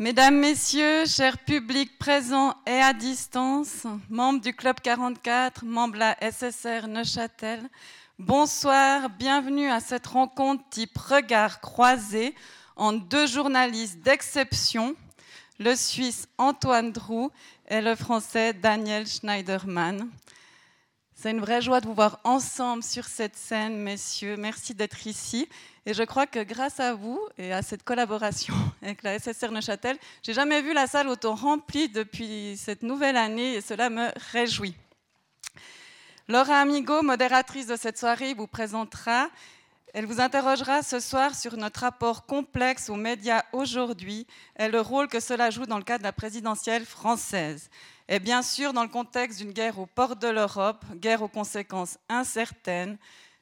Mesdames, Messieurs, chers publics présents et à distance, membres du Club 44, membres de la SSR Neuchâtel, bonsoir, bienvenue à cette rencontre type regard croisé en deux journalistes d'exception, le Suisse Antoine Drou et le Français Daniel Schneiderman. C'est une vraie joie de vous voir ensemble sur cette scène, messieurs. Merci d'être ici. Et je crois que grâce à vous et à cette collaboration avec la SSR Neuchâtel, j'ai jamais vu la salle autant remplie depuis cette nouvelle année et cela me réjouit. Laura Amigo, modératrice de cette soirée, vous présentera. Elle vous interrogera ce soir sur notre rapport complexe aux médias aujourd'hui et le rôle que cela joue dans le cadre de la présidentielle française. Et bien sûr, dans le contexte d'une guerre aux portes de l'Europe, guerre aux conséquences incertaines,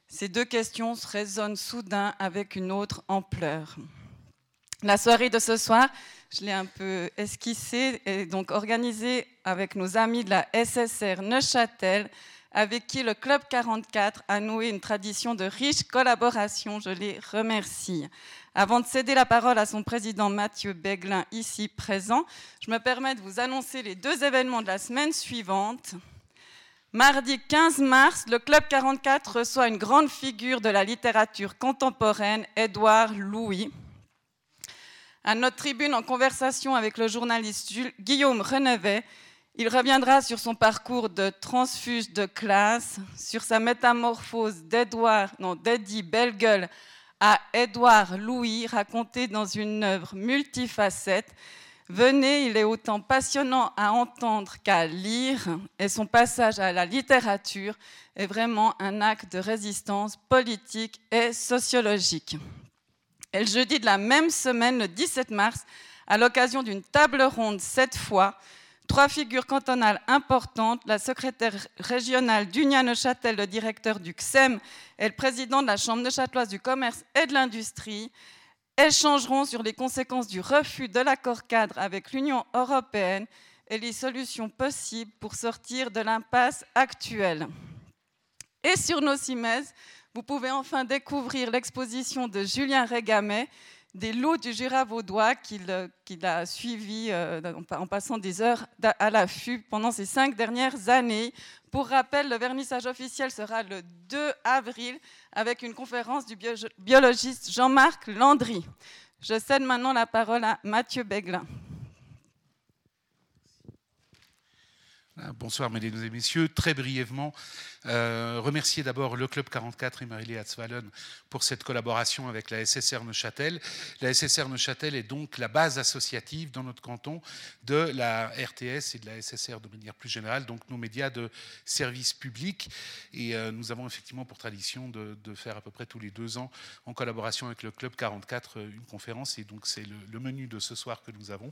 ces deux questions résonnent soudain avec une autre ampleur. La soirée de ce soir, je l'ai un peu esquissée, est donc organisée avec nos amis de la SSR Neuchâtel, avec qui le Club 44 a noué une tradition de riche collaboration. Je les remercie. Avant de céder la parole à son président Mathieu Beglin, ici présent, je me permets de vous annoncer les deux événements de la semaine suivante. Mardi 15 mars, le Club 44 reçoit une grande figure de la littérature contemporaine, Édouard Louis. À notre tribune, en conversation avec le journaliste Guillaume Renevet, il reviendra sur son parcours de transfuge de classe, sur sa métamorphose d'Edouard, non, d'Eddie Bellegueule à Édouard Louis, raconté dans une œuvre multifacette. Venez, il est autant passionnant à entendre qu'à lire, et son passage à la littérature est vraiment un acte de résistance politique et sociologique. Et le jeudi de la même semaine, le 17 mars, à l'occasion d'une table ronde cette fois, Trois figures cantonales importantes, la secrétaire régionale d'Union Neuchâtel, le directeur du CSEM et le président de la Chambre neuchâteloise du commerce et de l'industrie, échangeront sur les conséquences du refus de l'accord cadre avec l'Union européenne et les solutions possibles pour sortir de l'impasse actuelle. Et sur nos CIMES, vous pouvez enfin découvrir l'exposition de Julien Régamet, des loups du Jura vaudois qu'il a suivis euh, en passant des heures à l'affût pendant ces cinq dernières années. Pour rappel, le vernissage officiel sera le 2 avril avec une conférence du biologiste Jean-Marc Landry. Je cède maintenant la parole à Mathieu Beglin. Bonsoir, mesdames et messieurs. Très brièvement, euh, remercier d'abord le Club 44 et Marie-Léa pour cette collaboration avec la SSR Neuchâtel. La SSR Neuchâtel est donc la base associative dans notre canton de la RTS et de la SSR de manière plus générale, donc nos médias de service public. Et euh, nous avons effectivement pour tradition de, faire à peu près tous les deux ans, en collaboration avec le Club 44, une conférence. Et donc c'est le, le menu de ce soir que nous avons.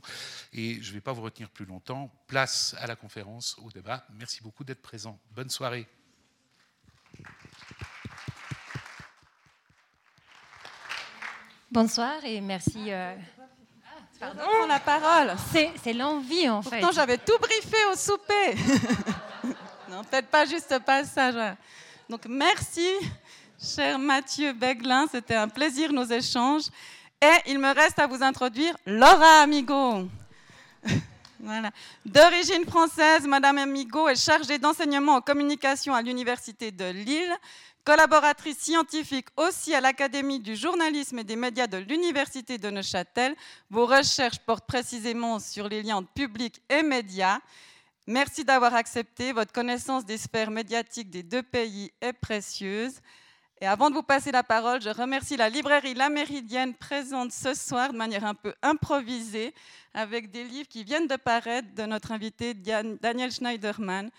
Et je ne vais pas vous retenir plus longtemps. Place à la conférence, au débat. Merci beaucoup d'être présent. Bonne soirée. Bonsoir et merci. Euh... Pardon, la parole. C'est l'envie en fait. Pourtant, j'avais tout briefé au souper. non, peut-être pas juste ce passage. Donc, merci, cher Mathieu Beglin. C'était un plaisir nos échanges. Et il me reste à vous introduire Laura Amigo. Voilà. D'origine française, Madame Amigo est chargée d'enseignement en communication à l'Université de Lille, collaboratrice scientifique aussi à l'Académie du journalisme et des médias de l'Université de Neuchâtel. Vos recherches portent précisément sur les liens entre public et médias. Merci d'avoir accepté. Votre connaissance des sphères médiatiques des deux pays est précieuse. Et avant de vous passer la parole, je remercie la librairie La Méridienne présente ce soir de manière un peu improvisée avec des livres qui viennent de paraître de notre invité Daniel Schneiderman,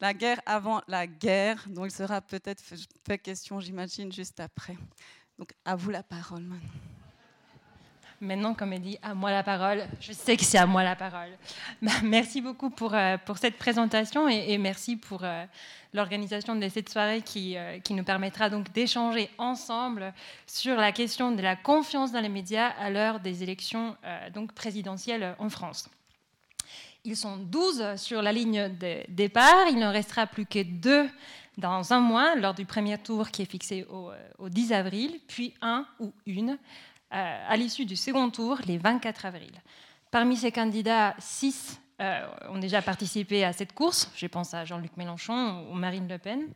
La guerre avant la guerre, dont il sera peut-être fait question, j'imagine, juste après. Donc à vous la parole maintenant. Maintenant, comme elle dit, à moi la parole. Je sais que c'est à moi la parole. Bah, merci beaucoup pour, euh, pour cette présentation et, merci pour euh, l'organisation de cette soirée qui, euh, qui nous permettra donc d'échanger ensemble sur la question de la confiance dans les médias à l'heure des élections donc présidentielles en France. Ils sont 12 sur la ligne de départ. Il n'en restera plus que deux dans un mois, lors du premier tour qui est fixé au, au 10 avril, puis un ou une euh, à l'issue du second tour, les 24 avril. Parmi ces candidats, six euh, ont déjà participé à cette course. Je pense à Jean-Luc Mélenchon ou Marine Le Pen.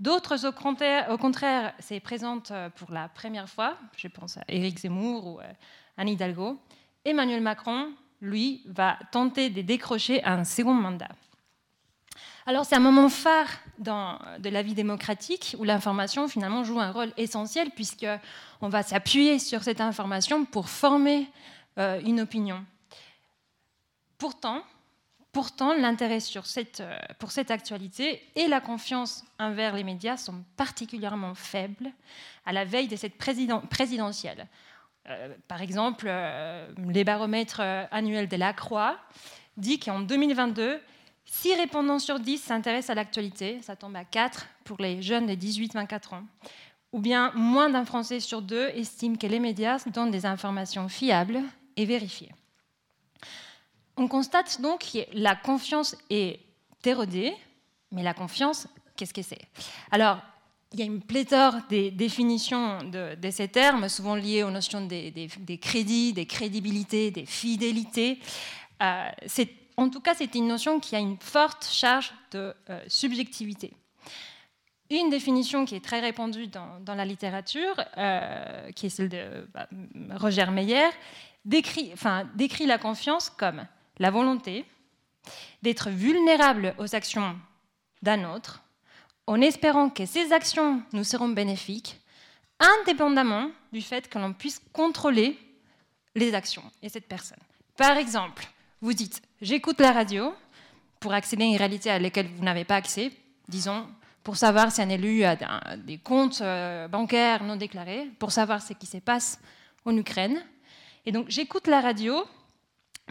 D'autres, au contraire, au contraire se présentent euh, pour la première fois. Je pense à Éric Zemmour ou euh, Anne Hidalgo. Emmanuel Macron, lui, va tenter de décrocher un second mandat. Alors c'est un moment phare de la vie démocratique où l'information finalement joue un rôle essentiel puisqu'on va s'appuyer sur cette information pour former une opinion. Pourtant, Pourtant, l'intérêt euh, pour cette actualité et la confiance envers les médias sont particulièrement faibles à la veille de cette présidentielle. Euh, par exemple, euh, les baromètres annuels de la Croix dit qu'en 2022, 6 répondants sur 10 s'intéressent à l'actualité, ça tombe à 4 pour les jeunes de 18-24 ans. Ou bien moins d'un Français sur deux estime que les médias donnent des informations fiables et vérifiées. On constate donc que la confiance est érodée, mais la confiance, qu'est-ce que c'est? Alors, il y a une pléthore des définitions de, ces termes, souvent liés aux notions des, crédits, des crédibilités, des fidélités. Euh, en tout cas, c'est une notion qui a une forte charge de euh, subjectivité. Une définition qui est très répandue dans, la littérature, euh, qui est celle de bah, Roger Meyer, décrit la confiance comme la volonté d'être vulnérable aux actions d'un autre, en espérant que ces actions nous seront bénéfiques, indépendamment du fait que l'on puisse contrôler les actions et cette personne. Par exemple, vous dites j'écoute la radio pour accéder à une réalité à laquelle vous n'avez pas accès, disons pour savoir si un élu a des comptes euh, bancaires non déclarés, pour savoir ce qui se passe en Ukraine. Et donc j'écoute la radio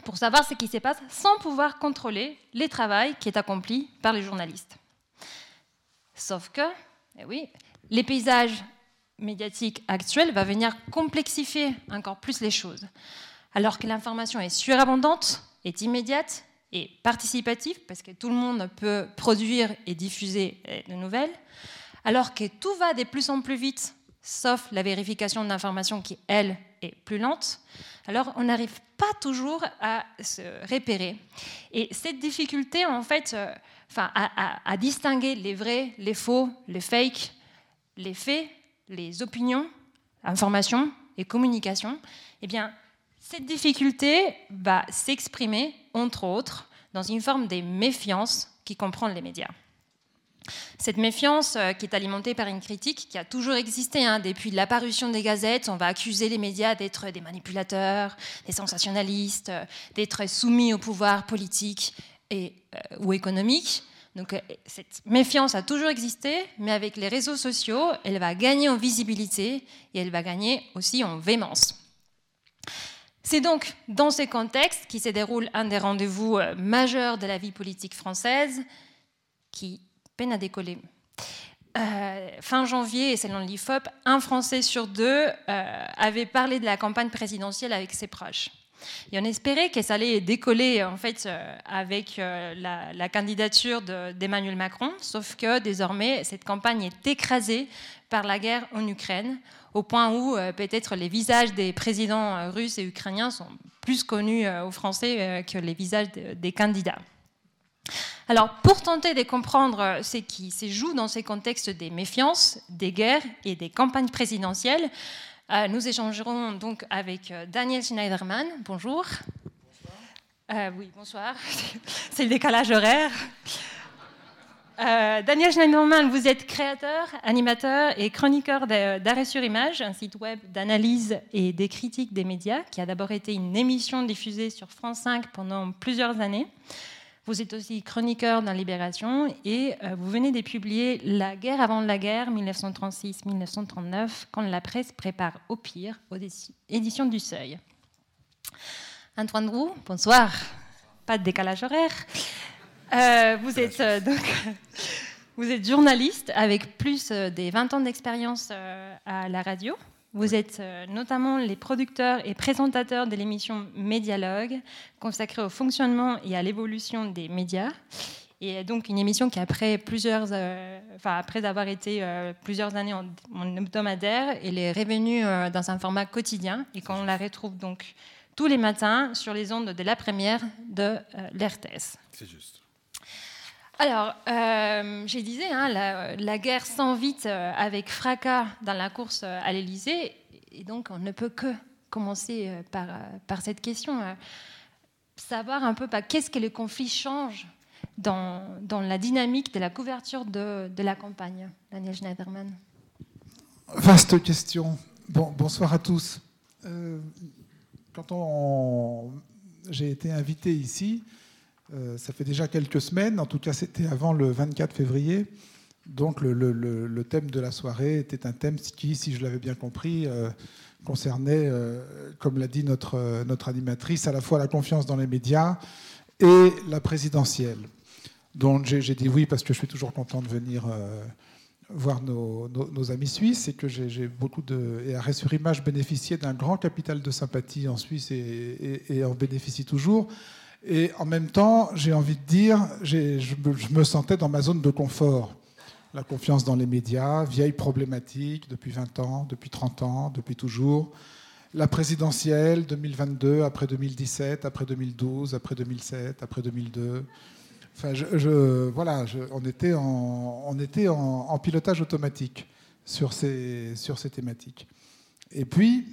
pour savoir ce qui se passe sans pouvoir contrôler les travaux qui est accompli par les journalistes. Sauf que, eh oui, les paysages médiatiques actuels vont venir complexifier encore plus les choses. Alors que l'information est surabondante, est immédiate et participative, parce que tout le monde peut produire et diffuser eh, de nouvelles, alors que tout va de plus en plus vite, sauf la vérification d'informations qui, elle, est plus lente, alors on n'arrive pas toujours à se repérer. Et cette difficulté, en fait, euh, enfin, à, distinguer les vrais, les faux, les fakes, les faits, les opinions, informations et communication, eh bien, cette difficulté va s'exprimer, entre autres, dans une forme de méfiance qui comprend les médias. Cette méfiance euh, qui est alimentée par une critique qui a toujours existé. Hein, depuis l'apparition des gazettes, on va accuser les médias d'être des manipulateurs, des sensationnalistes, euh, d'être soumis au pouvoir politique et, euh, ou économique. Donc cette méfiance a toujours existé, mais avec les réseaux sociaux, elle va gagner en visibilité et elle va gagner aussi en véhémence. C'est donc dans ces contextes qui se déroule un des rendez-vous majeurs de la vie politique française, qui peine à décoller. Euh, fin janvier, et selon l'IFOP, un Français sur deux euh, avait parlé de la campagne présidentielle avec ses proches. Et on espérait que ça allait décoller en fait euh, avec la, candidature d'Emmanuel Macron, sauf que désormais cette campagne est écrasée par la guerre en Ukraine, au point où peut-être les visages des présidents russes et ukrainiens sont plus connus aux Français que les visages des candidats. Alors, pour tenter de comprendre ce qui se joue dans ces contextes des méfiances, des guerres et des campagnes présidentielles, euh, nous échangerons donc avec euh, Daniel Schneiderman. Bonjour. Bonsoir. Euh, oui, bonsoir. C'est le décalage horaire. Daniel Schneiderman, vous êtes créateur, animateur et chroniqueur d'Arrêt sur Image, un site web d'analyse et des critiques des médias qui a d'abord été une émission diffusée sur France 5 pendant plusieurs années. Vous êtes aussi chroniqueur dans Libération et euh, vous venez de publier La guerre avant la guerre, 1936-1939, quand la presse prépare au pire, aux éditions du Seuil. Antoine Roux, bonsoir. Pas de décalage horaire. Euh, vous, êtes, euh, donc, vous êtes journaliste avec plus de 20 ans d'expérience à la radio. Vous êtes euh, notamment les producteurs et présentateurs de l'émission Médialogue, consacrée au fonctionnement et à l'évolution des médias. Et donc une émission qui, après, plusieurs, euh, enfin, après avoir été euh, plusieurs années en, hebdomadaire, elle est revenue dans un format quotidien et qu'on la retrouve donc tous les matins sur les ondes de la première de l'RTS. C'est juste. Alors, euh, je disais, hein, la, guerre s'envite euh, avec fracas dans la course euh, à l'Élysée, et donc on ne peut que commencer euh, par, cette question. savoir un peu bah, qu'est-ce que le conflit change dans, la dynamique de la couverture de, la campagne. Daniel Schneiderman. Vaste question. Bon, bonsoir à tous. quand on, j'ai été invité ici, euh, ça fait déjà quelques semaines, en tout cas c'était avant le 24 février. Donc le, thème de la soirée était un thème qui, si je l'avais bien compris, euh, concernait, euh, comme l'a dit notre, animatrice, à la fois la confiance dans les médias et la présidentielle. Donc j'ai dit oui parce que je suis toujours content de venir voir nos, amis suisses et que j'ai beaucoup de... Et Arrêt sur Image bénéficiait d'un grand capital de sympathie en Suisse et en bénéficie toujours. Et en même temps, j'ai envie de dire, je me sentais dans ma zone de confort. La confiance dans les médias, vieille problématique depuis 20 ans, depuis 30 ans, depuis toujours. La présidentielle, 2022, après 2017, après 2012, après 2007, après 2002. Enfin, voilà, on était, en, pilotage automatique sur ces, sur ces thématiques. Et puis,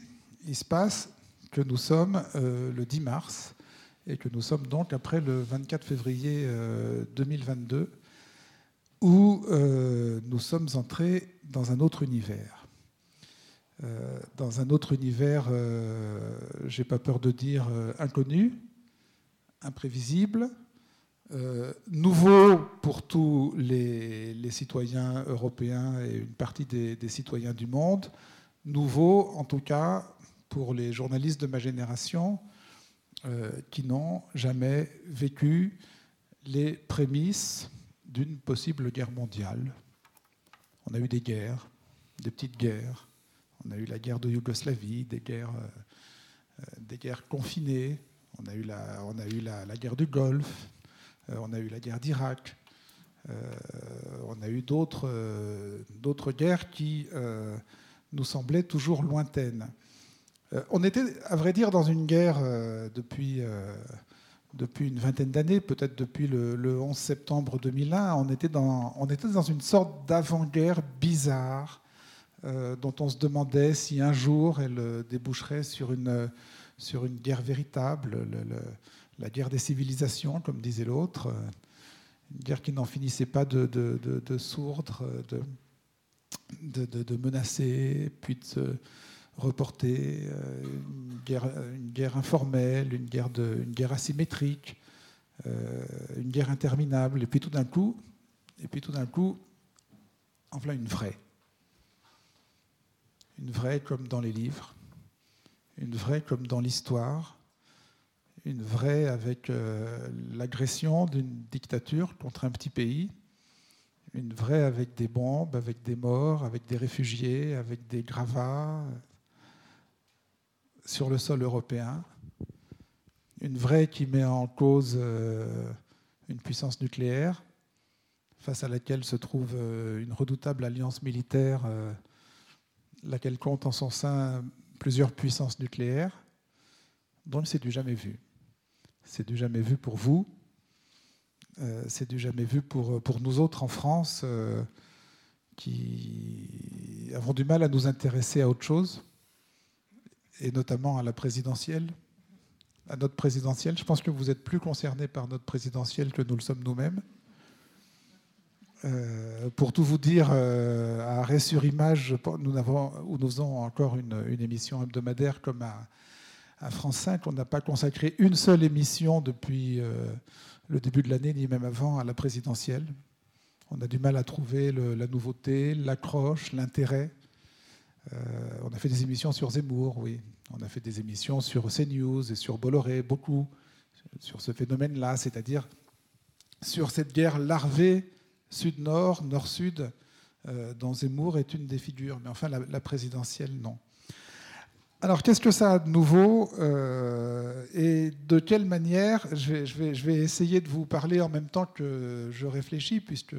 il se passe que nous sommes euh, le 10 mars et que nous sommes donc après le 24 février 2022, euh, où euh, nous sommes entrés dans un autre univers. Euh, dans un autre univers, j'ai pas peur de dire inconnu, imprévisible, nouveau pour tous les, citoyens européens et une partie des, citoyens du monde, nouveau en tout cas pour les journalistes de ma génération, qui n'ont jamais vécu les prémices d'une possible guerre mondiale. On a eu des guerres, des petites guerres. On a eu la guerre de Yougoslavie, des guerres, euh, euh, des guerres confinées. On a eu la, on a eu la, guerre du Golfe. on a eu la guerre d'Irak. on a eu d'autres guerres qui nous semblaient toujours lointaines. Euh, on était, à vrai dire, dans une guerre euh, depuis, euh, depuis une vingtaine d'années, peut-être depuis le, 11 septembre 2001. On était dans, une sorte d'avant-guerre bizarre dont on se demandait si un jour elle déboucherait sur une, guerre véritable, la guerre des civilisations, comme disait l'autre. Une guerre qui n'en finissait pas de sourdre, de, de, menacer, puis de reporter, euh, une guerre, informelle, une guerre, une guerre asymétrique, euh, une guerre interminable, et puis tout d'un coup, et puis tout d'un coup, enfin une vraie. Une vraie comme dans les livres, une vraie comme dans l'histoire, une vraie avec euh, l'agression d'une dictature contre un petit pays, une vraie avec des bombes, avec des morts, avec des réfugiés, avec des gravats, sur le sol européen, une vraie qui met en cause euh, une puissance nucléaire, face à laquelle se trouve euh, une redoutable alliance militaire, euh, laquelle compte en son sein plusieurs puissances nucléaires, dont c'est du jamais vu. C'est du jamais vu pour vous, c'est du jamais vu pour, pour nous autres en France qui avons du mal à nous intéresser à autre chose et notamment à la présidentielle, à notre présidentielle. Je pense que vous êtes plus concernés par notre présidentielle que nous le sommes nous-mêmes. Euh, pour tout vous dire, euh, à Arrêt sur Image, nous avons, où nous faisons encore une, émission hebdomadaire comme à, France 5, on n'a pas consacré une seule émission depuis euh, le début de l'année, ni même avant, à la présidentielle. On a du mal à trouver la nouveauté, l'accroche, l'intérêt. Euh, on a fait des émissions sur Zemmour, oui. On a fait des émissions sur CNews et sur Bolloré, beaucoup, sur ce phénomène-là, c'est-à-dire sur cette guerre larvée sud-nord, nord-sud, euh, dont Zemmour est une des figures. Mais enfin, la, présidentielle, non. Alors, qu'est-ce que ça a de nouveau euh, et de quelle manière je vais, essayer de vous parler en même temps que je réfléchis, puisque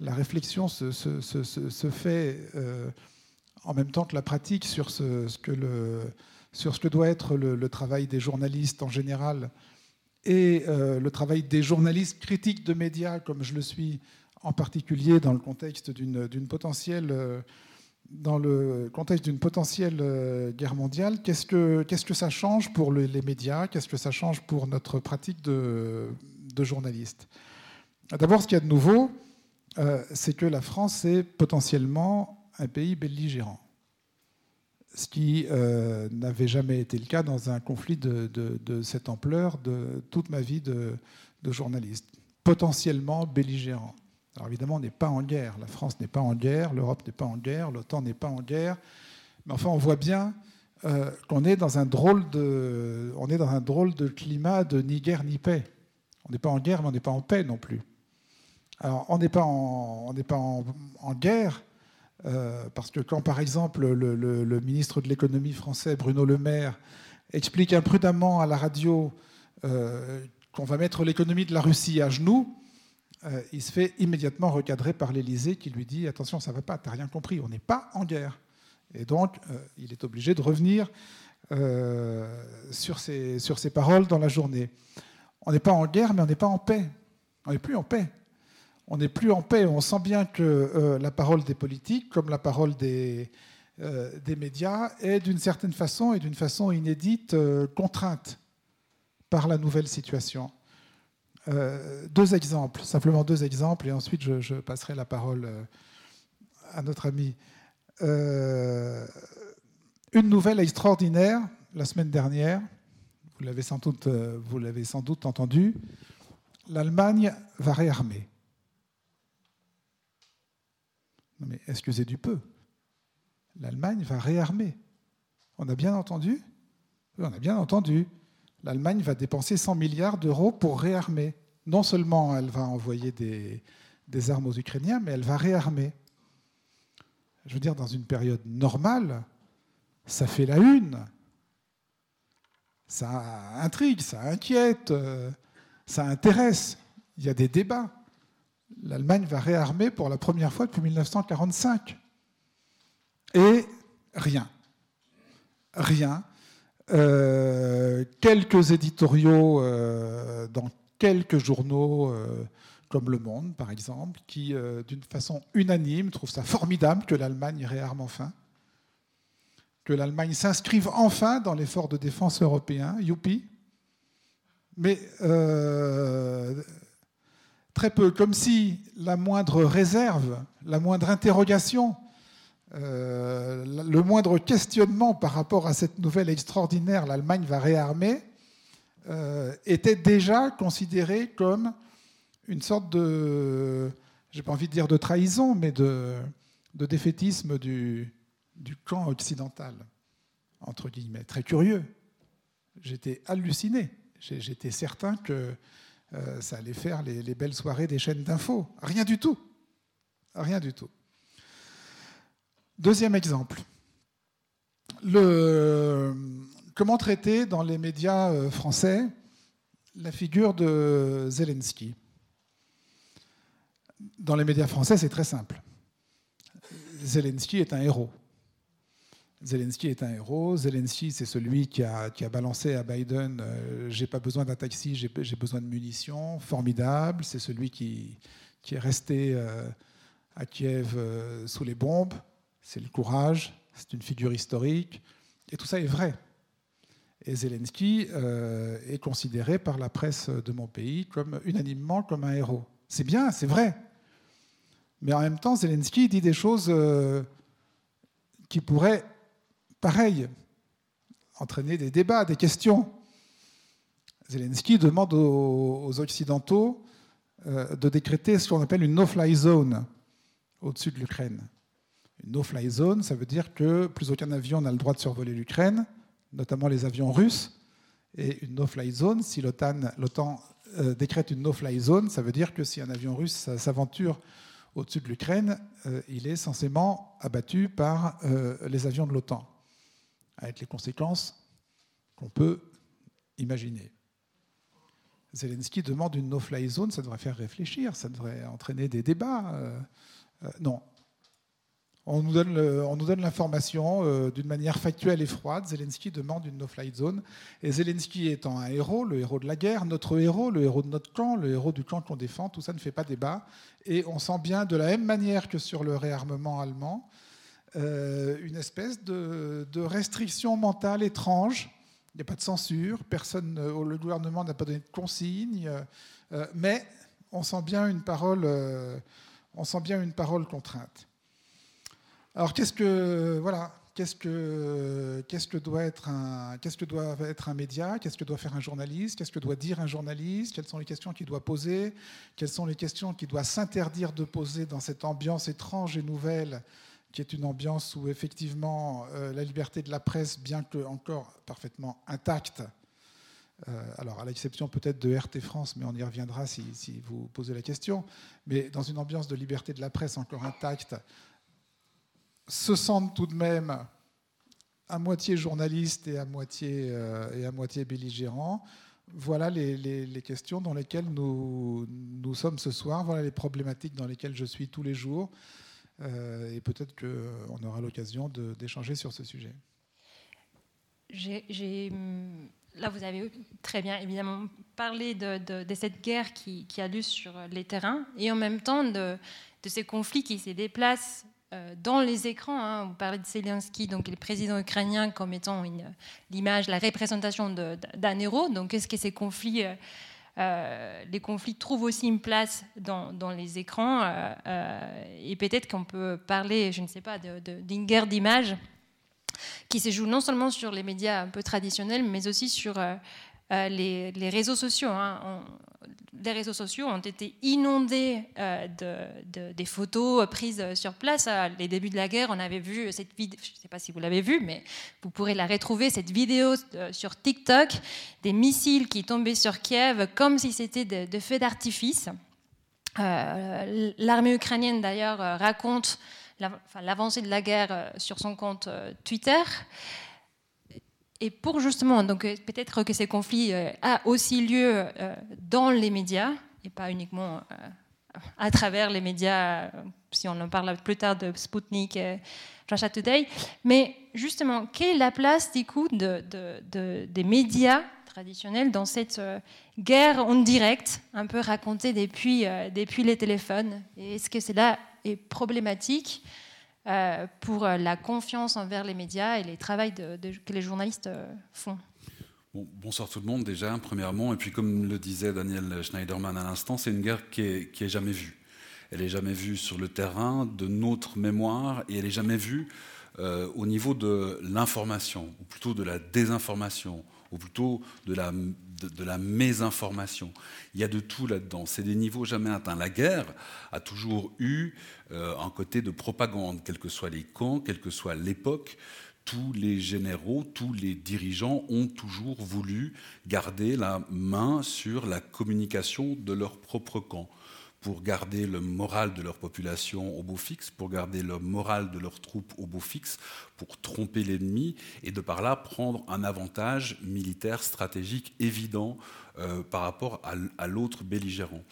la réflexion se, fait en même temps que la pratique sur ce, que, sur ce que doit être le, travail des journalistes en général et le travail des journalistes critiques de médias, comme je le suis en particulier dans le contexte d'une potentielle dans le contexte d'une potentielle euh, guerre mondiale, qu'est-ce que, qu'est-ce que ça change pour les médias? Qu'est-ce que ça change pour notre pratique de, journaliste? D'abord, ce qu'il y a de nouveau, euh, c'est que la France est potentiellement un pays belligérant. Ce qui euh, n'avait jamais été le cas dans un conflit de, cette ampleur de toute ma vie de journaliste. Potentiellement belligérant. Alors évidemment, on n'est pas en guerre. La France n'est pas en guerre, l'Europe n'est pas en guerre, l'OTAN n'est pas en guerre. Mais enfin, on voit bien euh, qu'on est dans un drôle de, on est dans un drôle de climat de ni guerre ni paix. On n'est pas en guerre, mais on n'est pas en paix non plus. Alors, on n'est pas en, on n'est pas en, guerre euh, parce que quand, par exemple, le, ministre de l'économie français, Bruno Le Maire, explique imprudemment à la radio euh, qu'on va mettre l'économie de la Russie à genoux, euh, il se fait immédiatement recadrer par l'Élysée qui lui dit Attention, ça ne va pas, tu n'as rien compris, on n'est pas en guerre. Et donc, il est obligé de revenir sur, sur ses paroles dans la journée. On n'est pas en guerre, mais on n'est pas en paix. On n'est plus en paix. On n'est plus en paix. On sent bien que la parole des politiques, comme la parole des, des médias, est d'une certaine façon et d'une façon inédite contrainte par la nouvelle situation. Euh, deux exemples, simplement deux exemples, et ensuite je, passerai la parole euh, à notre ami. Euh, une nouvelle extraordinaire la semaine dernière, vous l'avez sans sans doute entendu, l'Allemagne va réarmer. Non mais excusez du peu, l'Allemagne va réarmer. On a bien entendu? On a bien entendu l'Allemagne va dépenser 100 milliards d'euros pour réarmer. Non seulement elle va envoyer des, armes aux Ukrainiens, mais elle va réarmer. Je veux dire, dans une période normale, ça fait la une. Ça intrigue, ça inquiète, euh, ça intéresse. Il y a des débats. L'Allemagne va réarmer pour la première fois depuis 1945. Et rien. Rien. Euh, quelques éditoriaux euh, dans quelques journaux euh, comme Le Monde, par exemple, qui, d'une façon unanime, trouvent ça formidable que l'Allemagne réarme enfin, que l'Allemagne s'inscrive enfin dans l'effort de défense européen, youpi. Mais très peu, comme si la moindre réserve, la moindre interrogation euh, le moindre questionnement par rapport à cette nouvelle extraordinaire, l'Allemagne va réarmer, euh, était déjà considéré comme une sorte de, j'ai pas envie de dire de trahison, mais de, défaitisme du, camp occidental, entre guillemets. Très curieux. J'étais halluciné. J'étais certain que euh, ça allait faire les, les belles soirées des chaînes d'infos. Rien du tout. Rien du tout. Deuxième exemple. comment traiter dans les médias euh, français la figure de Zelensky? Dans les médias français, c'est très simple. Zelensky est un héros. Zelensky est un héros. Zelensky, c'est celui qui a, balancé à Biden euh, J'ai pas besoin d'un taxi, j'ai besoin de munitions. Formidable. C'est celui qui, est resté euh, à Kiev sous les bombes c'est le courage, c'est une figure historique, et tout ça est vrai. Et Zelensky euh, est considéré par la presse de mon pays comme unanimement comme un héros. C'est bien, c'est vrai. Mais en même temps, Zelensky dit des choses euh, qui pourraient, pareil, entraîner des débats, des questions. Zelensky demande aux, Occidentaux euh, de décréter ce qu'on appelle une no-fly zone au-dessus de l'Ukraine. Une no-fly zone, ça veut dire que plus aucun avion n'a le droit de survoler l'Ukraine, notamment les avions russes. Et une no-fly zone, si l'OTAN euh, décrète une no-fly zone, ça veut dire que si un avion russe s'aventure au-dessus de l'Ukraine, euh, il est censément abattu par les avions de l'OTAN, avec les conséquences qu'on peut imaginer. Zelensky demande une no-fly zone, ça devrait faire réfléchir, ça devrait entraîner des débats. non, On nous donne, on nous donne l'information euh, d'une manière factuelle et froide. Zelensky demande une no-fly zone. Et Zelensky étant un héros, le héros de la guerre, notre héros, le héros de notre camp, le héros du camp qu'on défend, tout ça ne fait pas débat. Et on sent bien, de la même manière que sur le réarmement allemand, euh, une espèce de, restriction mentale étrange. Il n'y a pas de censure, personne, euh, le gouvernement n'a pas donné de consigne, mais on sent bien une parole, on sent bien une parole contrainte. Alors qu'est-ce que voilà, qu'est-ce que qu'est-ce que doit être un qu'est-ce que doit être un média, qu'est-ce que doit faire un journaliste, qu'est-ce que doit dire un journaliste, quelles sont les questions qu'il doit poser, quelles sont les questions qu'il doit s'interdire de poser dans cette ambiance étrange et nouvelle qui est une ambiance où effectivement euh, la liberté de la presse, bien que encore parfaitement intacte, euh, alors à l'exception peut-être de RT France, mais on y reviendra si, vous posez la question, mais dans une ambiance de liberté de la presse encore intacte, se sentent tout de même à moitié journalistes et à moitié, euh, et à moitié belligérants. Voilà les, questions dans lesquelles nous, nous sommes ce soir, voilà les problématiques dans lesquelles je suis tous les jours. Euh, et peut-être qu'on aura l'occasion d'échanger sur ce sujet. là, vous avez très bien évidemment parlé de, cette guerre qui, a lieu sur les terrains et en même temps de, ces conflits qui se déplacent euh, dans les écrans, hein, on parlait de Zelensky, donc le président ukrainien, comme étant l'image, la représentation d'un héros. Donc, est-ce que ces conflits, euh, euh, les conflits trouvent aussi une place dans, les écrans Et peut-être qu'on peut parler, je ne sais pas, d'une guerre d'images qui se joue non seulement sur les médias un peu traditionnels, mais aussi sur les, réseaux sociaux. Hein les réseaux sociaux ont été inondés euh, de, des photos prises sur place. À les débuts de la guerre, on avait vu cette vidéo, je ne sais pas si vous l'avez vue, mais vous pourrez la retrouver, cette vidéo euh, sur TikTok, des missiles qui tombaient sur Kiev comme si c'était de, feux d'artifice. Euh, l'armée ukrainienne, d'ailleurs, raconte l'avancée de la guerre sur son compte Twitter. Et pour justement, donc euh, peut-être que ces conflits euh, a aussi lieu euh, dans les médias et pas uniquement à travers les médias, si on en parle plus tard de Sputnik et Russia Today. Mais justement, quelle est la place du coup de, des médias traditionnels dans cette guerre en direct, un peu racontée depuis, depuis les téléphones? Est-ce que cela est problématique euh, pour euh, la confiance envers les médias et les travaux que les journalistes euh, font. bonsoir tout le monde déjà, premièrement. Et puis comme le disait Daniel Schneiderman à l'instant, c'est une guerre qui est, jamais vue. Elle est jamais vue sur le terrain de notre mémoire et elle est jamais vue au niveau de l'information, ou plutôt de la désinformation, ou plutôt de la, de, la mésinformation. Il y a de tout là-dedans. C'est des niveaux jamais atteints. La guerre a toujours eu euh, un côté de propagande, quels que soient les camps, quelle que soit l'époque. Tous les généraux, tous les dirigeants ont toujours voulu garder la main sur la communication de leur propre camp pour garder le moral de leur population au beau fixe, pour garder le moral de leurs troupes au beau fixe, pour tromper l'ennemi et de par là prendre un avantage militaire stratégique évident euh, par rapport à, l'autre belligérant.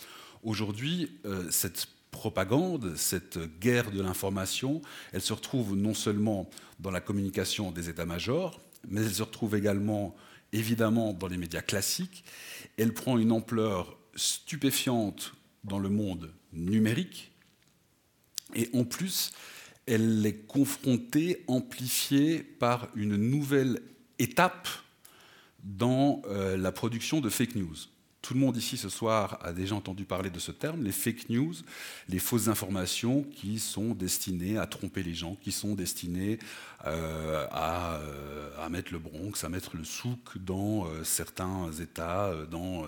Aujourd'hui, euh, cette propagande, cette guerre de l'information, elle se retrouve non seulement dans la communication des états-majors, mais elle se retrouve également évidemment dans les médias classiques. Elle prend une ampleur stupéfiante dans le monde numérique. Et en plus, elle est confrontée, amplifiée par une nouvelle étape dans euh, la production de fake news. Tout le monde ici ce soir a déjà entendu parler de ce terme, les fake news, les fausses informations qui sont destinées à tromper les gens, qui sont destinées euh, euh, à, mettre le Bronx, à mettre le souk dans euh, certains États, dans,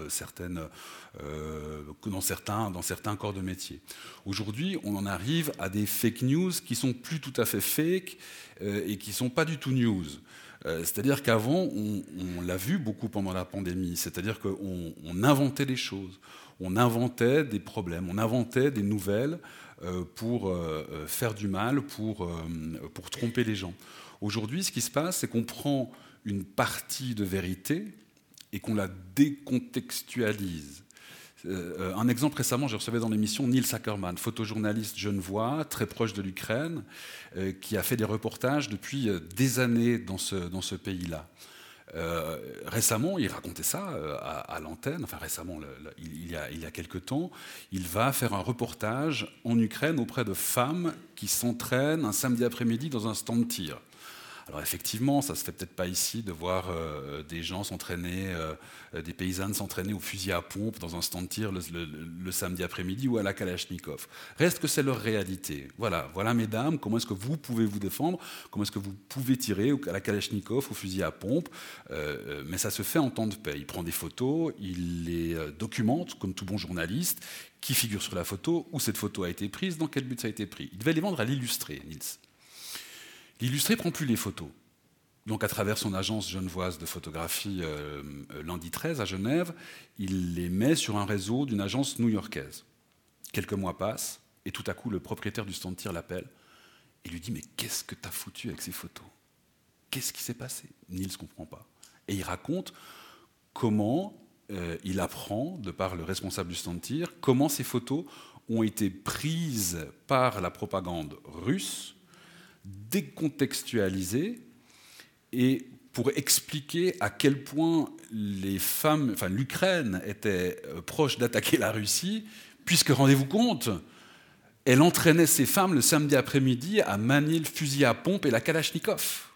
certains, corps de métier. Aujourd'hui, on en arrive à des fake news qui sont plus tout à fait fake et qui sont pas du tout news. Euh, c'est-à-dire qu'avant, on, l'a vu beaucoup pendant la pandémie, c'est-à-dire qu'on inventait des choses, on inventait des problèmes, on inventait des nouvelles euh, pour euh, faire du mal, pour, pour tromper les gens. Aujourd'hui, ce qui se passe, c'est qu'on prend une partie de vérité et qu'on la décontextualise. Un exemple récemment, je recevais dans l'émission Neil Ackerman, photojournaliste genevois, très proche de l'Ukraine, qui a fait des reportages depuis des années dans ce, dans ce pays-là. Euh, récemment, il racontait ça euh, à, l'antenne, enfin récemment, il, y a, il y a quelque temps, il va faire un reportage en Ukraine auprès de femmes qui s'entraînent un samedi après-midi dans un stand de tir. Alors effectivement, ça se fait peut-être pas ici de voir euh, des gens s'entraîner, euh, des paysannes s'entraîner au fusil à pompe dans un stand de tir le, samedi après-midi ou à la Kalachnikov. Reste que c'est leur réalité. Voilà, voilà mesdames, comment est-ce que vous pouvez vous défendre, comment est-ce que vous pouvez tirer à la Kalachnikov, au fusil à pompe, euh, mais ça se fait en temps de paix. Il prend des photos, il les documente comme tout bon journaliste, qui figure sur la photo, où cette photo a été prise, dans quel but ça a été pris. Il devait les vendre à l'illustré, Nils. L'illustré prend plus les photos. Donc à travers son agence genevoise de photographie euh, euh, lundi 13 à Genève, il les met sur un réseau d'une agence new-yorkaise. Quelques mois passent et tout à coup le propriétaire du stand l'appelle et lui dit mais qu'est-ce que tu as foutu avec ces photos? Qu'est-ce qui s'est passé? Nils ne comprend pas. Et il raconte comment euh, il apprend, de par le responsable du stand comment ces photos ont été prises par la propagande russe décontextualiser et pour expliquer à quel point les femmes, enfin l'Ukraine était euh, proche d'attaquer la Russie, puisque rendez-vous compte, elle entraînait ses femmes le samedi après-midi à manier le fusil à pompe et la Kalachnikov.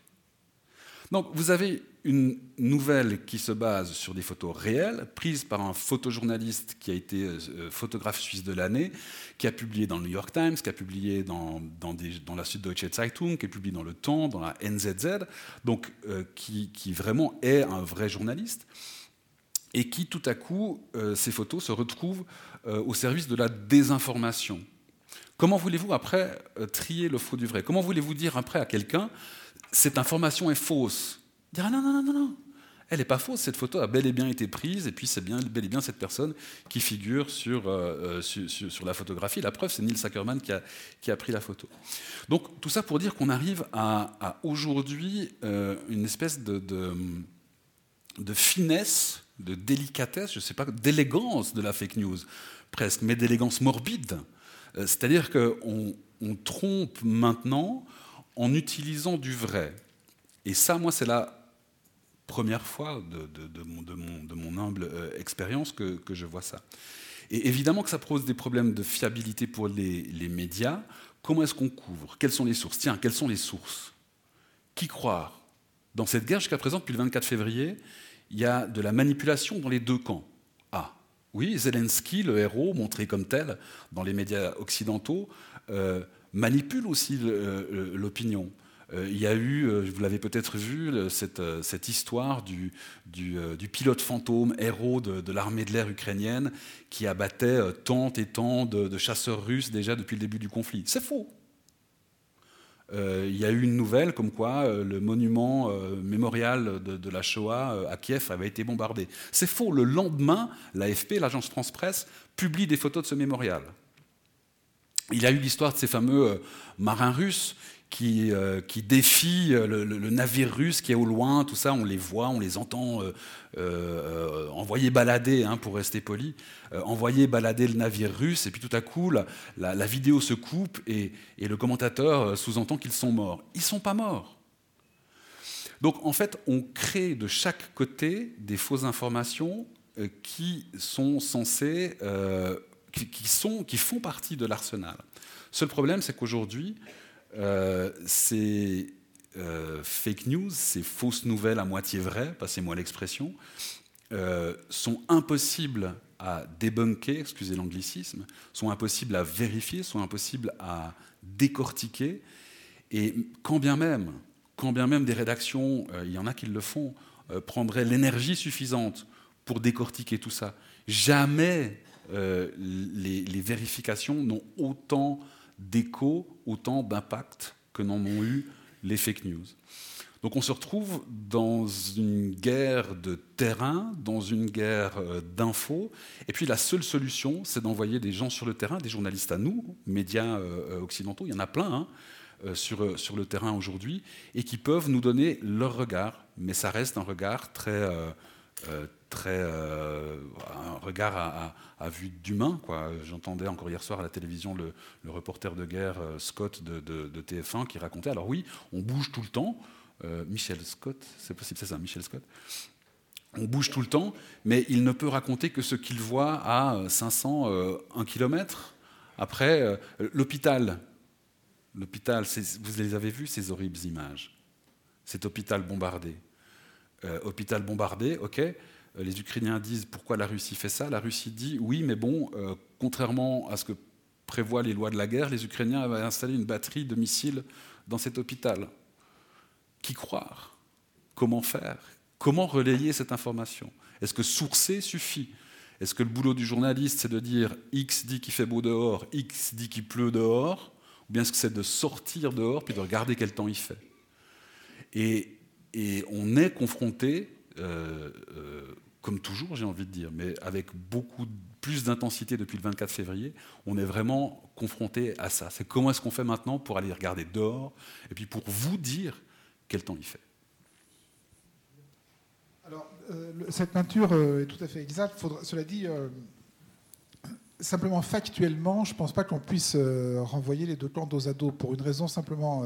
Donc vous avez une nouvelle qui se base sur des photos réelles, prises par un photojournaliste qui a été euh, photographe suisse de l'année, qui a publié dans le New York Times, qui a publié dans, la Süddeutsche Zeitung, qui a publié dans Le Temps, dans la NZZ, donc euh, qui, qui, vraiment est un vrai journaliste, et qui tout à coup, euh, ces photos se retrouvent au service de la désinformation. Comment voulez-vous après trier le faux du vrai? Comment voulez-vous dire après à quelqu'un cette information est fausse? Dira non, non, non, non, non. Elle n'est pas fausse, cette photo a bel et bien été prise, et puis c'est bien, bel et bien cette personne qui figure sur, euh, euh, sur, la photographie. La preuve, c'est Neil Ackerman qui a, qui a, pris la photo. Donc tout ça pour dire qu'on arrive à, aujourd'hui euh, une espèce de, de, finesse, de délicatesse, je ne sais pas, d'élégance de la fake news, presque, mais d'élégance morbide. C'est-à-dire qu'on on trompe maintenant en utilisant du vrai. Et ça, moi, c'est la première fois de, mon, humble euh, expérience que, je vois ça. Et évidemment que ça pose des problèmes de fiabilité pour les, médias. Comment est-ce qu'on couvre? Quelles sont les sources? Tiens, quelles sont les sources? Qui croire? Dans cette guerre, jusqu'à présent, depuis le 24 février, il y a de la manipulation dans les deux camps. Ah, oui, Zelensky, le héros, montré comme tel dans les médias occidentaux, euh, manipule aussi euh, l'opinion. Euh, il y a eu, euh, vous l'avez peut-être vu, cette, euh, cette histoire du, du, pilote fantôme, héros de, l'armée de l'air ukrainienne, qui abattait tant et tant de, chasseurs russes déjà depuis le début du conflit. C'est faux. il y a eu une nouvelle comme quoi le monument mémorial de, la Shoah à Kiev avait été bombardé. C'est faux. Le lendemain, l'AFP, l'agence France-Presse, publie des photos de ce mémorial. Il y a eu l'histoire de ces fameux marins russes qui, euh, défient euh, le, navire russe qui est au loin, tout ça, on les voit, on les entend euh, envoyer balader, hein, pour rester poli, envoyer balader le navire russe, et puis tout à coup, la, vidéo se coupe et, et le commentateur sous-entend qu'ils sont morts. Ils ne sont pas morts. Donc en fait, on crée de chaque côté des fausses informations qui sont censées, qui, sont, qui font partie de l'arsenal. Seul problème, c'est qu'aujourd'hui, euh, ces euh, fake news, ces fausses nouvelles à moitié vraies, passez-moi l'expression, euh, sont impossibles à débunker, excusez l'anglicisme, sont impossibles à vérifier, sont impossibles à décortiquer. Et quand bien même, quand bien même des rédactions, il y en a qui le font, prendraient l'énergie suffisante pour décortiquer tout ça, jamais les, les, vérifications n'ont autant d'écho, autant d'impact que n'en ont eu les fake news. Donc on se retrouve dans une guerre de terrain, dans une guerre euh, d'infos, et puis la seule solution, c'est d'envoyer des gens sur le terrain, des journalistes à nous, médias euh, euh, occidentaux, il y en a plein hein, sur, sur le terrain aujourd'hui, et qui peuvent nous donner leur regard, mais ça reste un regard très, très un regard à, vue d'humain. J'entendais encore hier soir à la télévision le, reporter de guerre Scott de, de, TF1 qui racontait, alors oui, on bouge tout le temps, Michel Scott, c'est possible, c'est ça, Michel Scott, on bouge tout le temps, mais il ne peut raconter que ce qu'il voit à 500, 1 km. Après, l'hôpital, l'hôpital, vous les avez vus, ces horribles images? Cet hôpital bombardé. Euh, hôpital bombardé, ok. Euh, les Ukrainiens disent pourquoi la Russie fait ça. La Russie dit oui, mais bon, euh, contrairement à ce que prévoient les lois de la guerre, les Ukrainiens avaient installé une batterie de missiles dans cet hôpital. Qui croire? Comment faire? Comment relayer cette information? Est-ce que sourcer suffit? Est-ce que le boulot du journaliste, c'est de dire X dit qu'il fait beau dehors, X dit qu'il pleut dehors? Ou bien est-ce que c'est de sortir dehors puis de regarder quel temps il fait? Et, on est confronté, euh, comme toujours j'ai envie de dire, mais avec beaucoup plus d'intensité depuis le 24 février, on est vraiment confronté à ça. C'est comment est-ce qu'on fait maintenant pour aller regarder dehors et puis pour vous dire quel temps il fait. Euh, cette peinture euh, est tout à fait exacte. cela dit, euh, simplement factuellement, je ne pense pas qu'on puisse renvoyer les deux camps dos à dos pour une raison simplement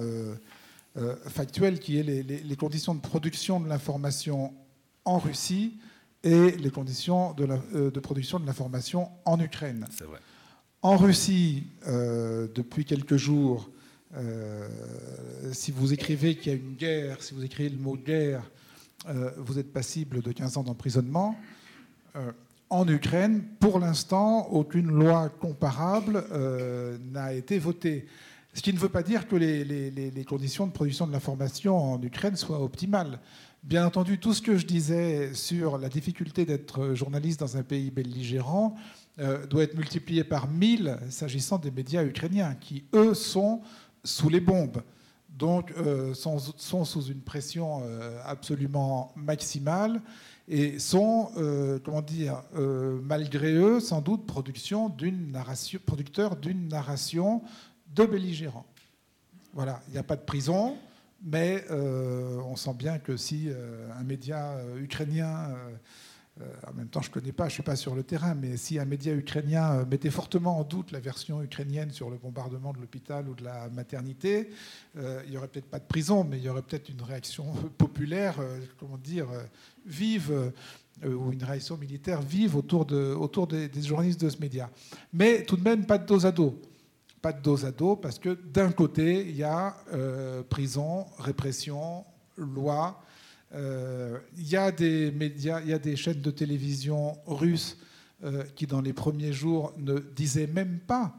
factuelle qui est les, conditions de production de l'information en Russie et les conditions de, de production de l'information en Ukraine. Vrai. En Russie, depuis quelques jours, si vous écrivez qu'il y a une guerre, si vous écrivez le mot guerre, euh, vous êtes passible de 15 ans d'emprisonnement. Euh, en Ukraine, pour l'instant, aucune loi comparable euh, n'a été votée. Ce qui ne veut pas dire que les, conditions de production de l'information en Ukraine soient optimales. Bien entendu, tout ce que je disais sur la difficulté d'être journaliste dans un pays belligérant doit être multiplié par 1000 s'agissant des médias ukrainiens, qui, eux, sont sous les bombes donc euh, sont, sous une pression euh, absolument maximale et sont, euh, comment dire, malgré eux, sans doute producteurs d'une narration de belligérants. Voilà, il n'y a pas de prison, mais on sent bien que si un média ukrainien euh, en même temps, je ne connais pas, je ne suis pas sur le terrain, mais si un média ukrainien euh, mettait fortement en doute la version ukrainienne sur le bombardement de l'hôpital ou de la maternité, euh, il n'y aurait peut-être pas de prison, mais il y aurait peut-être une réaction populaire, comment dire, vive, ou une réaction militaire vive autour des, journalistes de ce média. Mais tout de même, pas de dos à dos. Pas de dos à dos, parce que d'un côté, il y a prison, répression, loi, euh, il y a des médias, il y a des chaînes de télévision russes euh, qui, dans les premiers jours, ne disaient même pas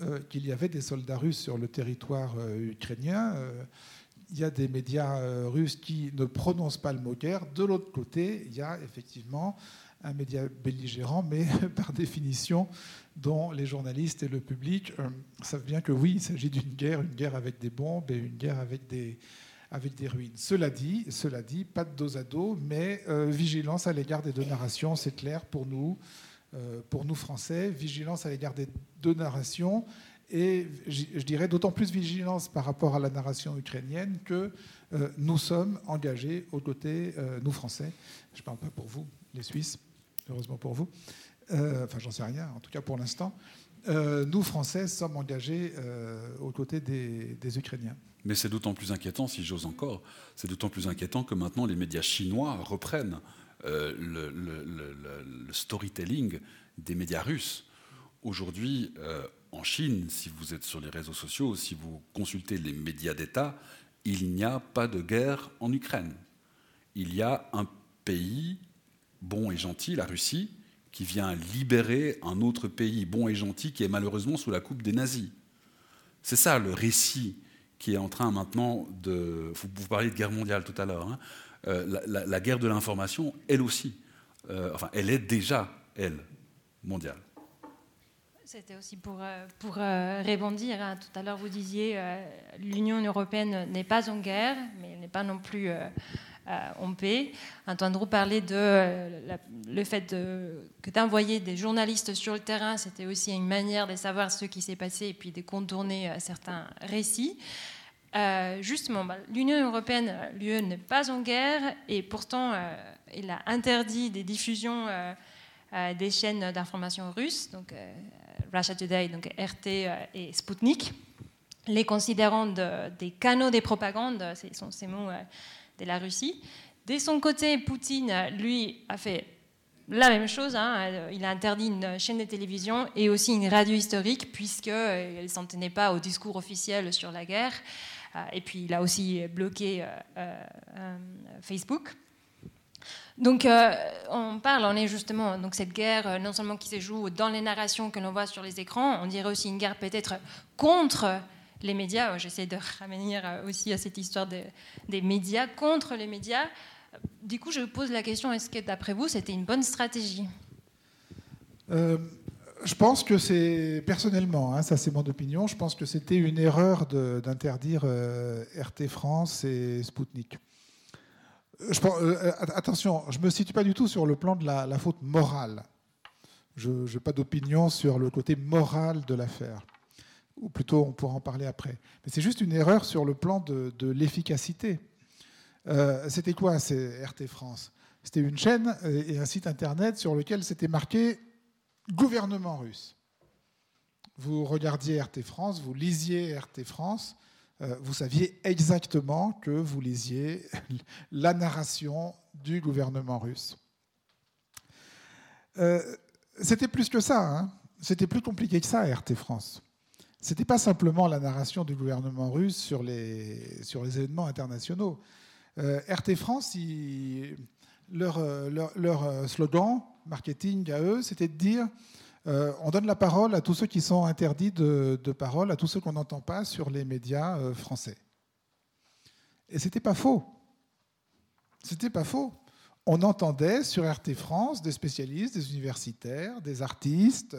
euh, qu'il y avait des soldats russes sur le territoire ukrainien. il y a des médias russes qui ne prononcent pas le mot guerre. De l'autre côté, il y a effectivement un média belligérant, mais par définition, dont les journalistes et le public savent bien que oui, il s'agit d'une guerre, une guerre avec des bombes et une guerre avec des, avec des ruines. Cela dit, cela dit pas de dos à dos, mais euh, vigilance à l'égard des deux narrations, c'est clair pour nous, euh, pour nous Français, vigilance à l'égard des deux narrations, et je dirais d'autant plus vigilance par rapport à la narration ukrainienne que euh, nous sommes engagés aux côtés, nous Français, je ne parle pas pour vous, les Suisses, heureusement pour vous, enfin j'en sais rien, en tout cas pour l'instant, nous Français sommes engagés aux côtés des Ukrainiens. Mais c'est d'autant plus inquiétant, si j'ose encore, c'est d'autant plus inquiétant que maintenant les médias chinois reprennent euh, le, storytelling des médias russes. Aujourd'hui, euh, en Chine, si vous êtes sur les réseaux sociaux, si vous consultez les médias d'État, il n'y a pas de guerre en Ukraine. Il y a un pays bon et gentil, la Russie, qui vient libérer un autre pays bon et gentil qui est malheureusement sous la coupe des nazis. C'est ça le récit qui est en train maintenant de... Vous, parliez de guerre mondiale tout à l'heure. Hein. Euh, la, guerre de l'information, elle aussi, euh, enfin, elle est déjà, elle, mondiale. C'était aussi pour, euh, pour rebondir. Hein. Tout à l'heure, vous disiez l'Union européenne n'est pas en guerre, mais elle n'est pas non plus en paix. Antoine Drou parlait de le fait de, que d'envoyer des journalistes sur le terrain, c'était aussi une manière de savoir ce qui s'est passé et puis de contourner certains récits. justement, bah, l'Union européenne, l'UE n'est pas en guerre et pourtant il a interdit des diffusions des chaînes d'information russes, donc Russia Today, donc RT et Sputnik, les considérant des canaux des propagandes, ce sont ces mots de la Russie. De son côté, Poutine, lui, a fait la même chose. Hein. Il a interdit une chaîne de télévision et aussi une radio historique, puisqu'elle euh, ne s'en tenait pas au discours officiel sur la guerre. Euh, et puis, il a aussi bloqué euh, Facebook. Donc, on parle, on est justement donc cette guerre, non seulement qui se joue dans les narrations que l'on voit sur les écrans, on dirait aussi une guerre peut-être contre les médias. J'essaie de ramener aussi à cette histoire des médias contre les médias. Du coup, je pose la question est-ce que d'après vous, c'était une bonne stratégie? Euh, Je pense que c'est, personnellement, hein, ça c'est mon opinion, je pense que c'était une erreur d'interdire euh, RT France et Spoutnik. Euh, attention, je ne me situe pas du tout sur le plan de la, faute morale. Je n'ai pas d'opinion sur le côté moral de l'affaire. Ou plutôt, on pourra en parler après. Mais c'est juste une erreur sur le plan de, l'efficacité. Euh, c'était quoi c'est RT France? C'était une chaîne et un site internet sur lequel c'était marqué gouvernement russe. Vous regardiez RT France, vous lisiez RT France, euh, vous saviez exactement que vous lisiez la narration du gouvernement russe. Euh, c'était plus que ça, hein. c'était plus compliqué que ça, RT France. C'était pas simplement la narration du gouvernement russe sur les, événements internationaux. Euh, RT France, leur, euh, slogan marketing à eux, c'était de dire euh, on donne la parole à tous ceux qui sont interdits de, parole, à tous ceux qu'on n'entend pas sur les médias français. Et c'était pas faux. C'était pas faux. On entendait sur RT France des spécialistes, des universitaires, des artistes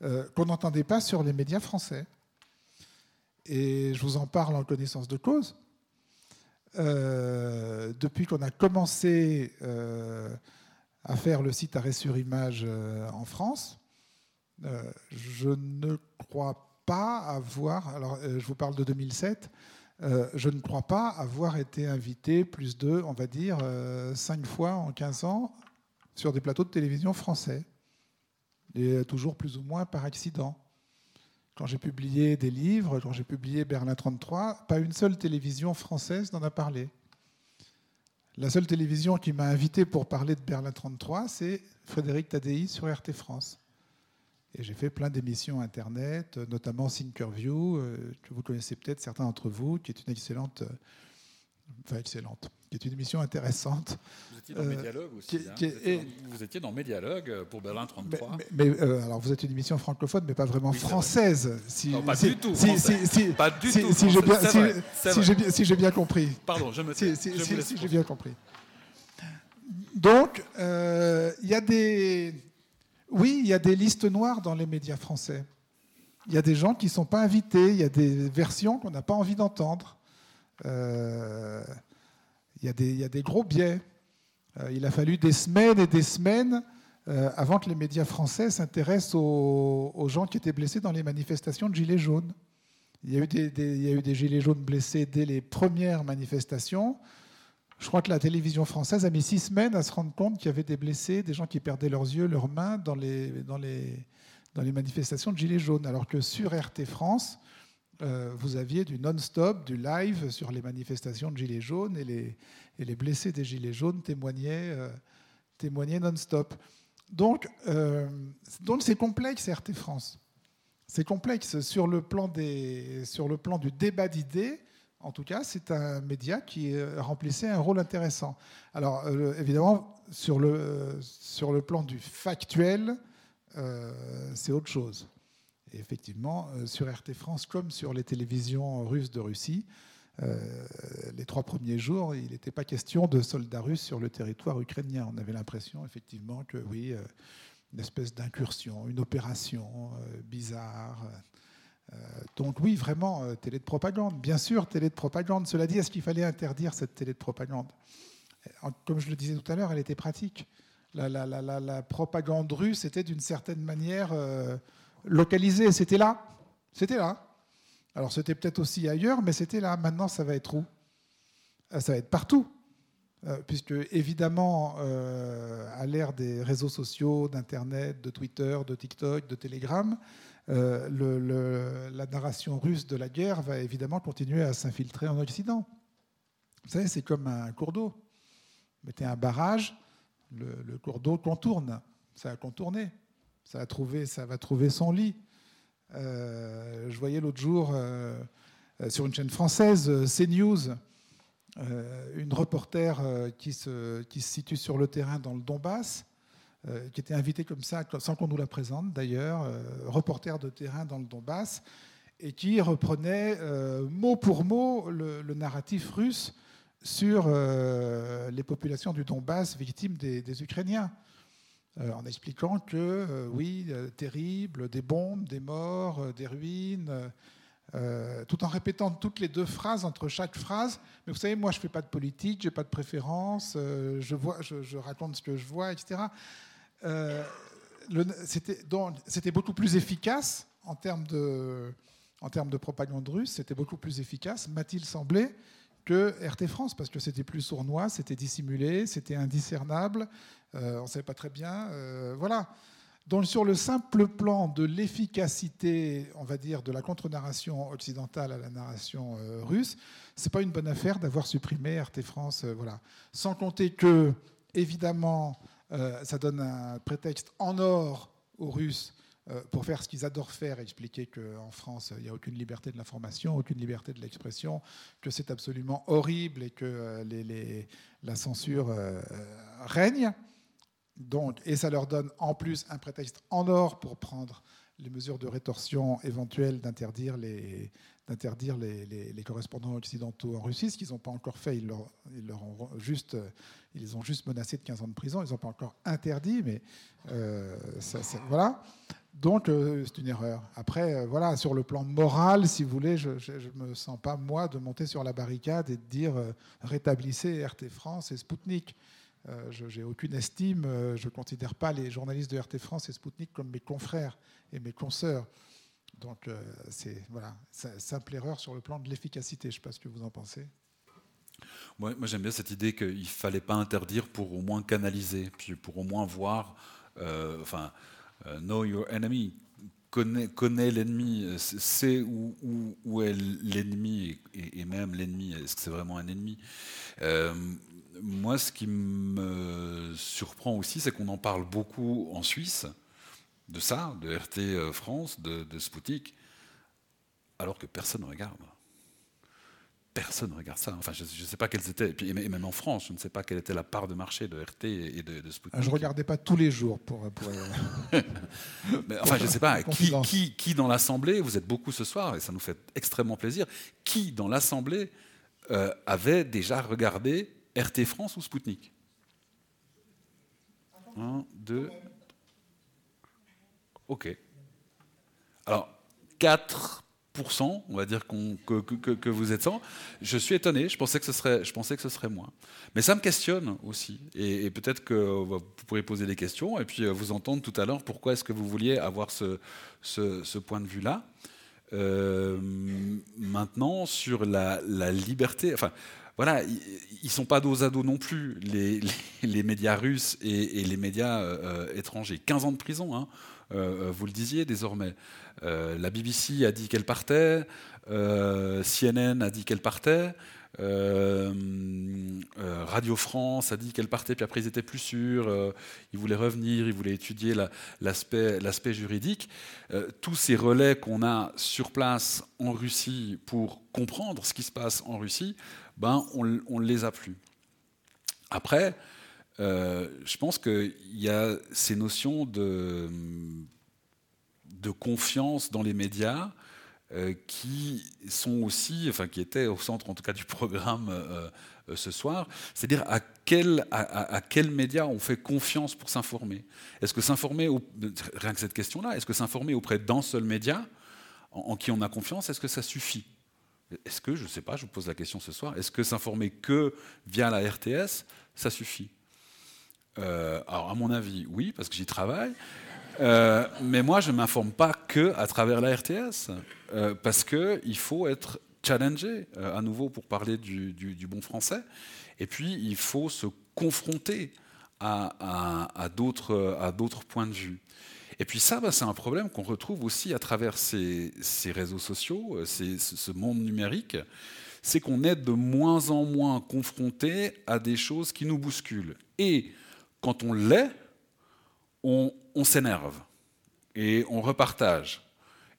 qu'on n'entendait pas sur les médias français. Et je vous en parle en connaissance de cause. Euh, depuis qu'on a commencé euh, à faire le site arrêt sur image euh, en France, je ne crois pas avoir, alors je vous parle de 2007, je ne crois pas avoir été invité plus de, on va dire, 5 fois en 15 ans sur des plateaux de télévision français, et toujours plus ou moins par accident. Quand j'ai publié des livres, quand j'ai publié Berlin 33, pas une seule télévision française n'en a parlé. La seule télévision qui m'a invité pour parler de Berlin 33, c'est Frédéric Tadei sur RT France. Et j'ai fait plein d'émissions Internet, notamment Thinkerview, euh, que vous connaissez peut-être certains d'entre vous, qui est une excellente, euh, enfin excellente, qui est une émission intéressante. Vous étiez dans euh, Médialogue aussi. Hein. vous, étiez dans, Médialogue euh, pour Berlin 33. Mais, euh, alors vous êtes une émission francophone, mais pas vraiment française. Si, non, pas du tout. Si, pas du tout. Si j'ai bien, compris. Pardon, je me tais. Si, j'ai bien compris. Donc, il y a des. Oui, il y a des listes noires dans les médias français. Il y a des gens qui ne sont pas invités, il y a des versions qu'on n'a pas envie d'entendre. Euh, il y, a des, gros biais. Euh, il a fallu des semaines et des semaines euh, avant que les médias français s'intéressent aux, gens qui étaient blessés dans les manifestations de Gilets jaunes. Il y, a eu des, Gilets jaunes blessés dès les premières manifestations. Je crois que la télévision française a mis six semaines à se rendre compte qu'il y avait des blessés, des gens qui perdaient leurs yeux, leurs mains dans les, dans les manifestations de Gilets jaunes. Alors que sur RT France, euh, vous aviez du non-stop, du live sur les manifestations de Gilets jaunes et les, blessés des Gilets jaunes témoignaient, euh, non-stop. Donc, euh, donc c'est complexe RT France. C'est complexe sur le plan, des, sur le plan du débat d'idées. En tout cas, c'est un média qui remplissait un rôle intéressant. Alors, évidemment, sur le, sur le plan du factuel, c'est autre chose effectivement, euh, sur RT France comme sur les télévisions russes de Russie, euh, les trois premiers jours, il n'était pas question de soldats russes sur le territoire ukrainien. On avait l'impression, effectivement, que oui, euh, une espèce d'incursion, une opération bizarre. donc oui, vraiment, télé de propagande. Bien sûr, télé de propagande. Cela dit, est-ce qu'il fallait interdire cette télé de propagande? Comme je le disais tout à l'heure, elle était pratique. La, la propagande russe était d'une certaine manière localisé, c'était là. C'était là. Alors c'était peut-être aussi ailleurs, mais c'était là. Maintenant, ça va être où? Ça va être partout. puisque évidemment, à l'ère des réseaux sociaux, d'Internet, de Twitter, de TikTok, de Telegram, la narration russe de la guerre va évidemment continuer à s'infiltrer en Occident. Vous savez, c'est comme un cours d'eau. Mettez un barrage, le, cours d'eau contourne. Ça va contourner. Ça va trouver, son lit. Euh, je voyais l'autre jour euh, sur une chaîne française, CNews, euh, une reporter qui se, situe sur le terrain dans le Donbass, qui était invitée comme ça, sans qu'on nous la présente d'ailleurs, reporter de terrain dans le Donbass, et qui reprenait mot pour mot le, narratif russe sur euh, les populations du Donbass victimes des, Ukrainiens, euh, en expliquant que, euh, oui, terrible, des bombes, des morts, des ruines, tout en répétant toutes les deux phrases entre chaque phrase. Mais vous savez, moi, je ne fais pas de politique, je n'ai pas de préférence, je, vois, je, raconte ce que je vois, etc. C'était beaucoup plus efficace en termes de, en termes de propagande russe, c'était beaucoup plus efficace, m'a-t-il semblé, que RT France, parce que c'était plus sournois, c'était dissimulé, c'était indiscernable, euh, on ne savait pas très bien. Euh, voilà. Donc sur le simple plan de l'efficacité, on va dire, de la contre-narration occidentale à la narration euh, russe, c'est pas une bonne affaire d'avoir supprimé RT France. voilà. Sans compter que, évidemment, ça donne un prétexte en or aux Russes euh, pour faire ce qu'ils adorent faire, expliquer qu'en France, il n'y a aucune liberté de l'information, aucune liberté de l'expression, que c'est absolument horrible et que euh, la censure euh, règne. Donc, et ça leur donne en plus un prétexte en or pour prendre les mesures de rétorsion éventuelles d'interdire les, d'interdire les, correspondants occidentaux en Russie, ce qu'ils n'ont pas encore fait. Ils, leur, ils, leur ont juste, ils ont juste menacés de 15 ans de prison. Ils n'ont pas encore interdit, mais ça, voilà. Donc, euh, c'est une erreur. Après, euh, voilà, sur le plan moral, si vous voulez, je ne me sens pas, moi, de monter sur la barricade et de dire euh, rétablissez RT France et Spoutnik. Je n'ai aucune estime, je ne considère pas les journalistes de RT France et Spoutnik comme mes confrères et mes consoeurs. Donc, c'est voilà, simple erreur sur le plan de l'efficacité. Je ne sais pas ce que vous en pensez. Moi, j'aime bien cette idée qu'il ne fallait pas interdire pour au moins canaliser, puis pour au moins voir. enfin euh, know your enemy, connaît, l'ennemi, sait où, est l'ennemi et, même l'ennemi, est-ce que c'est vraiment un ennemi? Euh, Moi, ce qui me surprend aussi, c'est qu'on en parle beaucoup en Suisse, de ça, de RT euh, France, de, de Sputnik, alors que personne ne regarde personne ne regarde ça. Enfin, je ne sais pas quelles étaient, et, puis, même en France, je ne sais pas quelle était la part de marché de RT et de, de Sputnik. Je ne regardais pas tous les jours pour. enfin, je ne sais pas, qui, qui, qui, dans l'Assemblée, vous êtes beaucoup ce soir, et ça nous fait extrêmement plaisir, qui dans l'Assemblée euh, avait déjà regardé RT France ou Sputnik Un, deux. Ok. Alors, quatre on va dire que, vous êtes 100, je suis étonné, je pensais, que ce serait, je moins. Mais ça me questionne aussi, et, peut-être que vous pourrez poser des questions, et puis euh, vous entendre tout à l'heure pourquoi est-ce que vous vouliez avoir ce, point de vue-là. Euh, maintenant, sur la, liberté, voilà, ils ne sont pas dos à dos non plus, les, médias russes et, les médias euh, étrangers. 15 ans de prison, hein, vous le disiez désormais. Euh, la BBC a dit qu'elle partait, euh, CNN a dit qu'elle partait, euh, Radio France a dit qu'elle partait, puis après ils étaient plus sûrs, ils voulaient revenir, ils voulaient étudier l'aspect juridique. tous ces relais qu'on a sur place en Russie pour comprendre ce qui se passe en Russie, ben, on ne les a plus. Après, je pense qu'il y a ces notions de de confiance dans les médias euh, qui sont aussi, enfin qui étaient au centre en tout cas du programme euh, euh, ce soir, c'est-à-dire à quel, à, média on fait confiance pour s'informer? Est-ce que s'informer, rien que cette question-là, est-ce que s'informer auprès d'un seul média en, qui on a confiance, est-ce que ça suffit? Est-ce que, je ne sais pas, je vous pose la question ce soir, est-ce que s'informer que via la RTS, ça suffit? Alors à mon avis, oui, parce que j'y travaille. Euh, mais moi, je ne m'informe pas que à travers la RTS. euh, parce qu'il faut être challengé, à nouveau pour parler du, bon français, et puis il faut se confronter à, d'autres points de vue. Et puis ça, bah, c'est un problème qu'on retrouve aussi à travers ces, réseaux sociaux, ce monde numérique, c'est qu'on est de moins en moins confronté à des choses qui nous bousculent. Et quand on l'est, on, s'énerve et on repartage.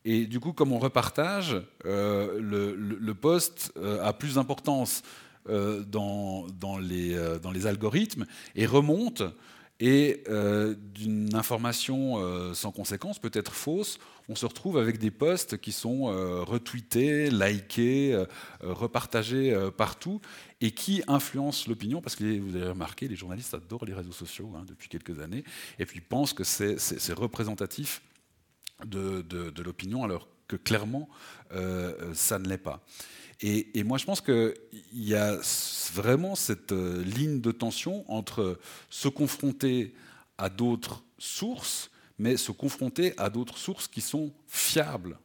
Et du coup, comme on repartage, euh, le, poste euh, a plus d'importance euh, dans les algorithmes et remonte et euh, d'une information euh, sans conséquence, peut-être fausse, on se retrouve avec des posts qui sont euh, retweetés, likés, repartagés partout, et qui influencent l'opinion, parce que vous avez remarqué, les journalistes adorent les réseaux sociaux hein, depuis quelques années, et puis pensent que c'est représentatif de, de l'opinion, alors que clairement, ça ne l'est pas. Et, moi, je pense qu'il y a vraiment cette euh, ligne de tension entre se confronter à d'autres sources, mais se confronter à d'autres sources qui sont fiables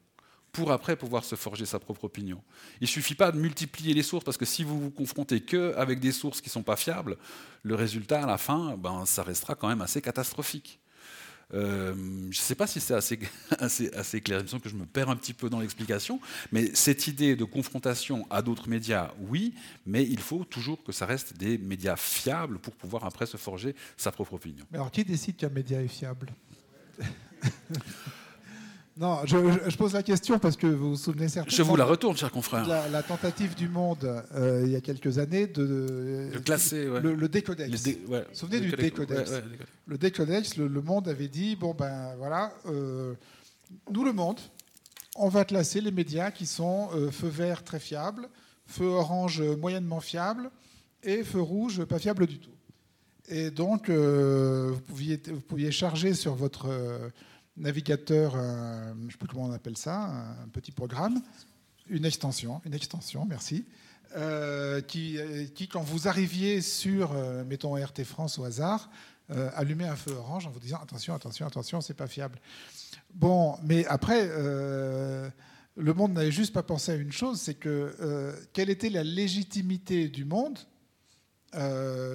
pour après pouvoir se forger sa propre opinion. Il ne suffit pas de multiplier les sources, parce que si vous vous confrontez qu'avec des sources qui ne sont pas fiables, le résultat à la fin, ben, ça restera quand même assez catastrophique. Euh, je ne sais pas si c'est assez, assez, assez, clair. Il me semble que je me perds un petit peu dans l'explication. Mais cette idée de confrontation à d'autres médias, oui, mais il faut toujours que ça reste des médias fiables pour pouvoir après se forger sa propre opinion. Mais alors, qui décide qu'un média est fiable? Non, je, pose la question parce que vous vous souvenez certainement. Je vous la retourne, cher confrère. La, tentative du Monde, euh, il y a quelques années, de, classer le, le, décodex. vous vous souvenez du décodex, Le décodex, le, Monde avait dit bon, ben voilà, euh, nous, le Monde, on va classer les médias qui sont euh, feu vert très fiable, feu orange moyennement fiable et feu rouge pas fiable du tout. Et donc, vous, pouviez, vous pouviez charger sur votre navigateur, euh, je ne sais plus comment on appelle ça, un petit programme, une extension, une extension, merci, euh, qui, qui, quand vous arriviez sur, euh, mettons RT France au hasard, allumait un feu orange en vous disant attention, attention, attention, c'est pas fiable. Bon, mais après, le monde n'avait juste pas pensé à une chose, c'est que quelle était la légitimité du monde,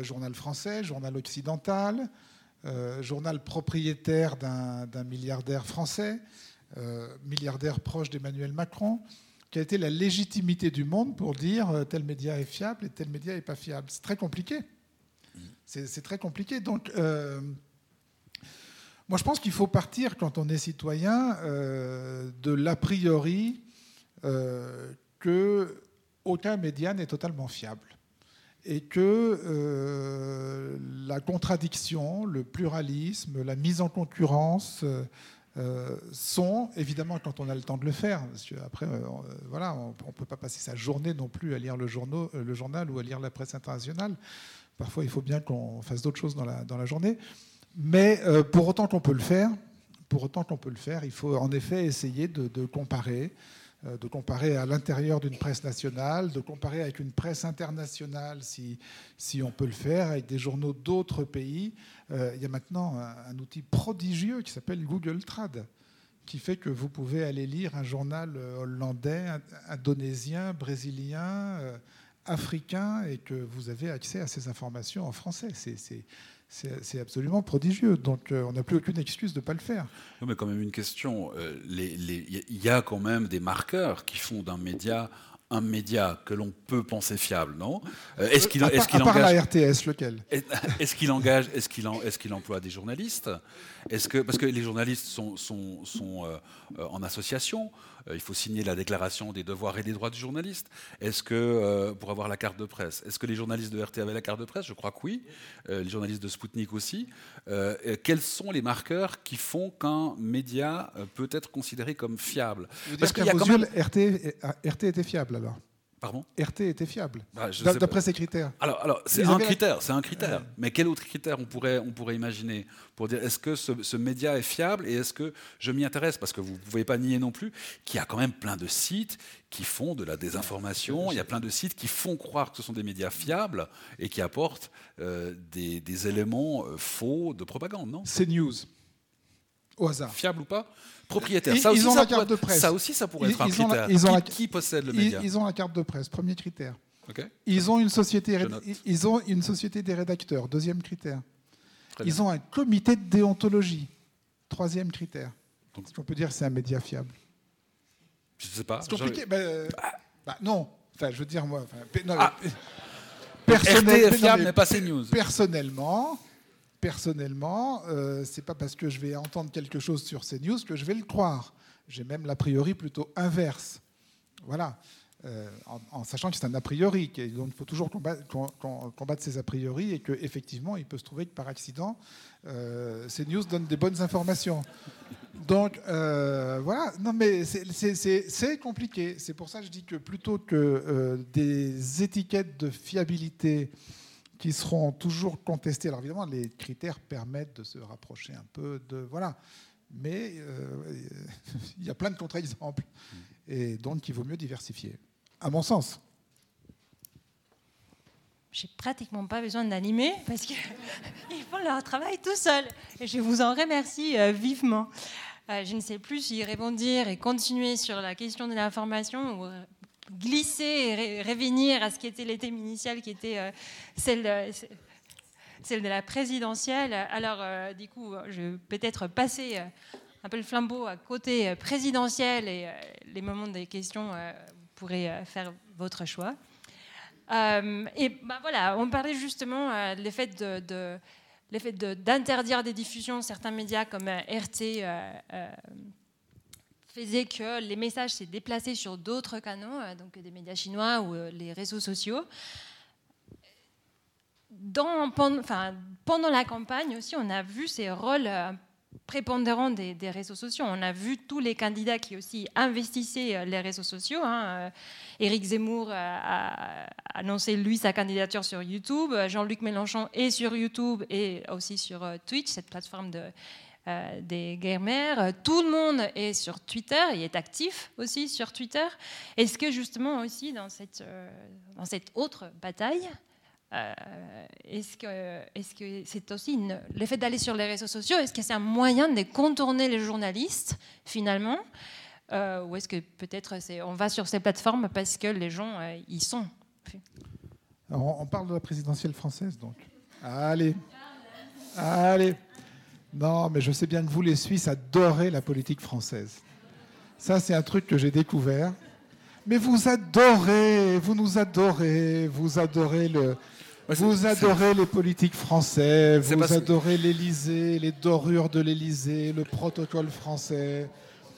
journal français, journal occidental, euh, journal propriétaire d'un milliardaire français, euh, milliardaire proche d'Emmanuel Macron, qui a été la légitimité du monde pour dire euh, tel média est fiable et tel média n'est pas fiable. C'est très compliqué. C'est très compliqué. Donc, moi, je pense qu'il faut partir, quand on est citoyen, de l'a priori que aucun média n'est totalement fiable et que euh, la contradiction, le pluralisme, la mise en concurrence euh, sont, évidemment, quand on a le temps de le faire, parce qu'après, euh, voilà, on ne peut pas passer sa journée non plus à lire le, journal ou à lire la presse internationale. Parfois, il faut bien qu'on fasse d'autres choses dans la, dans la journée. Mais pour autant qu'on peut le faire, pour autant qu'on peut le faire, il faut en effet essayer de, comparer euh, de comparer à l'intérieur d'une presse nationale, de comparer avec une presse internationale si, si on peut le faire, avec des journaux d'autres pays. Euh, il y a maintenant un, outil prodigieux qui s'appelle Google Trad, qui fait que vous pouvez aller lire un journal euh, hollandais, indonésien, brésilien, africain, et que vous avez accès à ces informations en français. C'est c'est absolument prodigieux. Donc euh, on n'a plus aucune excuse de ne pas le faire. mais quand même une question. Euh, il y a quand même des marqueurs qui font d'un média un média que l'on peut penser fiable, non? Euh, Est-ce qu'il est qu engage la RTS, lequel? Est-ce qu'il engage Est-ce qu'il est qu'il emploie des journalistes? Est-ce que parce que les journalistes sont, sont, sont en association euh, il faut signer la déclaration des devoirs et des droits du journaliste. Est-ce que, euh, pour avoir la carte de presse, est-ce que les journalistes de RT avaient la carte de presse? Je crois que oui. Euh, les journalistes de Spoutnik aussi. quels sont les marqueurs qui font qu'un média peut être considéré comme fiable? Parce qu'il y a quand même... RT, RT était fiable alors? RT était fiable, bah, d'après ces critères. Alors, alors c'est un critère, c'est un critère. Mais quel autre critère on pourrait, on pourrait imaginer pour dire est-ce que ce, média est fiable et est-ce que je m'y intéresse? Parce que vous ne pouvez pas nier non plus qu'il y a quand même plein de sites qui font de la désinformation, il y a plein de sites qui font croire que ce sont des médias fiables et qui apportent euh, des, éléments euh, faux de propagande, non? C'est news. Au hasard. Fiable ou pas? Propriétaire. Ils- ça, aussi, ils ont ça la carte pourrait, de presse. ça aussi, ça pourrait Ils- être un ils critère. ils ont qui, la- qui possède le Ils, média ils ont la carte de presse, premier critère. Ok Ils ont une société, ils ont une société des rédacteurs, deuxième critère. Très bien. Ils ont un comité de déontologie, troisième critère. Donc- Est-ce qu'on peut dire que c'est un média fiable? Je sais pas. C'est compliqué. bah, euh, bah, non. Enfin, je veux dire, moi. enfin, non, Ah. mais- personnel- non, mais mais pas CNews. Personnellement, personnellement, euh, c'est pas parce que je vais entendre quelque chose sur CNews que je vais le croire. J'ai même l'a priori plutôt inverse. Voilà. Euh, en, sachant que c'est un a priori, donc il faut toujours combattre, com- com- combattre ces a priori et qu'effectivement, il peut se trouver que par accident, euh, CNews donne des bonnes informations. Donc euh, voilà, non mais c'est- compliqué. C'est pour ça que je dis que plutôt que des étiquettes de fiabilité qui seront toujours contestées, alors évidemment les critères permettent de se rapprocher un peu de voilà, mais euh, il y a plein de contre-exemples et donc il vaut mieux diversifier, à mon sens. J'ai pratiquement pas besoin d'animer parce qu'ils font leur travail tout seuls. Et je vous en remercie euh, vivement. Euh, je ne sais plus si rebondir et continuer sur la question de l'information ou glisser et revenir à ce qui était le thème initial qui était euh, celle, de, celle de la présidentielle. Alors, euh, du coup, je vais peut-être passer euh, un peu le flambeau à côté présidentiel et les moments des questions, vous pourrez faire votre choix. Et ben voilà, on parlait justement de, de- le fait de- d'interdire des diffusions certains médias comme RT faisait que les messages s'est déplacés sur d'autres canaux, euh, donc des médias chinois ou euh, les réseaux sociaux. Pendant, la campagne aussi, on a vu ces rôles euh, prépondérants des, réseaux sociaux. On a vu tous les candidats qui aussi investissaient les réseaux sociaux. hein, Éric Zemmour a annoncé lui sa candidature sur YouTube. Jean-Luc Mélenchon est sur YouTube et aussi sur Twitch, cette plateforme de, euh, des gamers. Tout le monde est sur Twitter, il est actif aussi sur Twitter. Est-ce que justement aussi dans cette, euh, dans cette autre bataille, euh, est-ce que est-ce c'est aussi une- le fait d'aller sur les réseaux sociaux, est-ce que c'est un moyen de contourner les journalistes finalement euh, ou est-ce que peut-être on va sur ces plateformes parce que les gens euh, y sont? On parle de la présidentielle française, donc. Allez. Allez. Non, mais je sais bien que vous, les Suisses, adorez la politique française. Ça, c'est un truc que j'ai découvert. Mais vous adorez, vous nous adorez, vous adorez le. Ouais, Vous adorez les politiques français, vous parce adorez l'Élysée, les dorures de l'Élysée, le protocole français.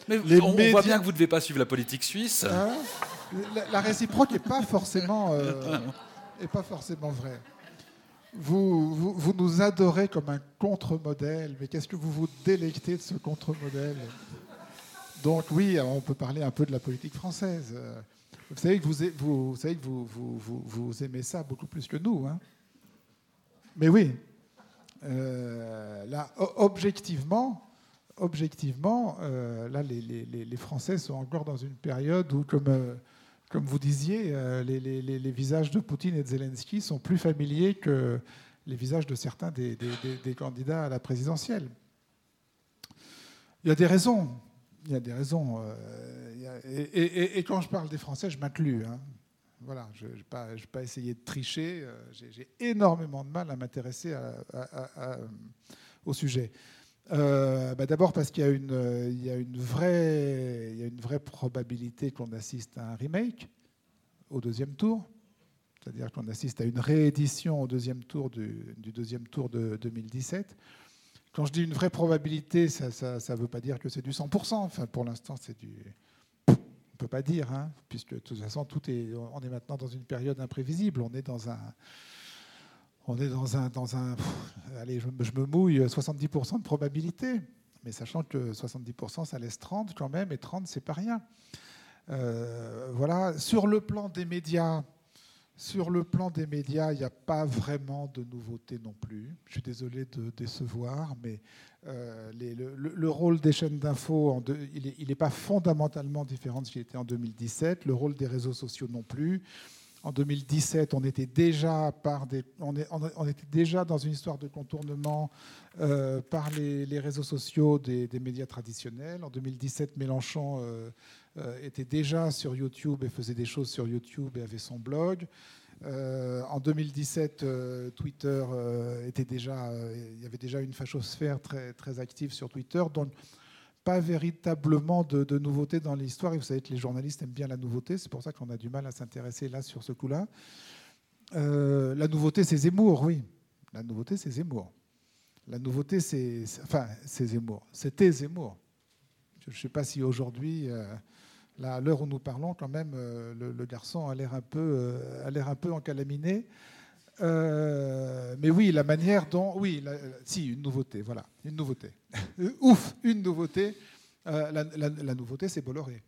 Mais Les on, voit bien que vous ne devez pas suivre la politique suisse. Hein? La, la réciproque n'est pas forcément euh, est pas forcément vraie. Vous, vous, vous nous adorez comme un contre-modèle, mais qu'est-ce que vous vous délectez de ce contre-modèle? Donc oui, on peut parler un peu de la politique française. Vous savez que vous, vous, savez que vous, aimez ça beaucoup plus que nous. Hein mais oui, Euh, là, objectivement, objectivement, euh, là, les- les- les Français sont encore dans une période où, comme, euh, comme vous disiez, euh, les, visages de Poutine et de Zelensky sont plus familiers que les visages de certains des, candidats à la présidentielle. Il y a des raisons. Il y a des raisons. euh, et, quand je parle des Français, je m'inclus. hein. Voilà, je ne vais pas, pas essayer de tricher. euh, J'ai énormément de mal à m'intéresser au sujet. Euh, bah D'abord parce qu'il y, a une, euh, vraie- probabilité qu'on assiste à un remake au deuxième tour. C'est-à-dire qu'on assiste à une réédition au deuxième tour du, du deuxième tour de 2017. Quand je dis une vraie probabilité, ça ne veut pas dire que c'est du 100%. Enfin, pour l'instant, c'est du... On ne peut pas dire, hein, puisque de toute façon, tout est, on est maintenant dans une période imprévisible. On est dans un... On est dans un, dans un allez, je, me- mouille, 70% de probabilité. Mais sachant que 70%, ça laisse 30 quand même, et 30, c'est pas rien. Euh, voilà. Sur le plan des médias, sur le plan des médias, il n'y a pas vraiment de nouveautés non plus. Je suis désolé de décevoir, mais euh, le, le- le rôle des chaînes d'infos, il n'est pas fondamentalement différent de ce qu'il était en 2017. Le rôle des réseaux sociaux non plus. En 2017, on était déjà, dans une histoire de contournement euh, par les, réseaux sociaux des, médias traditionnels. En 2017, Mélenchon euh, euh, était déjà sur YouTube et faisait des choses sur YouTube et avait son blog. en 2017, Twitter était déjà, il y avait déjà une fachosphère très, active sur Twitter. Pas véritablement de, nouveautés dans l'histoire. Et vous savez que les journalistes aiment bien la nouveauté. C'est pour ça qu'on a du mal à s'intéresser là sur ce coup-là. Euh, la nouveauté, c'est Zemmour, oui. La nouveauté, c'est Zemmour. La nouveauté, c'est. Enfin, c'est Zemmour. C'était Zemmour. Je ne sais pas si aujourd'hui, euh, à l'heure où nous parlons, quand même, euh, le, garçon a l'air un, peu, un peu encalaminé. Euh, mais oui, la manière dont. Oui, si, une nouveauté, voilà, une nouveauté. Ouf, une nouveauté. Euh, la, nouveauté, c'est Bolloré.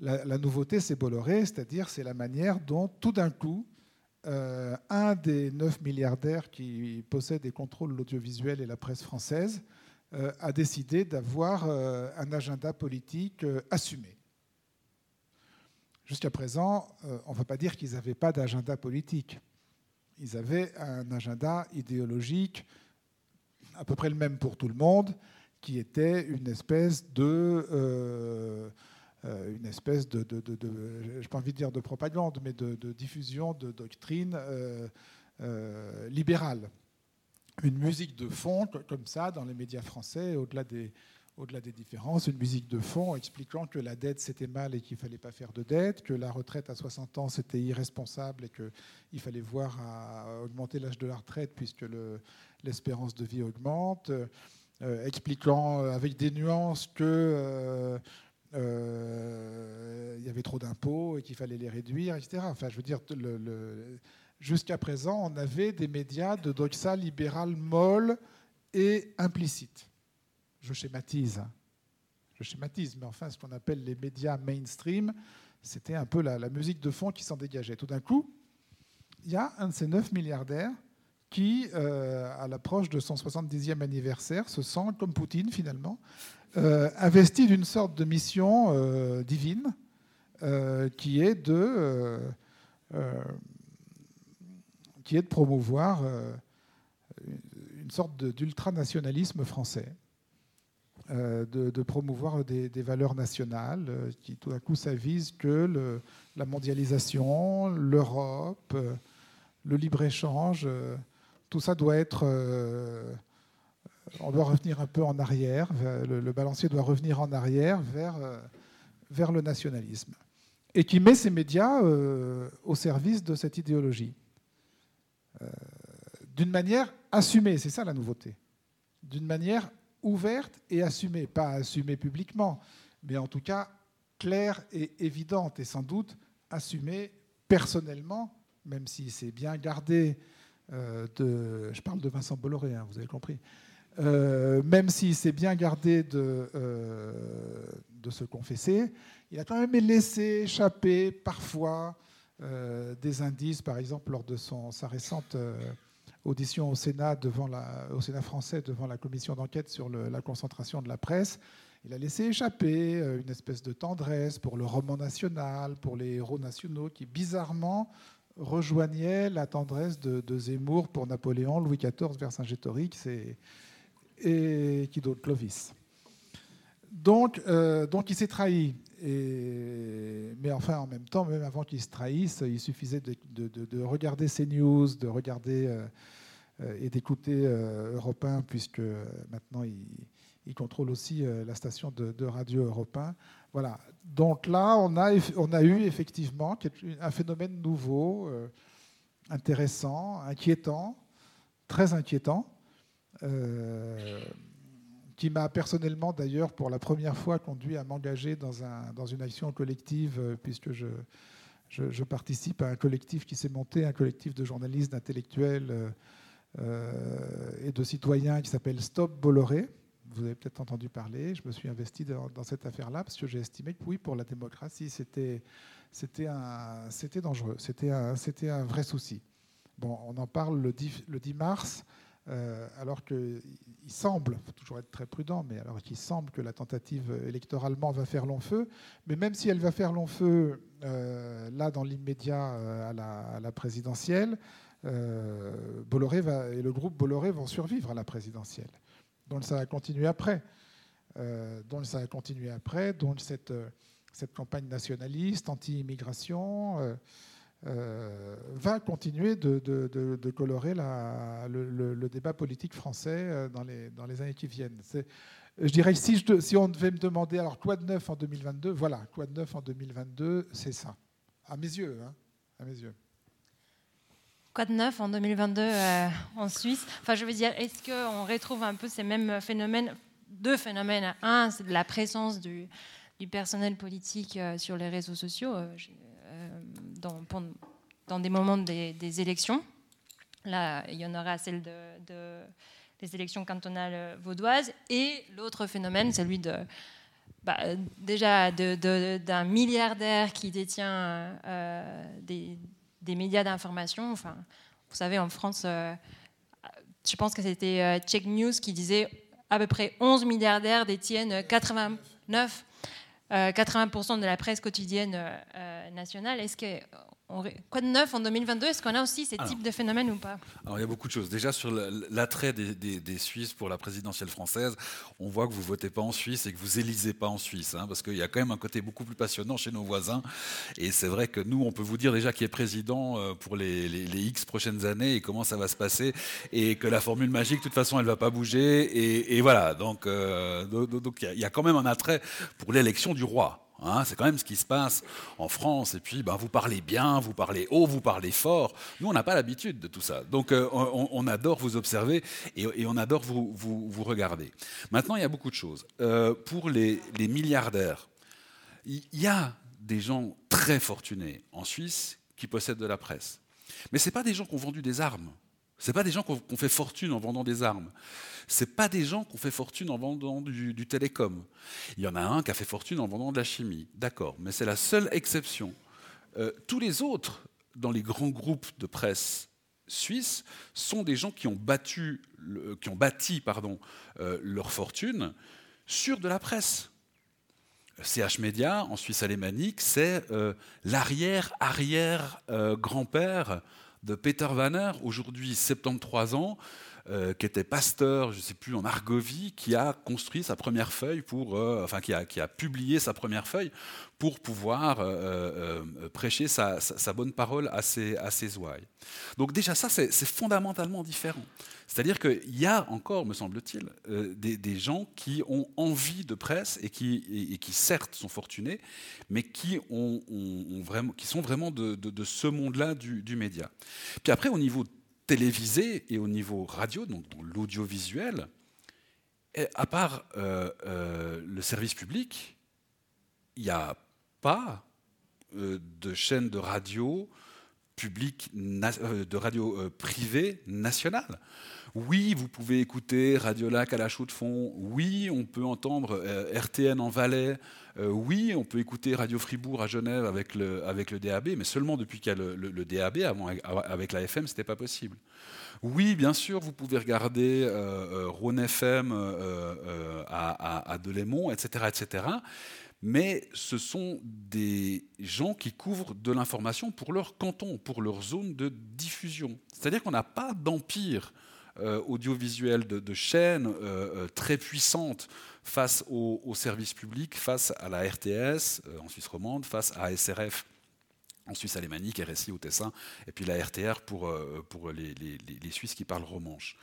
La, nouveauté, c'est Bolloré, c'est-à-dire c'est la manière dont, tout d'un coup, euh, un des neuf milliardaires qui possède et contrôle l'audiovisuel et la presse française a décidé d'avoir un agenda politique assumé. Jusqu'à présent, on ne va pas dire qu'ils n'avaient pas d'agenda politique ils avaient un agenda idéologique à peu près le même pour tout le monde, qui était une espèce de, euh, euh, une espèce de, pas envie de dire de propagande, mais de, diffusion de doctrine euh, libérale. Une musique de fond comme ça dans les médias français, au-delà des, au-delà des différences, une musique de fond expliquant que la dette c'était mal et qu'il ne fallait pas faire de dette, que la retraite à 60 ans c'était irresponsable et qu'il fallait voir augmenter l'âge de la retraite puisque l'espérance de vie augmente, euh, expliquant euh, avec des nuances que euh, il y avait trop d'impôts et qu'il fallait les réduire, etc. Enfin, je veux dire, jusqu'à présent, on avait des médias de doxa libérale molle et implicite je schématise, je schématise, mais enfin, ce qu'on appelle les médias mainstream, c'était un peu la, musique de fond qui s'en dégageait. Tout d'un coup, il y a un de ces neuf milliardaires qui, euh, à l'approche de son 70e anniversaire, se sent, comme Poutine finalement, euh, investi d'une sorte de mission euh, divine qui, est de, qui est de promouvoir une sorte d'ultranationalisme français. Euh, de, promouvoir des, valeurs nationales euh, qui tout à coup s'avisent que la mondialisation, l'Europe, euh, le libre-échange, tout ça doit être... on doit revenir un peu en arrière, le, balancier doit revenir en arrière vers, vers le nationalisme. Et qui met ces médias au service de cette idéologie. D'une manière assumée, c'est ça la nouveauté. D'une manière ouverte et assumée, pas assumée publiquement, mais en tout cas claire et évidente, et sans doute assumée personnellement, même si c'est bien gardé euh, de... Je parle de Vincent Bolloré, hein, vous avez compris. Euh, même si c'est bien gardé de, euh, de se confesser, il a quand même laissé échapper parfois des indices, par exemple lors de son, sa récente audition au Sénat, devant la, Sénat français devant la commission d'enquête sur la concentration de la presse. Il a laissé échapper euh, une espèce de tendresse pour le roman national, pour les héros nationaux, qui bizarrement rejoignaient la tendresse de, Zemmour pour Napoléon, Louis XIV, Vercingétorix et, et qui d'autre Clovis. Donc, euh, donc il s'est trahi. Mais enfin, en même temps, même avant qu'il se trahisse, il suffisait de, de, regarder ces news, de regarder euh, euh, et d'écouter euh, Europe 1, puisque maintenant il, contrôle aussi la station de, radio Europe 1. Voilà. Donc là, on a, on a eu effectivement un phénomène nouveau, intéressant, inquiétant, très inquiétant qui m'a personnellement d'ailleurs pour la première fois conduit à m'engager dans, un, dans une action collective, euh, puisque je, je, participe à un collectif qui s'est monté, un collectif de journalistes, d'intellectuels euh, euh, et de citoyens qui s'appelle Stop Bolloré. Vous avez peut-être entendu parler. Je me suis investi dans, cette affaire-là parce que j'ai estimé que oui, pour la démocratie, c'était dangereux, c'était un, un vrai souci. Bon, on en parle le 10, le 10 mars. Alors qu'il semble, faut toujours être très prudent, mais alors qu'il semble que la tentative électoralement va faire long feu. Mais même si elle va faire long feu, là, dans l'immédiat, à, la présidentielle, Bolloré et le groupe Bolloré vont survivre à la présidentielle. Donc ça va continuer après. donc ça va continuer après. Donc cette cette campagne nationaliste, anti-immigration, euh, euh, va continuer de, colorer le, débat politique français euh, dans les, années qui viennent. Je dirais, si, si on devait me demander, alors quoi de neuf en 2022 Voilà, quoi de neuf en 2022 C'est ça. À mes yeux. Hein, à mes yeux. Quoi de neuf en 2022 en Suisse? Enfin, je veux dire, est-ce qu'on retrouve un peu ces mêmes phénomènes Deux phénomènes? Un, c'est la présence du, personnel politique euh, sur les réseaux sociaux euh, euh, dans, des moments des, élections. Là, il y en aura celle de, des élections cantonales vaudoises. Et l'autre phénomène, celui de, bah, déjà d'un milliardaire qui détient des, des, médias d'information. Enfin, vous savez, en France, je pense que c'était Check News qui disait à peu près 11 milliardaires détiennent 89 80% euh, de la presse quotidienne euh, euh, nationale. Est-ce que Quoi de neuf en 2022 Est-ce qu'on a aussi ces types de phénomènes ou pas? Alors, il y a beaucoup de choses. Déjà, sur l'attrait des, Suisses pour la présidentielle française, on voit que vous ne votez pas en Suisse et que vous élisez pas en Suisse, hein, parce qu'il y a quand même un côté beaucoup plus passionnant chez nos voisins. Et c'est vrai que nous, on peut vous dire déjà qui est président pour les, X prochaines années et comment ça va se passer, et que la formule magique, de toute façon, elle ne va pas bouger. Et, voilà, donc donc il y a quand même un attrait pour l'élection du roi. Hein, c'est quand même ce qui se passe en France. Et puis, ben, vous parlez bien, vous parlez haut, vous parlez fort. Nous, on n'a pas l'habitude de tout ça. Donc, euh, on, adore vous observer et, on adore vous, vous, regarder. Maintenant, il y a beaucoup de choses. Euh, pour les, milliardaires, il y a des gens très fortunés en Suisse qui possèdent de la presse. Mais ce pas des gens qui ont vendu des armes. Ce pas des gens qui ont fait fortune en vendant des armes c'est pas des gens qui ont fait fortune en vendant du, télécom. Il y en a un qui a fait fortune en vendant de la chimie, d'accord, mais c'est la seule exception. Euh, tous les autres, dans les grands groupes de presse suisses, sont des gens qui ont, battu, qui ont bâti pardon, euh, leur fortune sur de la presse. CH Media, en Suisse alémanique, c'est euh, l'arrière-arrière-grand-père de Peter Wanner, aujourd'hui 73 ans, euh, qui était pasteur, je ne sais plus, en Argovie, qui a construit sa première feuille pour, euh, enfin, qui a, qui a, publié sa première feuille pour pouvoir euh, prêcher sa, bonne parole à ses, à ses ouailles. Donc déjà ça, c'est fondamentalement différent. C'est-à-dire qu'il y a encore, me semble-t-il, des, des, gens qui ont envie de presse et qui, et, qui certes sont fortunés, mais qui, ont, ont, vraiment, qui sont vraiment de, de, ce monde-là du, du média. Puis après, au niveau télévisé et au niveau radio, donc l'audiovisuel, à part euh, euh, le service public, il n'y a pas euh, de chaîne de radio publique, de radio privée nationale. Oui, vous pouvez écouter Radio Lac à la chaux de fond. Oui, on peut entendre RTN en Valais. oui, on peut écouter Radio Fribourg à Genève avec le, avec le DAB, mais seulement depuis qu'il y a le, DAB. Avant, avec la FM, ce n'était pas possible. Oui, bien sûr, vous pouvez regarder euh, euh Rhône FM euh, euh, à, à, Delémont, etc., etc. Mais ce sont des gens qui couvrent de l'information pour leur canton, pour leur zone de diffusion. C'est-à-dire qu'on n'a pas d'empire audiovisuel de, chaînes très puissantes face aux services publics, face à la RTS en Suisse romande, face à SRF en Suisse alémanique, RSI au Tessin, et puis la RTR pour, euh, pour les, les, Suisses qui parlent romanche.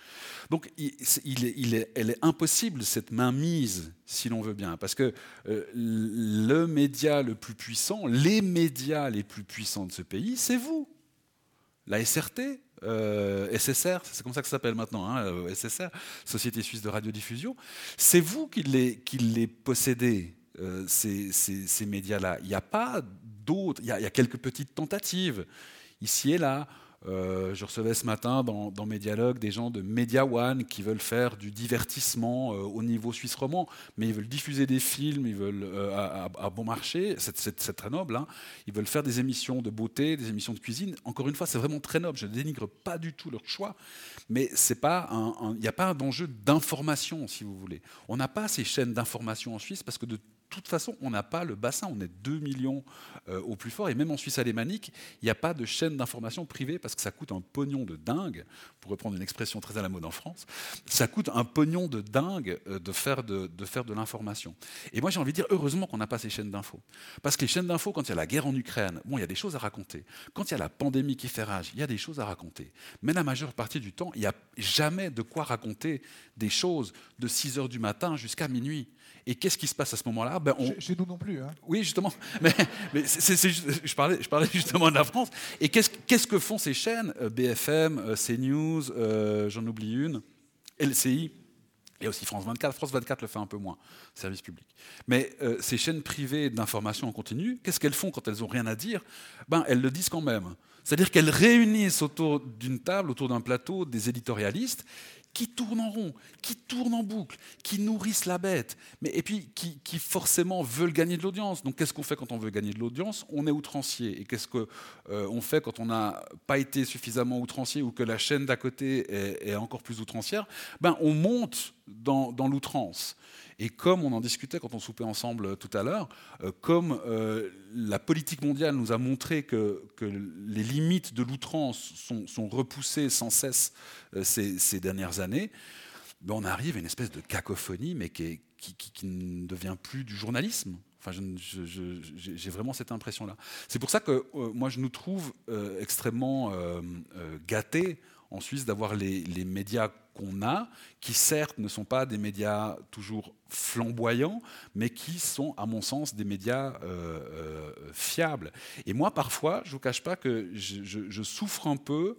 Donc il, est, elle est impossible, cette mainmise, si l'on veut bien, parce que euh, le média le plus puissant, les médias les plus puissants de ce pays, c'est vous. La SRT, euh, SSR, c'est comme ça que ça s'appelle maintenant, hein, SSR, Société Suisse de Radiodiffusion, c'est vous qui les, possédez, ces, ces, médias-là. Il n'y a pas il y, a quelques petites tentatives ici et là. Euh, je recevais ce matin dans, mes dialogues des gens de Media One qui veulent faire du divertissement euh, au niveau suisse romand, mais ils veulent diffuser des films, ils veulent euh, à, bon marché, c'est très noble. Hein. Ils veulent faire des émissions de beauté, des émissions de cuisine. Encore une fois, c'est vraiment très noble. Je ne dénigre pas du tout leur choix, mais il n'y a pas d'enjeu d'information, si vous voulez. On n'a pas ces chaînes d'information en Suisse parce que de toute façon, on n'a pas le bassin. On est 2 millions euh, au plus fort. Et même en Suisse alémanique, il n'y a pas de chaîne d'information privée parce que ça coûte un pognon de dingue, pour reprendre une expression très à la mode en France. Ça coûte un pognon de dingue euh, de faire de, l'information. Et moi, j'ai envie de dire, heureusement qu'on n'a pas ces chaînes d'infos. Parce que les chaînes d'infos, quand il y a la guerre en Ukraine, bon, il y a des choses à raconter. Quand il y a la pandémie qui fait rage, il y a des choses à raconter. Mais la majeure partie du temps, il n'y a jamais de quoi raconter des choses de 6 heures du matin jusqu'à minuit. Et qu'est-ce qui se passe à ce moment-là? Ben chez, nous non plus. Hein. Oui, justement. Mais, je, parlais, je parlais justement de la France. Et qu'est-ce que font ces chaînes euh, BFM, euh, CNews, euh, j'en oublie une, LCI et aussi France 24. France 24 le fait un peu moins, service public. Mais ces chaînes privées d'information en continu, qu'est-ce qu'elles font quand elles n'ont rien à dire? Ben, Elles le disent quand même. C'est-à-dire qu'elles réunissent autour d'une table, autour d'un plateau, des éditorialistes qui tournent en rond, qui tournent en boucle, qui nourrissent la bête, mais, et puis qui, forcément veulent gagner de l'audience. Donc qu'est-ce qu'on fait quand on veut gagner de l'audience? On est outrancier. Et qu'est-ce qu'on euh, fait quand on n'a pas été suffisamment outrancier ou que la chaîne d'à côté est, encore plus outrancière? Ben, On monte dans, dans l'outrance. Et comme on en discutait quand on soupait ensemble euh, tout à l'heure, euh, comme euh, la politique mondiale nous a montré que, les limites de l'outrance sont, repoussées sans cesse ces, dernières années, ben on arrive à une espèce de cacophonie, mais qui, ne devient plus du journalisme. Enfin, j'ai vraiment cette impression-là. C'est pour ça que moi, je nous trouve extrêmement gâtés en Suisse d'avoir les, médias qu'on a, qui certes ne sont pas des médias toujours flamboyants, mais qui sont, à mon sens, des médias euh, euh, fiables. Et moi, parfois, je ne vous cache pas que je, souffre un peu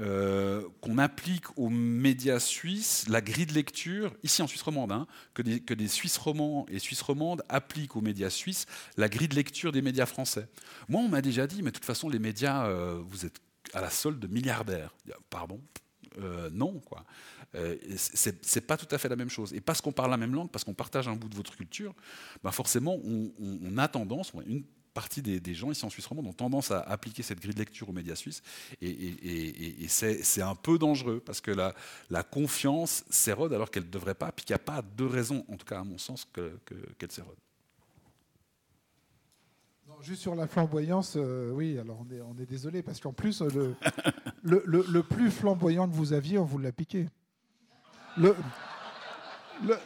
euh, qu'on applique aux médias suisses la grille de lecture, ici en Suisse romande, hein, que, des, que, des, Suisses romans et Suisses romandes appliquent aux médias suisses la grille de lecture des médias français. Moi, on m'a déjà dit, mais de toute façon, les médias, vous êtes à la solde de milliardaires. Pardon euh, Non, quoi. Euh, c'est pas tout à fait la même chose. Et parce qu'on parle la même langue, parce qu'on partage un bout de votre culture, ben forcément, on, a tendance, une partie des, gens ici en Suisse romande ont tendance à appliquer cette grille de lecture aux médias suisses. Et, c'est un peu dangereux parce que la, confiance s'érode alors qu'elle ne devrait pas, puis qu'il n'y a pas de raison, en tout cas à mon sens, qu'elle que, s'érode juste sur la flamboyance, euh, oui, alors on est, on est désolé, parce qu'en plus, le, le, le, plus flamboyant que vous aviez, on vous l'a piqué. Le, le,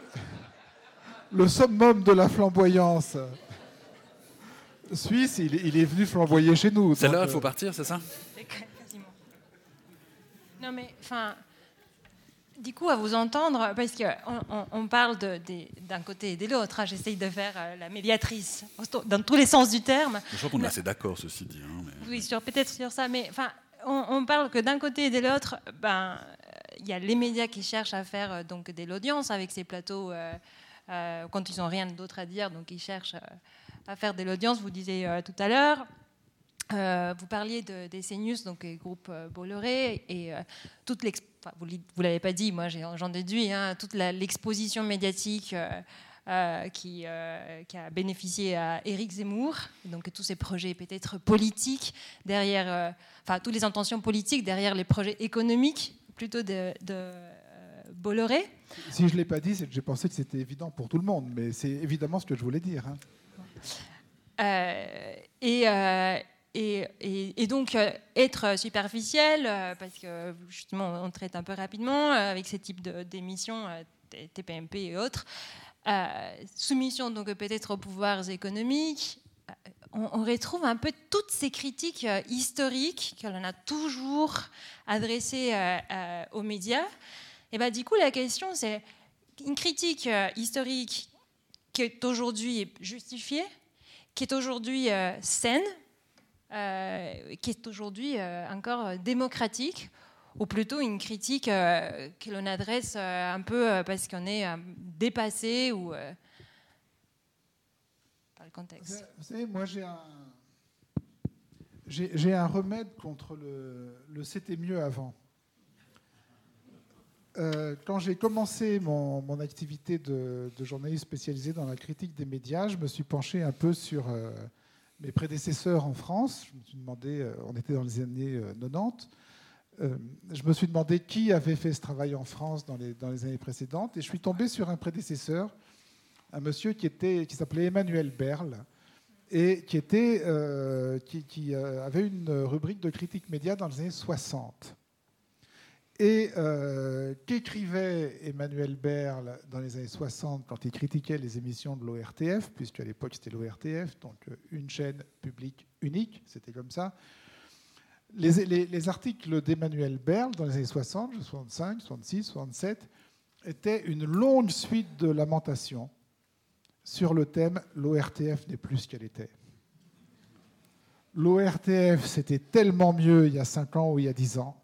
le summum de la flamboyance suisse, il, il est venu flamboyer chez nous. Celle-là, il faut euh, partir, c'est ça? Non, mais enfin, du coup, à vous entendre, parce qu'on on parle d'un côté et de l'autre, hein, j'essaye de faire euh, la médiatrice dans tous les sens du terme. Je crois qu'on est assez d'accord, ceci dit. Hein, oui, peut-être sur ça, mais enfin, on, parle que d'un côté et de l'autre, ben, il y a les médias qui cherchent à faire euh, donc de l'audience avec ces plateaux euh, quand ils n'ont rien d'autre à dire, donc ils cherchent à faire de l'audience. Vous disiez tout à l'heure. vous parliez de, des CNews, donc les groupes Bolloré, et toute l'expérience vous ne l'avez pas dit, moi j'en déduis, hein, toute l'exposition médiatique euh, euh, qui, euh, qui, a bénéficié à Éric Zemmour, donc tous ces projets peut-être politiques derrière, enfin toutes les intentions politiques derrière les projets économiques plutôt de, Bolloré. Si je ne l'ai pas dit, c'est que j'ai pensé que c'était évident pour tout le monde, mais c'est évidemment ce que je voulais dire. Hein. et, et, donc, euh, être superficiel, euh, parce que justement, on traite un peu rapidement euh, avec ces types d'émissions, TPMP et autres, soumission donc peut-être aux pouvoirs économiques, on, retrouve un peu toutes ces critiques historiques que l'on a toujours adressées aux médias. Et ben, du coup, la question, c'est une critique historique qui est aujourd'hui justifiée, qui est aujourd'hui saine, qui est aujourd'hui euh, encore euh, démocratique, ou plutôt une critique que l'on adresse un peu parce qu'on est dépassé ou par le contexte. Vous savez, moi j'ai un, J'ai un remède contre le, c'était mieux avant. Euh, quand j'ai commencé mon, activité de, journaliste spécialisé dans la critique des médias, je me suis penché un peu sur euh, mes prédécesseurs en France. Je me suis demandé, euh, on était dans les années 90, je me suis demandé qui avait fait ce travail en France dans les, années précédentes, et je suis tombé sur un prédécesseur, un monsieur qui, qui s'appelait Emmanuel Berle, et qui, était, euh, qui, euh, avait une rubrique de critique média dans les années 60. Et euh, qu'écrivait Emmanuel Berle dans les années 60 quand il critiquait les émissions de l'ORTF, puisqu'à l'époque c'était l'ORTF, donc une chaîne publique unique, c'était comme ça. Les, les articles d'Emmanuel Berle dans les années 60, 65, 66, 67 étaient une longue suite de lamentations sur le thème L'ORTF n'est plus ce qu'elle était. L'ORTF, c'était tellement mieux il y a 5 ans ou il y a 10 ans.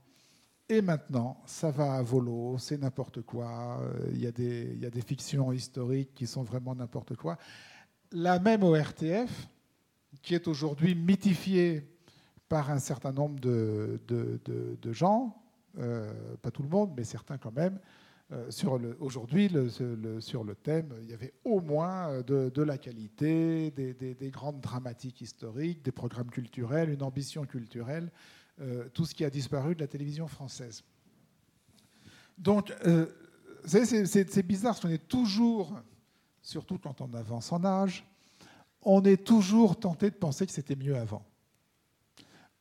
Et maintenant, ça va à volo, c'est n'importe quoi. Il y, a des, il y, a des, fictions historiques qui sont vraiment n'importe quoi. La même ORTF, qui est aujourd'hui mythifiée par un certain nombre de, de, gens, euh, pas tout le monde, mais certains quand même, euh, aujourd'hui, sur le thème, il y avait au moins euh, de, la qualité, des, grandes dramatiques historiques, des programmes culturels, une ambition culturelle, euh, tout ce qui a disparu de la télévision française. Donc, c'est bizarre, parce qu'on est toujours, surtout quand on avance en âge, on est toujours tenté de penser que c'était mieux avant.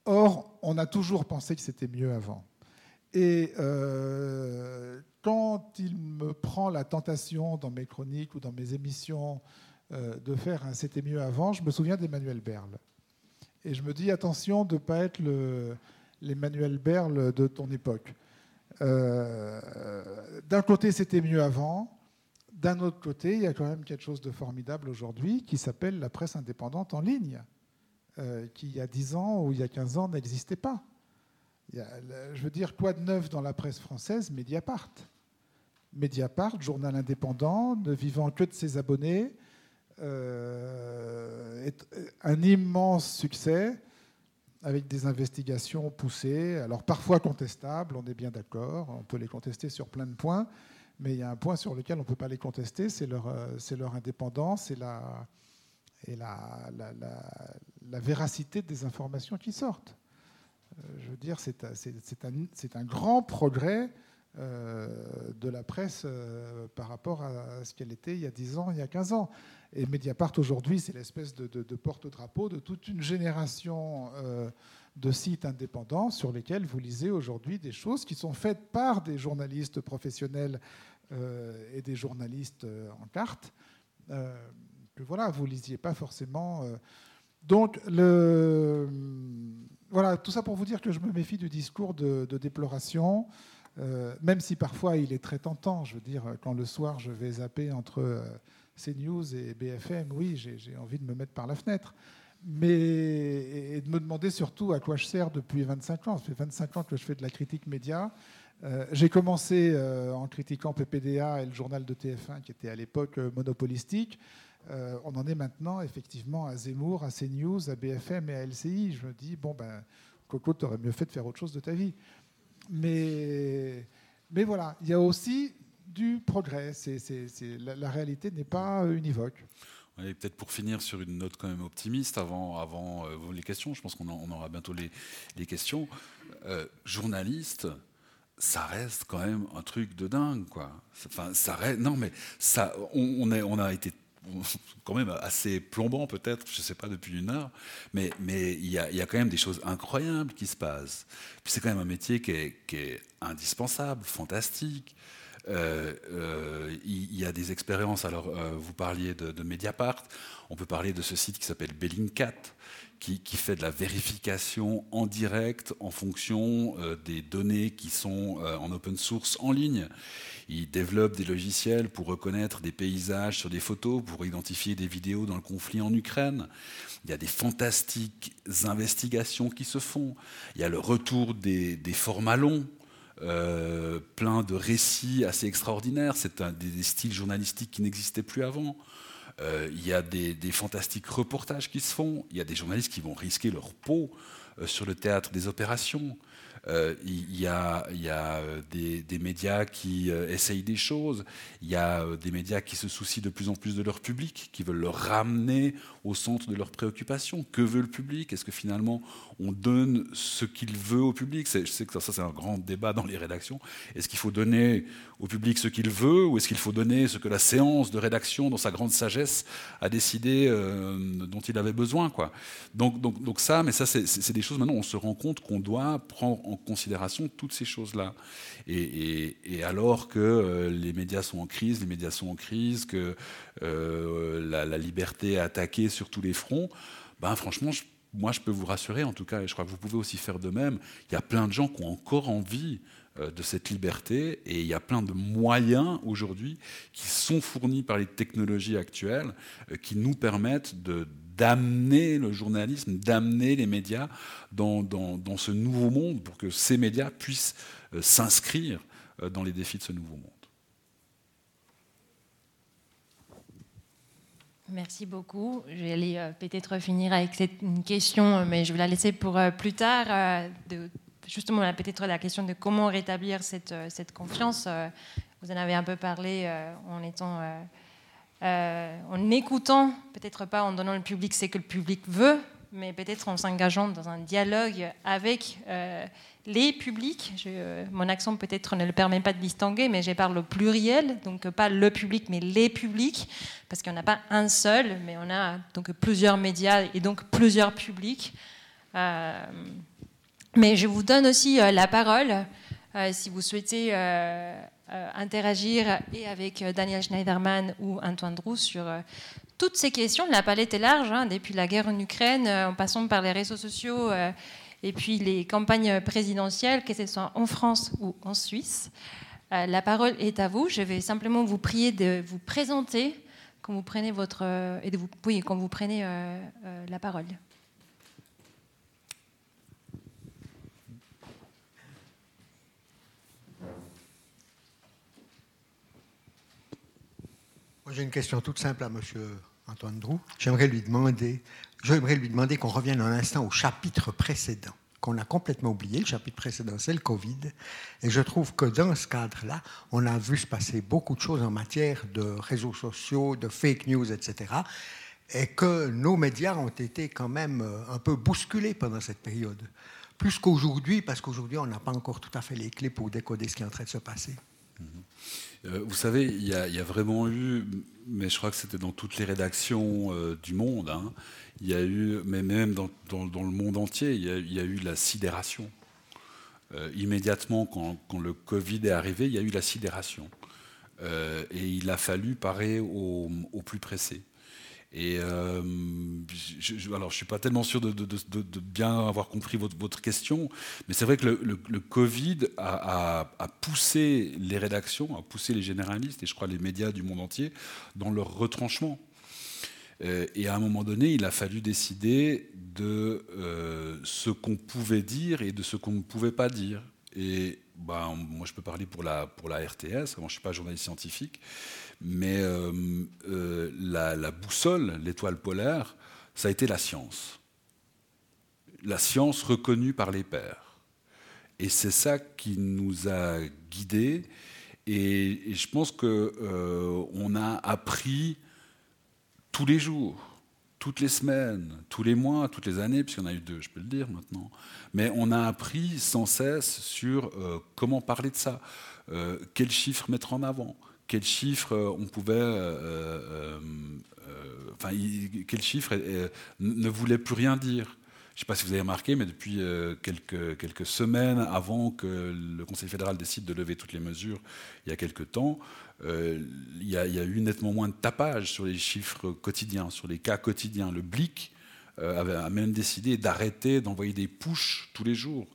Or, on a toujours pensé que c'était mieux avant. Et quand il me prend la tentation dans mes chroniques ou dans mes émissions euh, de faire un C'était mieux avant, je me souviens d'Emmanuel Berle. Et je me dis attention de ne pas être l'Emmanuel Berle de ton époque. Euh, d'un côté, c'était mieux avant. D'un autre côté, il y a quand même quelque chose de formidable aujourd'hui qui s'appelle la presse indépendante en ligne, euh, qui il y a 10 ans ou il y a 15 ans n'existait pas. je veux dire, quoi de neuf dans la presse française? Mediapart. Mediapart, journal indépendant, ne vivant que de ses abonnés, euh, est un immense succès avec des investigations poussées, alors parfois contestables, on est bien d'accord, on peut les contester sur plein de points, mais il y a un point sur lequel on ne peut pas les contester, c'est leur, euh, leur indépendance et, la, et la, la, véracité des informations qui sortent. Euh, je veux dire, c'est un, un, grand progrès de la presse euh, par rapport à ce qu'elle était il y a 10 ans, il y a 15 ans. Et Mediapart aujourd'hui, c'est l'espèce de, porte-drapeau de toute une génération euh, de sites indépendants sur lesquels vous lisez aujourd'hui des choses qui sont faites par des journalistes professionnels et des journalistes en carte. que voilà, vous lisiez pas forcément. donc, voilà, tout ça pour vous dire que je me méfie du discours de déploration. Euh, même si parfois il est très tentant. Je veux dire, quand le soir je vais zapper entre euh, CNews et BFM, oui, j'ai envie de me mettre par la fenêtre. Mais de me demander surtout à quoi je sers depuis 25 ans. Ça fait 25 ans que je fais de la critique média. Euh, j'ai commencé en critiquant PPDA et le journal de TF1 qui était à l'époque monopolistique. on en est maintenant effectivement à Zemmour, à CNews, à BFM et à LCI. Je me dis, bon, ben, Coco, tu aurais mieux fait de faire autre chose de ta vie. Mais, mais voilà, il y a aussi du progrès. La, réalité n'est pas univoque. peut-être pour finir sur une note quand même optimiste, avant, avant euh, les questions, je pense qu'on on aura bientôt les, questions. Euh, journaliste, ça reste quand même un truc de dingue, quoi. Enfin, ça reste, non, mais ça, on, on a été quand même assez plombant peut-être, je ne sais pas, depuis une heure, mais il y, a, quand même des choses incroyables qui se passent. Puis c'est quand même un métier qui est, indispensable, fantastique. Euh, euh, il y, a des expériences, alors euh, vous parliez de, de, Mediapart, on peut parler de ce site qui s'appelle Bellingcat, qui, fait de la vérification en direct en fonction des données qui sont en open source en ligne. Il développe des logiciels pour reconnaître des paysages sur des photos, pour identifier des vidéos dans le conflit en Ukraine. Il y a des fantastiques investigations qui se font. Il y a le retour des, formats longs. Euh, plein de récits assez extraordinaires. C'est un des, styles journalistiques qui n'existaient plus avant. Euh, il y a des, fantastiques reportages qui se font. Il y a des journalistes qui vont risquer leur peau sur le théâtre des opérations. Euh, il y a, euh, des, médias qui euh, essayent des choses, il y a des médias qui se soucient de plus en plus de leur public, qui veulent le ramener au centre de leurs préoccupations. Que veut le public? Est-ce que finalement on donne ce qu'il veut au public Je sais que ça, c'est un grand débat dans les rédactions. Est-ce qu'il faut donner au public ce qu'il veut ou est-ce qu'il faut donner ce que la séance de rédaction, dans sa grande sagesse, a décidé dont il avait besoin quoi? Donc, donc, donc ça, mais ça c'est des choses maintenant, on se rend compte qu'on doit prendre en considération toutes ces choses-là. Et, alors que euh, les médias sont en crise, les médias sont en crise, que euh, la, liberté est attaquée sur tous les fronts, ben franchement, moi je peux vous rassurer, en tout cas, et je crois que vous pouvez aussi faire de même, il y a plein de gens qui ont encore envie euh, de cette liberté et il y a plein de moyens aujourd'hui qui sont fournis par les technologies actuelles qui nous permettent de d'amener le journalisme, d'amener les médias dans, ce nouveau monde pour que ces médias puissent euh, s'inscrire euh, dans les défis de ce nouveau monde. Merci beaucoup. Aller euh, peut-être finir avec cette question, mais je vais la laisser pour plus tard. De, justement, peut-être la question de comment rétablir cette, cette confiance. Vous en avez un peu parlé en étant euh, en écoutant, peut-être pas en donnant le public ce que le public veut, mais peut-être en s'engageant dans un dialogue avec euh, les publics. Euh, mon accent peut-être ne le permet pas de distinguer, mais je parle au pluriel, donc pas le public, mais les publics, parce qu'on n'a pas un seul, mais on a donc plusieurs médias et donc plusieurs publics. mais je vous donne aussi la parole si vous souhaitez euh, interagir et avec euh, Daniel Schneiderman ou Antoine Drou sur euh, toutes ces questions. La palette est large, hein, depuis la guerre en Ukraine, en passant par les réseaux sociaux et puis les campagnes présidentielles, que ce soit en France ou en Suisse. la parole est à vous. Je vais simplement vous prier de vous présenter quand vous prenez votre et de vous oui, quand vous prenez la parole. J'ai une question toute simple à M. Antoine Drou. J'aimerais lui demander, j'aimerais lui demander qu'on revienne un instant au chapitre précédent qu'on a complètement oublié. Le chapitre précédent, c'est le Covid. Et je trouve que dans ce cadre-là, on a vu se passer beaucoup de choses en matière de réseaux sociaux, de fake news, etc. Et que nos médias ont été quand même euh, un peu bousculés pendant cette période. Plus qu'aujourd'hui, parce qu'aujourd'hui, on n'a pas encore tout à fait les clés pour décoder ce qui est en train de se passer. Mm-hmm. Euh, vous savez, il y, a, vraiment eu, mais je crois que c'était dans toutes les rédactions euh, du monde, hein, il y a eu, mais même dans, le monde entier, il y a, eu la sidération. Euh, immédiatement, quand, le Covid est arrivé, il y a eu la sidération. et il a fallu parer au plus pressé. Euh, je, alors, je suis pas tellement sûr de, bien avoir compris votre, question, mais c'est vrai que le, Covid a, poussé les rédactions, a poussé les généralistes et je crois les médias du monde entier dans leur retranchement. Euh, et à un moment donné, il a fallu décider de euh, ce qu'on pouvait dire et de ce qu'on ne pouvait pas dire. Et bah, moi, je peux parler pour la, pour la RTS, moi je ne suis pas journaliste scientifique, mais euh, euh, la, boussole, l'étoile polaire, ça a été la science. La science reconnue par les pairs. Et c'est ça qui nous a guidés. Et, je pense qu'on euh, a appris tous les jours, toutes les semaines, tous les mois, toutes les années, en a eu deux, je peux le dire maintenant. Mais on a appris sans cesse sur comment parler de ça, quels chiffres mettre en avant, quel chiffre euh, on pouvait, euh, euh, enfin, ne voulait plus rien dire. Je ne sais pas si vous avez remarqué, mais depuis quelques, semaines avant que le Conseil fédéral décide de lever toutes les mesures, il y a quelques temps, il, y a, eu nettement moins de tapage sur les chiffres quotidiens, sur les cas quotidiens. Le BLIC avait, a même décidé d'arrêter d'envoyer des pushs tous les jours.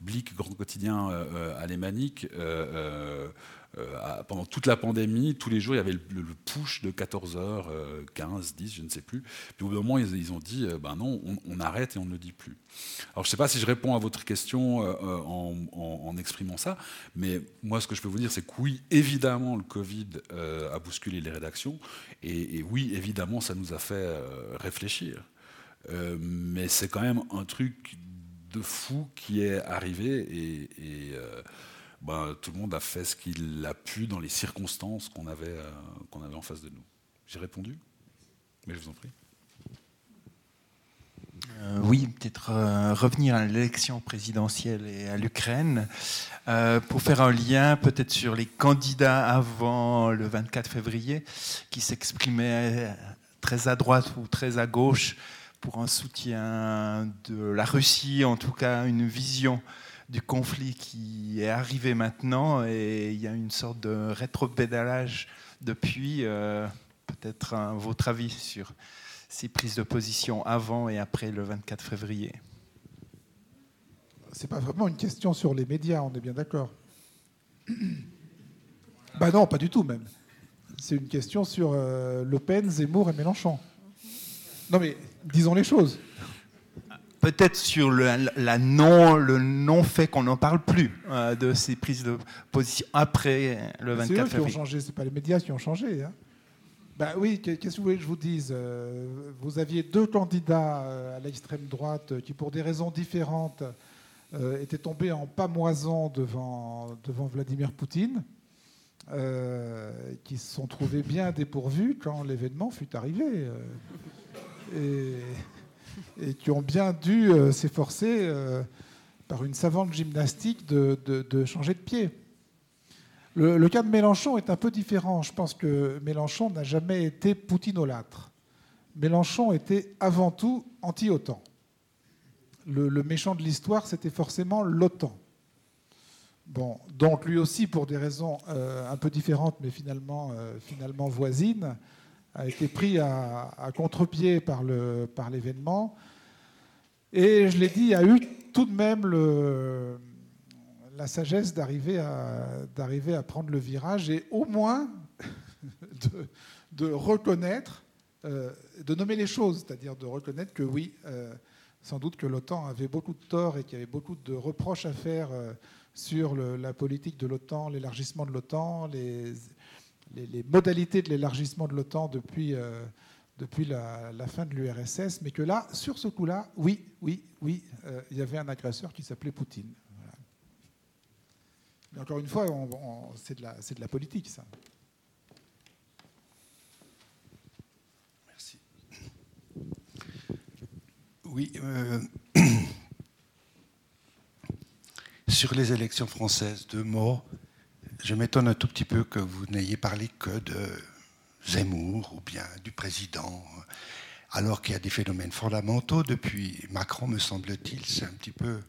BLIC, grand quotidien alémanique, euh, pendant toute la pandémie, tous les jours, il y avait le, push de 14h, 15, 10, je ne sais plus. Puis au bout d'un moment, ils, ont dit, euh, ben non, on, arrête et on ne le dit plus. Alors je ne sais pas si je réponds à votre question euh, en, exprimant ça, mais moi, ce que je peux vous dire, c'est que oui, évidemment, le Covid a bousculé les rédactions, et, oui, évidemment, ça nous a fait réfléchir. mais c'est quand même un truc de fou qui est arrivé et, bah, tout le monde a fait ce qu'il a pu dans les circonstances qu'on avait, qu'on avait en face de nous. J'ai répondu Mais je vous en prie. Euh, oui, peut-être euh, revenir à l'élection présidentielle et à l'Ukraine, euh, pour faire un lien peut-être sur les candidats avant le 24 février, qui s'exprimaient très à droite ou très à gauche pour un soutien de la Russie, en tout cas une vision du conflit qui est arrivé maintenant, et il y a une sorte de rétropédalage depuis. peut-être votre avis sur ces prises de position avant et après le 24 février? C'est pas vraiment une question sur les médias, on est bien d'accord. Bah non, pas du tout même. C'est une question sur euh, Le Pen, Zemmour et Mélenchon. Non mais disons les choses. Peut-être sur le, la non, le non fait qu'on n'en parle plus euh, de ces prises de position après le 24 février. C'est eux qui ont changé, pas les médias qui ont changé. Hein. Ben oui, qu'est-ce que vous voulez que je vous dise euh, Vous aviez deux candidats euh, à l'extrême droite qui, pour des raisons différentes, euh, étaient tombés en pamoison devant, devant Vladimir Poutine, qui se sont trouvés bien dépourvus quand l'événement fut arrivé, et, et, qui ont bien dû s'efforcer, par une savante gymnastique, de, changer de pied. Le, cas de Mélenchon est un peu différent. Je pense que Mélenchon n'a jamais été poutinolâtre. Mélenchon était avant tout anti-OTAN. Le, méchant de l'histoire, c'était forcément l'OTAN. Bon, donc lui aussi, pour des raisons euh, un peu différentes, mais finalement, euh, finalement voisines, a été pris à, contre-pied par l'événement. Par et je l'ai dit, il a eu tout de même le, la sagesse d'arriver à, à prendre le virage et au moins de, reconnaître, euh, de nommer les choses, c'est-à-dire de reconnaître que oui, euh, sans doute que l'OTAN avait beaucoup de torts et qu'il y avait beaucoup de reproches à faire euh, sur la politique de l'OTAN, l'élargissement de l'OTAN, les, les, modalités de l'élargissement de l'OTAN depuis, depuis la, fin de l'URSS, mais que là, sur ce coup-là, oui, oui, oui, il y avait un agresseur qui s'appelait Poutine. Mais encore une fois, c'est de, de, la politique, ça. Merci. Oui. Euh, sur les élections françaises, deux mots. Je m'étonne un tout petit peu que vous n'ayez parlé que de Zemmour ou bien du président, alors qu'il y a des phénomènes fondamentaux. Depuis Macron, me semble-t-il, c'est un petit peu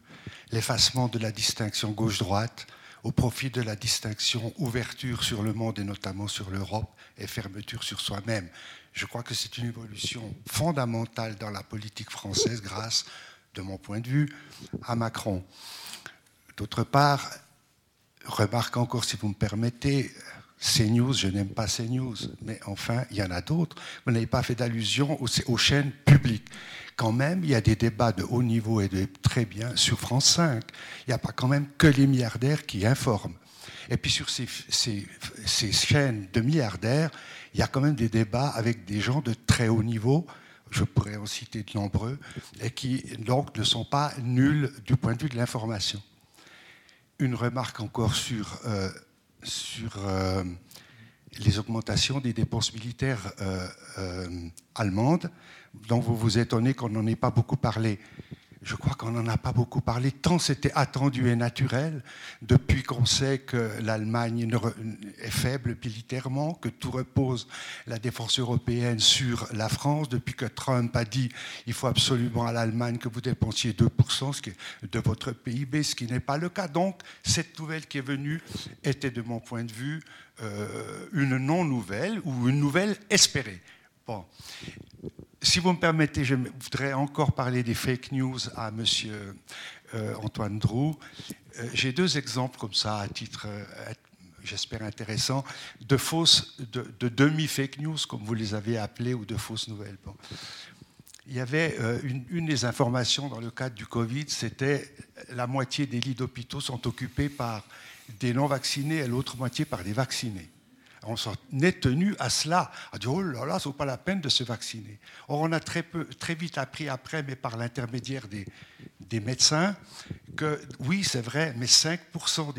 l'effacement de la distinction gauche-droite au profit de la distinction ouverture sur le monde et notamment sur l'Europe et fermeture sur soi-même. Je crois que c'est une évolution fondamentale dans la politique française grâce, de mon point de vue, à Macron. D'autre part, remarque encore si vous me permettez, CNews, je n'aime pas CNews, mais enfin, il y en a d'autres. Vous n'avez pas fait d'allusion aux, chaînes publiques. Quand même, il y a des débats de haut niveau et de très bien sur France 5. Il n'y a pas quand même que les milliardaires qui informent. Et puis sur ces, ces, chaînes de milliardaires, il y a quand même des débats avec des gens de très haut niveau, je pourrais en citer de nombreux, et qui donc ne sont pas nuls du point de vue de l'information. Une remarque encore sur euh, euh, les augmentations des dépenses militaires euh, allemandes, dont vous vous étonnez qu'on n'en ait pas beaucoup parlé je crois qu'on n'en a pas beaucoup parlé, tant c'était attendu et naturel, depuis qu'on sait que l'Allemagne est faible militairement, que tout repose la défense européenne sur la France, depuis que Trump a dit il faut absolument à l'Allemagne que vous dépensiez 2% de votre PIB, ce qui n'est pas le cas. Donc, cette nouvelle qui est venue était, de mon point de vue, euh, une non-nouvelle ou une nouvelle espérée. Bon si vous me permettez, je voudrais encore parler des fake news à Monsieur euh, Antoine Drou. Euh, j'ai deux exemples comme ça, à titre, euh, j'espère intéressant, de fausses, de, demi-fake news, comme vous les avez appelées, ou de fausses nouvelles. Il y avait une, une, des informations dans le cadre du Covid, c'était la moitié des lits d'hôpitaux sont occupés par des non-vaccinés et l'autre moitié par des vaccinés on s'en est tenu à cela, à dire oh là là, ce n'est pas la peine de se vacciner. Or, on a très, peu, très vite appris après, mais par l'intermédiaire des, médecins que oui, c'est vrai, mais 5%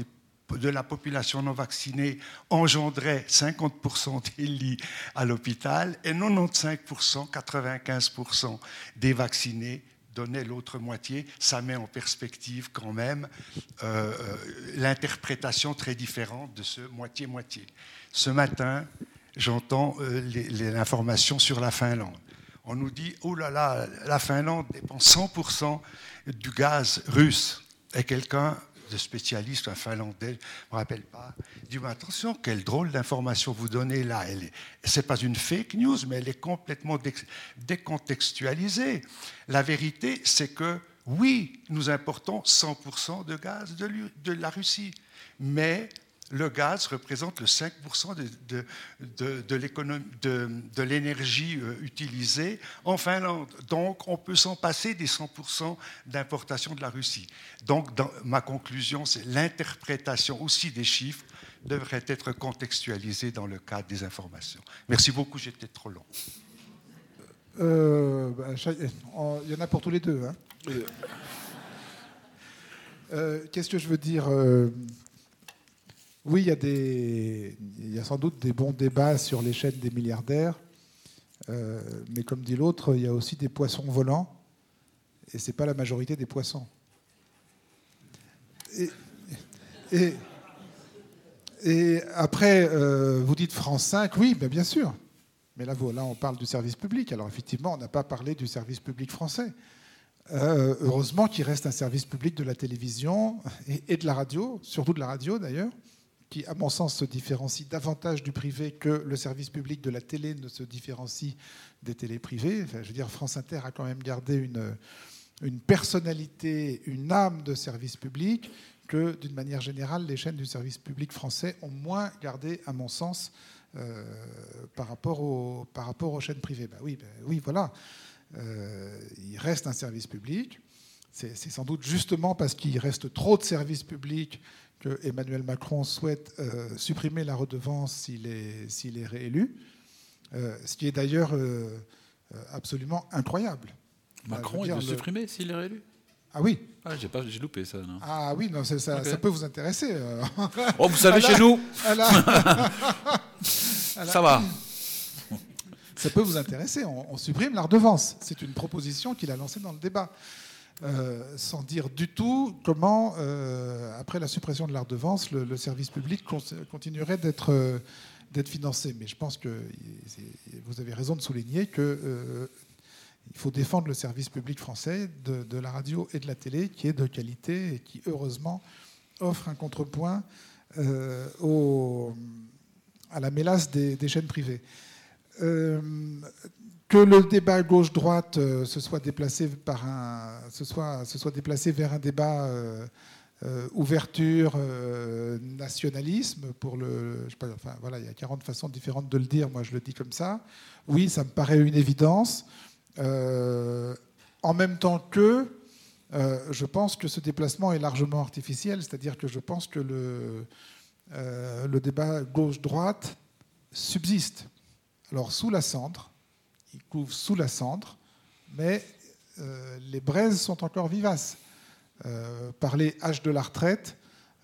de la population non vaccinée engendrait 50% des lits à l'hôpital et 95%, 95% des vaccinés donnaient l'autre moitié. Ça met en perspective quand même euh, euh, l'interprétation très différente de ce moitié-moitié. Ce matin, j'entends euh, l'information sur la Finlande. On nous dit, oh là là, la Finlande dépense 100% du gaz russe. Et quelqu'un de spécialiste, un finlandais, je ne me rappelle pas, dit mais attention, quelle drôle d'information vous donnez là. Ce n'est pas une fake news, mais elle est complètement décontextualisée. La vérité, c'est que oui, nous importons 100% de gaz de, de la Russie, mais le gaz représente le 5% de, de, l'énergie euh, utilisée en Finlande. Donc, on peut s'en passer des 100% d'importation de la Russie. Donc, ma conclusion, c'est l'interprétation aussi des chiffres devrait être contextualisée dans le cadre des informations. Merci beaucoup, j'étais trop long. Euh, bah, il y en a pour tous les deux. Hein. Euh, qu'est-ce que je veux dire oui, il y, a sans doute des bons débats sur les chaînes des milliardaires, euh, mais comme dit l'autre, il y a aussi des poissons volants, et ce n'est pas la majorité des poissons. Et, après, euh, vous dites France 5, oui, bien sûr. Mais là, là, on parle du service public. Alors effectivement, on n'a pas parlé du service public français. Euh, heureusement qu'il reste un service public de la télévision et de la radio, surtout de la radio d'ailleurs qui, à mon sens, se différencie davantage du privé que le service public de la télé ne se différencie des télés privées. je veux dire, France Inter a quand même gardé une, une personnalité, une âme de service public que, d'une manière générale, les chaînes du service public français ont moins gardé, à mon sens, euh, par, rapport au, par rapport aux chaînes privées. Ben oui, ben oui, voilà. Euh, il reste un service public. C'est sans doute justement parce qu'il reste trop de services publics que Emmanuel Macron souhaite euh, supprimer la redevance s'il est, s'il est réélu, euh, ce qui est d'ailleurs euh, absolument incroyable. Macron, il veut supprimer s'il est réélu? Ah oui. Ah, j'ai, pas, j'ai loupé ça. Non ah oui, non, ça, ça, peut vous intéresser. oh, vous savez, chez nous, ça va. Ça peut vous intéresser. On, on supprime la redevance. C'est une proposition qu'il a lancée dans le débat. Euh, sans dire du tout comment, euh, après la suppression de la redevance, le, service public continuerait d'être euh, d'être financé. Mais je pense que vous avez raison de souligner que il faut défendre le service public français de, la radio et de la télé, qui est de qualité et qui, heureusement, offre un contrepoint à la mélasse des chaînes privées que le débat gauche-droite euh, se soit déplacé vers un débat euh, euh, ouverture, nationalisme pour le, voilà, il y a 40 façons différentes de le dire. Moi, je le dis comme ça. Oui, ça me paraît une évidence. en même temps que je pense que ce déplacement est largement artificiel, c'est-à-dire que je pense que le, le débat gauche-droite subsiste. Alors sous la cendre, il sous la cendre, mais euh, les braises sont encore vivaces. Euh, parlez âge de la retraite,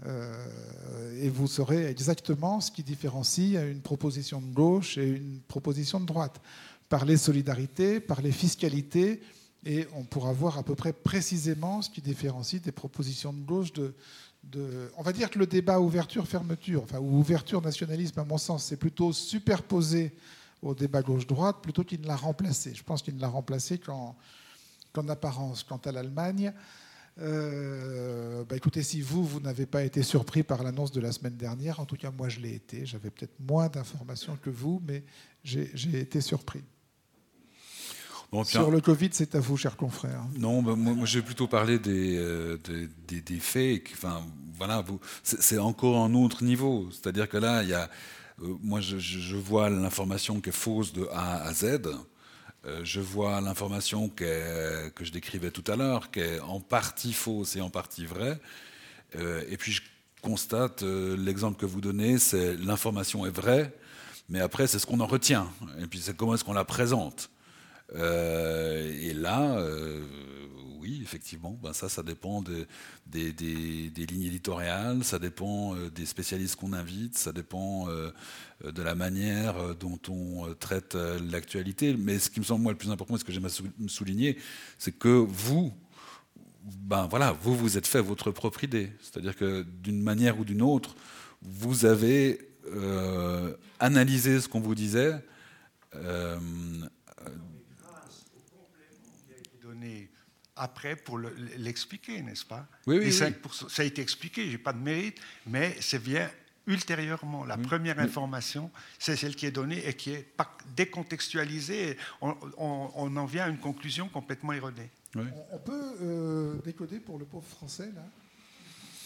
euh, et vous saurez exactement ce qui différencie une proposition de gauche et une proposition de droite. Parlez solidarité, parlez fiscalité, et on pourra voir à peu près précisément ce qui différencie des propositions de gauche de, on va dire que le débat ouverture-fermeture, enfin, ou ouverture-nationalisme, à mon sens, c'est plutôt superposé au débat gauche-droite plutôt qu'il ne l'a remplacé. Je pense qu'il ne l'a remplacé qu'en apparence. Quant à l'Allemagne, euh, bah écoutez, si vous, vous n'avez pas été surpris par l'annonce de la semaine dernière, en tout cas moi je l'ai été, j'avais peut-être moins d'informations que vous, mais j'ai été surpris. Sur le Covid, c'est à vous, cher confrère. Non, bah, moi, j'ai plutôt parlé des, euh, des, des, faits. Enfin, voilà, c'est encore un autre niveau. C'est-à-dire que là, il y a moi, je, vois l'information qui est fausse de A à Z. Euh, je vois l'information que je décrivais tout à l'heure, qui est en partie fausse et en partie vraie. Euh, et puis je constate, l'exemple que vous donnez, c'est l'information est vraie, mais après c'est ce qu'on en retient. Et puis c'est comment est-ce qu'on la présente. Et là, oui, effectivement, ben ça, ça dépend des, lignes éditoriales, ça dépend euh, des spécialistes qu'on invite, ça dépend euh, de la manière dont on traite l'actualité. Mais ce qui me semble moi le plus important, ce que j'aime souligner, c'est que vous, ben voilà, vous vous êtes fait votre propre idée. C'est-à-dire que d'une manière ou d'une autre, vous avez analysé ce qu'on vous disait. Euh, après pour l'expliquer, n'est-ce pas? Oui, oui, ça a été expliqué, je n'ai pas de mérite, mais c'est bien ultérieurement. La première information, c'est celle qui est donnée et qui est décontextualisée. On, on, en vient à une conclusion complètement erronée. On, peut euh, décoder pour le pauvre français, là?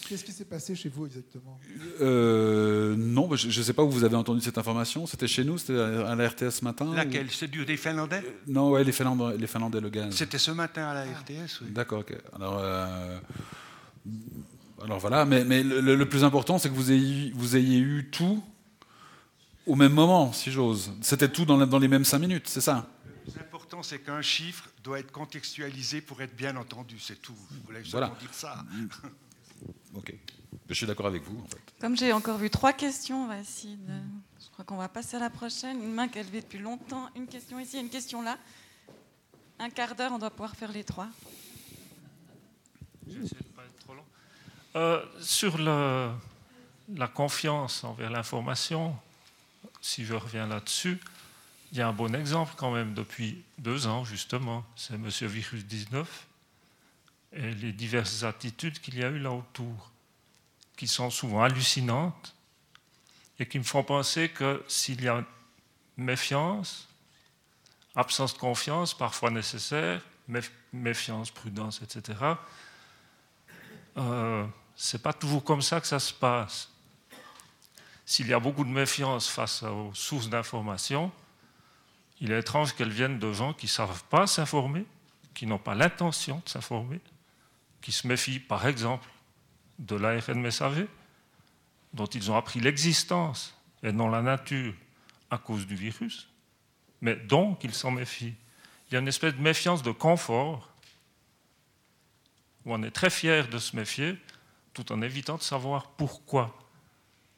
Qu'est-ce qui s'est passé chez vous exactement euh, Non, je ne sais pas où vous avez entendu cette information. C'était chez nous, c'était à la RTS ce matin Laquelle? C'est du des Finlandais? Euh, Non, ouais, les Finlandais, les Finlandais, le gaz. C'était ce matin à la RTS, oui. D'accord, ok. Alors, euh, alors voilà, mais, mais le, plus important, c'est que vous ayez, vous ayez eu tout au même moment, si j'ose. C'était tout dans, dans les mêmes cinq minutes, c'est ça? Le plus important, c'est qu'un chiffre doit être contextualisé pour être bien entendu, c'est tout. Vous voulez voilà. dire ça Ok. Je suis d'accord avec vous. Comme j'ai encore vu trois questions, on va essayer de... Je crois qu'on va passer à la prochaine. Une main qui est levée depuis longtemps. Une question ici, une question là. Un quart d'heure, on doit pouvoir faire les trois. J'essaie de pas être trop long. Euh, sur le, la confiance envers l'information, si je reviens là-dessus, il y a un bon exemple quand même depuis deux ans, justement. C'est Monsieur Virus 19 et les diverses attitudes qu'il y a eu là autour, qui sont souvent hallucinantes et qui me font penser que s'il y a méfiance, absence de confiance, parfois nécessaire, méfiance, prudence, etc., euh, ce n'est pas toujours comme ça que ça se passe. S'il y a beaucoup de méfiance face aux sources d'information, il est étrange qu'elles viennent de gens qui ne savent pas s'informer, qui n'ont pas l'intention de s'informer, qui se méfient, par exemple, de l'ARN messager, dont ils ont appris l'existence et non la nature à cause du virus, mais donc ils s'en méfient. Il y a une espèce de méfiance de confort, où on est très fier de se méfier, tout en évitant de savoir pourquoi.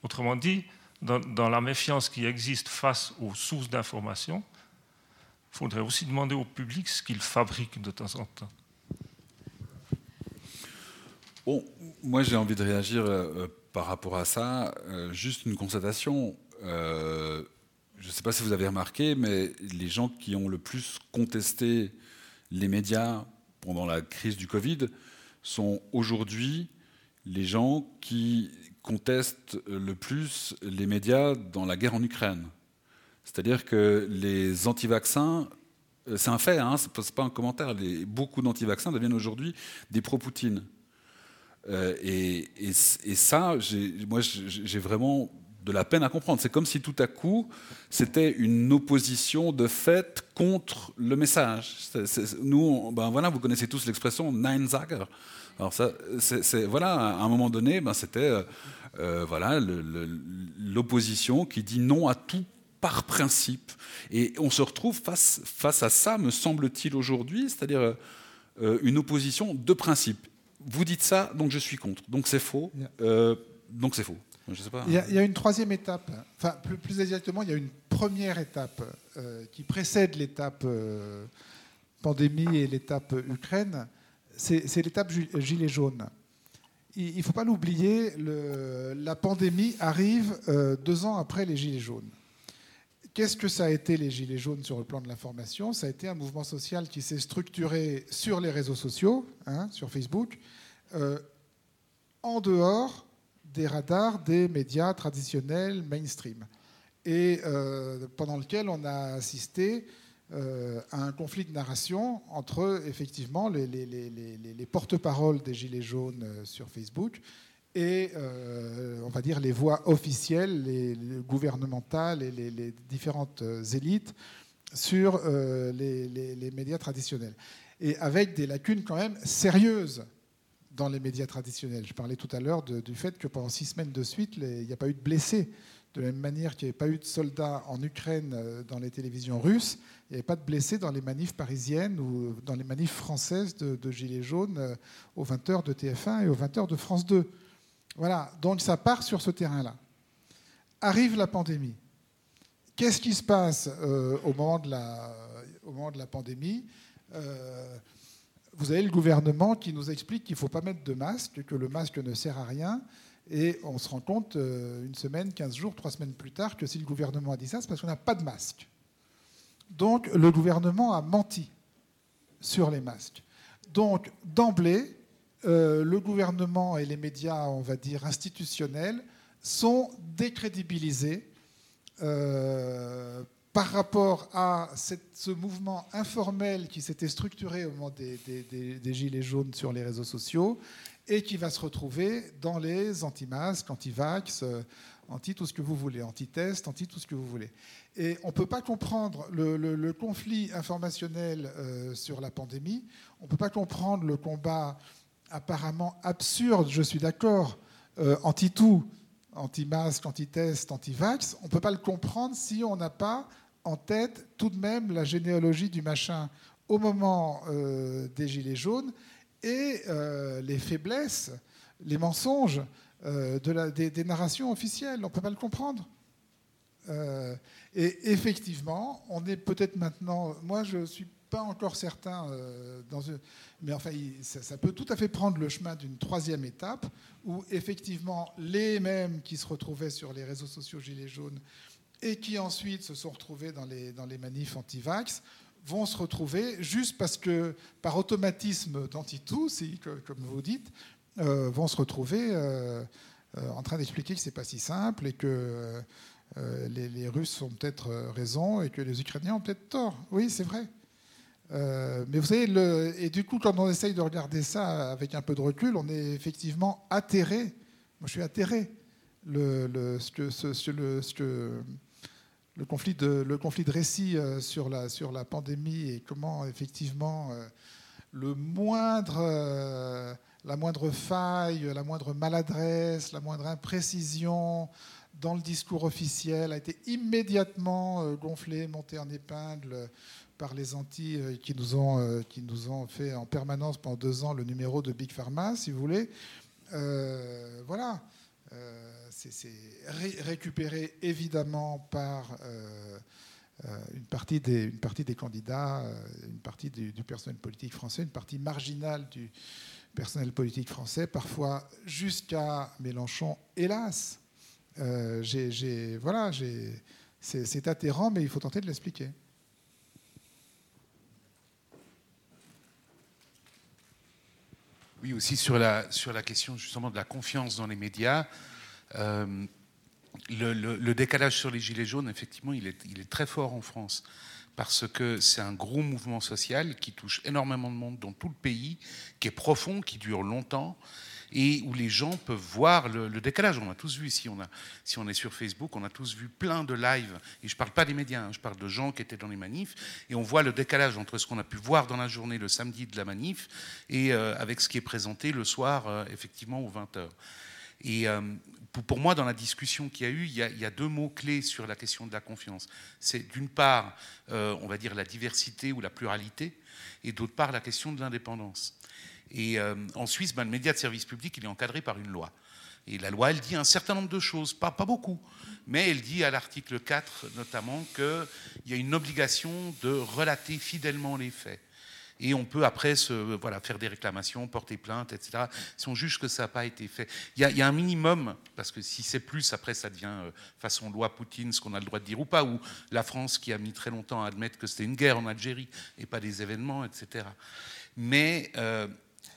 Autrement dit, dans, la méfiance qui existe face aux sources d'information, il faudrait aussi demander au public ce qu'il fabrique de temps en temps. Moi j'ai envie de réagir euh, par rapport à ça. Euh, juste une constatation. Euh, je ne sais pas si vous avez remarqué, mais les gens qui ont le plus contesté les médias pendant la crise du Covid sont aujourd'hui les gens qui contestent le plus les médias dans la guerre en Ukraine. C'est-à-dire que les anti-vaccins, c'est un fait, hein, ce n'est pas un commentaire, beaucoup d'anti-vaccins deviennent aujourd'hui des pro-Poutine. Euh, et, ça, moi, j'ai vraiment de la peine à comprendre. C'est comme si tout à coup, c'était une opposition de fait contre le message. nous, ben voilà, vous connaissez tous l'expression Nein Sager. Alors ça, c'est, voilà, à un moment donné, ben c'était euh, euh, voilà l'opposition qui dit non à tout par principe. Et on se retrouve face, face à ça, me semble-t-il aujourd'hui, c'est-à-dire une opposition de principe vous dites ça, donc je suis contre. Donc c'est faux. Euh, donc c'est faux. Je sais pas. Il, y a, une troisième étape. Enfin, plus, exactement, il y a une première étape euh, qui précède l'étape euh, pandémie et l'étape Ukraine. C'est l'étape gilet jaune. Il ne faut pas l'oublier, la pandémie arrive deux ans après les gilets jaunes. Qu'est-ce que ça a été les Gilets jaunes sur le plan de l'information? Ça a été un mouvement social qui s'est structuré sur les réseaux sociaux, hein, sur Facebook, euh, en dehors des radars des médias traditionnels mainstream, et euh, pendant lequel on a assisté euh, à un conflit de narration entre effectivement les, les porte-paroles des Gilets jaunes sur Facebook et euh, on va dire les voix officielles, les, gouvernementales et les, différentes euh, élites sur euh, les, médias traditionnels. Et avec des lacunes quand même sérieuses dans les médias traditionnels. Je parlais tout à l'heure du fait que pendant six semaines de suite, il n'y a pas eu de blessés De la même manière qu'il n'y avait pas eu de soldats en Ukraine dans les télévisions russes, il n'y avait pas de blessés dans les manifs parisiennes ou dans les manifs françaises de, Gilets jaunes aux 20h de TF1 et aux 20h de France 2. Voilà, donc ça part sur ce terrain-là. Arrive la pandémie. Qu'est-ce qui se passe euh, au, moment de la, pandémie? Vous avez le gouvernement qui nous explique qu'il ne faut pas mettre de masque, que le masque ne sert à rien, et on se rend compte euh, une semaine, 15 jours, trois semaines plus tard que si le gouvernement a dit ça, c'est parce qu'on n'a pas de masque. Donc le gouvernement a menti sur les masques. Donc d'emblée, euh, le gouvernement et les médias, on va dire, institutionnels, sont décrédibilisés euh, par rapport à ce mouvement informel qui s'était structuré au moment des, Gilets jaunes sur les réseaux sociaux et qui va se retrouver dans les anti-masques, anti-vax, euh, anti-tout ce que vous voulez, anti-test, anti-tout ce que vous voulez. Et on ne peut pas comprendre le, conflit informationnel sur la pandémie, on ne peut pas comprendre le combat apparemment absurde, je suis d'accord, euh, anti-tout, anti-masque, anti-test, anti-vax, on ne peut pas le comprendre si on n'a pas en tête tout de même la généalogie du machin au moment des Gilets jaunes et euh, les faiblesses, les mensonges euh, des, narrations officielles. On ne peut pas le comprendre. Euh, et effectivement, on est peut-être maintenant. Moi, je ne suis pas encore certain, dans mais enfin, ça, peut tout à fait prendre le chemin d'une troisième étape où effectivement les mêmes qui se retrouvaient sur les réseaux sociaux Gilets jaunes et qui ensuite se sont retrouvés dans les, dans les manifs anti-vax vont se retrouver, juste parce que par automatisme d'anti-tout, comme vous dites, euh, vont se retrouver euh, euh, en train d'expliquer que c'est pas si simple et que les, Russes ont peut-être raison et que les Ukrainiens ont peut-être tort. Oui, c'est vrai. Mais vous savez, le, et du coup, quand on essaye de regarder ça avec un peu de recul, on est effectivement atterré. Moi, je suis atterré. Le, ce que, ce, le, ce que le conflit de, le conflit de récit euh, sur la, sur la pandémie et comment effectivement euh, le moindre, euh, la moindre faille, la moindre maladresse, la moindre imprécision dans le discours officiel a été immédiatement gonflé, monté en épingle par les Antilles qui nous ont, qui nous ont fait en permanence pendant deux ans le numéro de Big Pharma, si vous voulez. voilà c'est récupéré évidemment par euh, euh, une, partie des, une, partie des, candidats, euh, une partie du, personnel politique français, une partie marginale du personnel politique français, parfois jusqu'à Mélenchon, hélas. voilà, c'est atterrant, mais il faut tenter de l'expliquer. Oui, aussi sur la, sur la question justement de la confiance dans les médias. Euh, le, décalage sur les gilets jaunes, effectivement, il est, il est très fort en France parce que c'est un gros mouvement social qui touche énormément de monde dans tout le pays, qui est profond, qui dure longtemps et où les gens peuvent voir le, décalage. On a tous vu, si on, a, est sur Facebook, on a tous vu plein de lives, et je ne parle pas des médias, hein, je parle de gens qui étaient dans les manifs, et on voit le décalage entre ce qu'on a pu voir dans la journée, le samedi de la manif, et euh, avec ce qui est présenté le soir, euh, effectivement, aux 20h. Et euh, pour moi, dans la discussion qu'il y a eu, il y a, deux mots-clés sur la question de la confiance. C'est d'une part, on va dire, la diversité ou la pluralité, et d'autre part, la question de l'indépendance. Et euh, en Suisse, ben, le média de service public, il est encadré par une loi. Et la loi, elle dit un certain nombre de choses, pas, beaucoup, mais elle dit à l'article 4 notamment qu'il y a une obligation de relater fidèlement les faits et on peut après faire des réclamations, porter plainte, etc. Si on juge que ça n'a pas été fait. Il y, a, un minimum, parce que si c'est plus, après ça devient euh, façon loi Poutine, ce qu'on a le droit de dire ou pas, ou la France qui a mis très longtemps à admettre que c'était une guerre en Algérie et pas des événements, etc. Mais euh,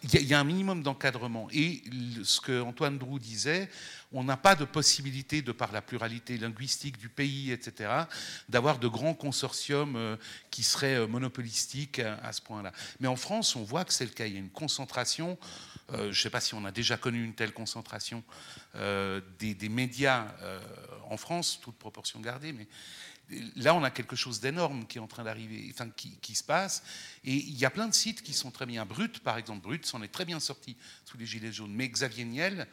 il y, a un minimum d'encadrement. Et ce que Antoine Drou disait, on n'a pas de possibilité, de par la pluralité linguistique du pays, etc., d'avoir de grands consortiums euh, qui seraient euh, monopolistiques à ce point-là. Mais en France, on voit que c'est le cas. Il y a une concentration. Euh, je ne sais pas si on a déjà connu une telle concentration des, des, médias en France, toute proportion gardée, mais là, on a quelque chose d'énorme qui est en train d'arriver, enfin, qui, se passe. Et il y a plein de sites qui sont très bien. Brut, par exemple, Brut s'en est très bien sorti sous les Gilets jaunes. Mais Xavier Niel,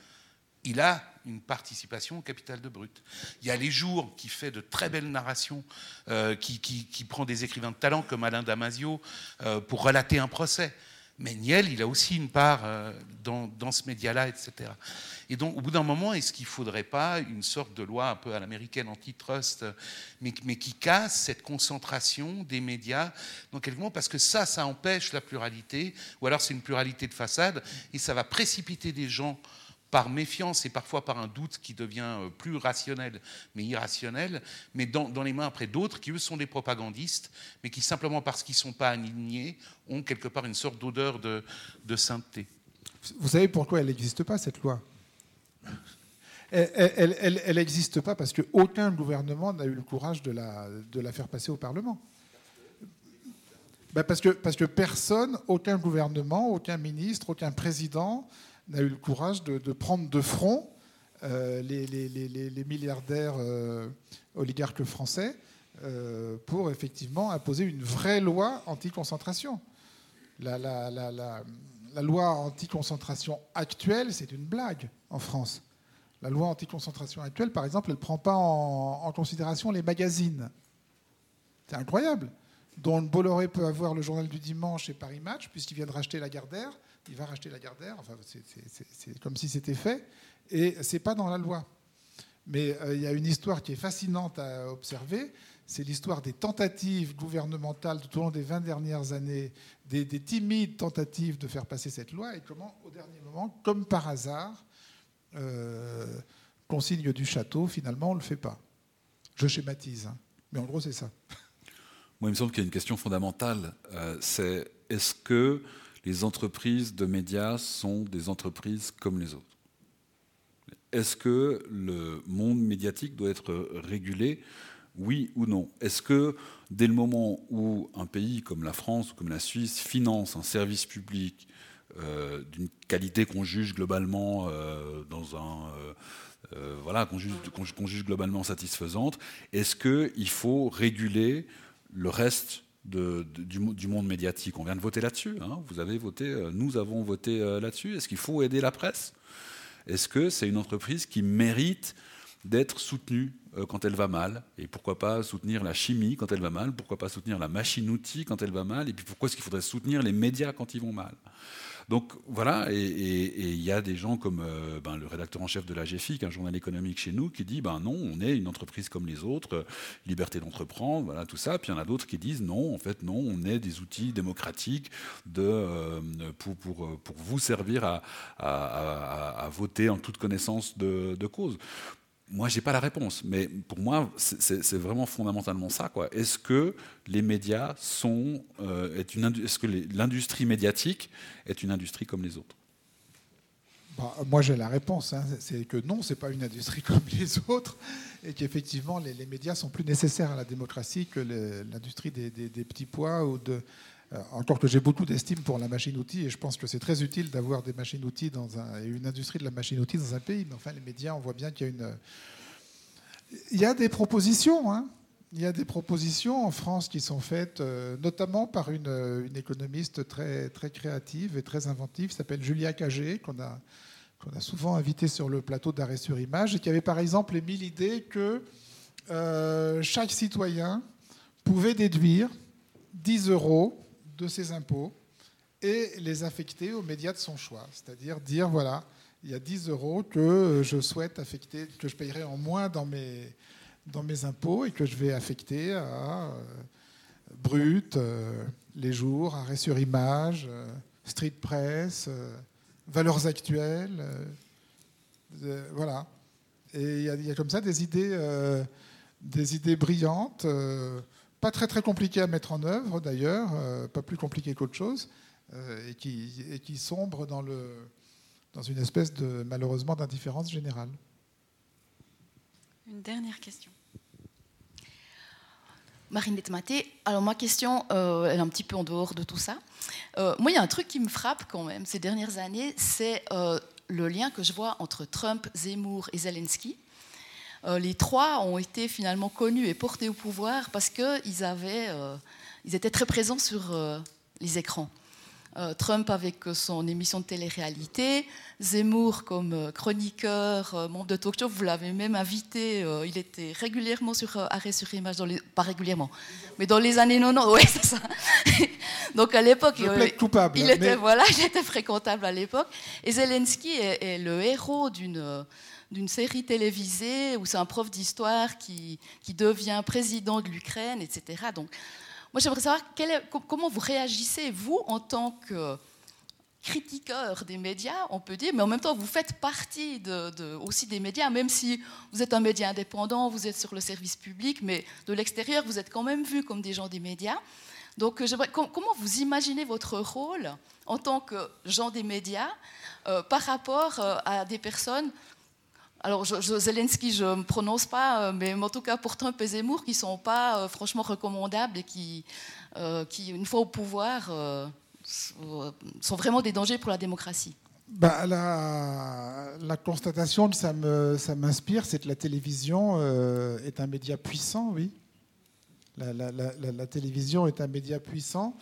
il a une participation au capital de Brut. Il y a Les Jours qui fait de très belles narrations, euh, qui, prend des écrivains de talent comme Alain Damasio euh, pour relater un procès. Mais Niel, il a aussi une part euh, dans, ce média-là, etc. Et donc, au bout d'un moment, est-ce qu'il ne faudrait pas une sorte de loi un peu à l'américaine antitrust, mais, mais qui casse cette concentration des médias dans quelque Parce que ça, ça empêche la pluralité, ou alors c'est une pluralité de façade, et ça va précipiter des gens par méfiance et parfois par un doute qui devient euh, plus rationnel, mais irrationnel, mais dans, les mains après d'autres qui, eux, sont des propagandistes, mais qui, simplement parce qu'ils ne sont pas alignés, ont quelque part une sorte d'odeur de, sainteté. Vous savez pourquoi elle n'existe pas, cette loi? Elle n'existe pas parce qu'aucun gouvernement n'a eu le courage de la, de la faire passer au Parlement. Ben parce, que, parce que personne, aucun gouvernement, aucun ministre, aucun président n'a eu le courage de, prendre de front euh, les, milliardaires euh, oligarques français euh, pour effectivement imposer une vraie loi anti-concentration. La, loi anti-concentration actuelle, c'est une blague en France. La loi anti-concentration actuelle, par exemple, elle ne prend pas en, en, considération les magazines. C'est incroyable. Dont Bolloré peut avoir le journal du dimanche et Paris Match, puisqu'il vient de racheter la Gardère il va racheter la Gardère. Enfin, c'est comme si c'était fait. Et c'est pas dans la loi. Mais euh, il y a une histoire qui est fascinante à observer. C'est l'histoire des tentatives gouvernementales tout au long des 20 dernières années, des, timides tentatives de faire passer cette loi, et comment, au dernier moment, comme par hasard, euh, consigne du château, finalement, on ne le fait pas. Je schématise, hein. mais en gros, c'est ça. Moi, il me semble qu'il y a une question fondamentale. Euh, c'est est-ce que les entreprises de médias sont des entreprises comme les autres. Est-ce que le monde médiatique doit être régulé? Oui ou non? Est-ce que dès le moment où un pays comme la France ou comme la Suisse finance un service public euh, d'une qualité qu'on juge globalement euh, dans un euh, qu'on juge, globalement satisfaisante, est-ce qu'il faut réguler le reste du, monde médiatique. On vient de voter là-dessus. Hein. Vous avez voté, euh, nous avons voté euh, là-dessus. Est-ce qu'il faut aider la presse? Est-ce que c'est une entreprise qui mérite d'être soutenue euh, quand elle va mal? Et pourquoi pas soutenir la chimie quand elle va mal? Pourquoi pas soutenir la machine-outil quand elle va mal? Et puis pourquoi est-ce qu'il faudrait soutenir les médias quand ils vont mal? Donc voilà, et il y a des gens comme euh, ben, le rédacteur en chef de la GFIC, un journal économique chez nous, qui dit ben non, on est une entreprise comme les autres, euh, liberté d'entreprendre, voilà tout ça. Puis il y en a d'autres qui disent non, en fait non, on est des outils démocratiques euh, pour, vous servir à, voter en toute connaissance de cause moi, j'ai pas la réponse, mais pour moi, c'est vraiment fondamentalement ça. Est-ce que les médias sont, euh, est-ce que l'industrie médiatique est une industrie comme les autres? Bah, Moi, j'ai la réponse. Hein. C'est que non, c'est pas une industrie comme les autres, et qu'effectivement, les, médias sont plus nécessaires à la démocratie que l'industrie des, petits pois ou de, encore que j'ai beaucoup d'estime pour la machine-outil et je pense que c'est très utile d'avoir des machines-outils dans une industrie de la machine-outil dans un pays. Mais enfin, les médias, on voit bien qu'il y a une. Il y a des propositions. Hein. Il y a des propositions en France qui sont faites, euh, notamment par une, économiste très, créative et très inventive, s'appelle Julia Cagé, qu'on a, qu'on a souvent invitée sur le plateau d'arrêt sur image, et qui avait par exemple émis l'idée que euh, chaque citoyen pouvait déduire 10 euros de ses impôts et les affecter aux médias de son choix. C'est-à-dire dire, voilà, il y a 10 euros que je souhaite affecter, que je payerai en moins dans mes, dans mes impôts et que je vais affecter à euh, Brut, euh, Les Jours, Arrêt sur Image, euh, Street Press, Valeurs Actuelles. voilà. Et il y, y, a comme ça des idées, des idées brillantes pas très très compliqué à mettre en œuvre d'ailleurs, euh, pas plus compliqué qu'autre chose, euh, et, qui, et qui sombre dans, le, dans une espèce de malheureusement d'indifférence générale. Une dernière question. Marine Detmaté, alors ma question, euh, elle est un petit peu en dehors de tout ça. moi, il y a un truc qui me frappe quand même ces dernières années, c'est le lien que je vois entre Trump, Zemmour et Zelensky. Euh, les trois ont été finalement connus et portés au pouvoir parce qu'ils euh, ils étaient très présents sur euh, les écrans. Trump avec son émission de télé-réalité, Zemmour comme chroniqueur, membre de talk show. Vous l'avez même invité. il était régulièrement sur Arrêt sur Image, dans les, pas régulièrement, mais dans les années 90. Oui, c'est ça. Donc à l'époque, il, était, voilà, il était fréquentable à l'époque. Et Zelensky est le héros d'une d'une série télévisée où c'est un prof d'histoire qui, qui, devient président de l'Ukraine, etc. Donc, moi, j'aimerais savoir comment vous réagissez, vous, en tant que critiqueur des médias, on peut dire, mais en même temps, vous faites partie aussi des médias, même si vous êtes un média indépendant, vous êtes sur le service public, mais de l'extérieur, vous êtes quand même vu comme des gens des médias. Donc, comment vous imaginez votre rôle en tant que gens des médias euh, par rapport euh, à des personnes alors, Zelensky, je ne me prononce pas, euh, mais en tout cas pour Trump et Zemmour, qui ne sont pas euh, franchement recommandables et qui, euh, qui, une fois au pouvoir, sont vraiment des dangers pour la démocratie. Bah, la, constatation que ça m'inspire, c'est que la télévision est un média puissant, oui. La, la, télévision est un média puissant.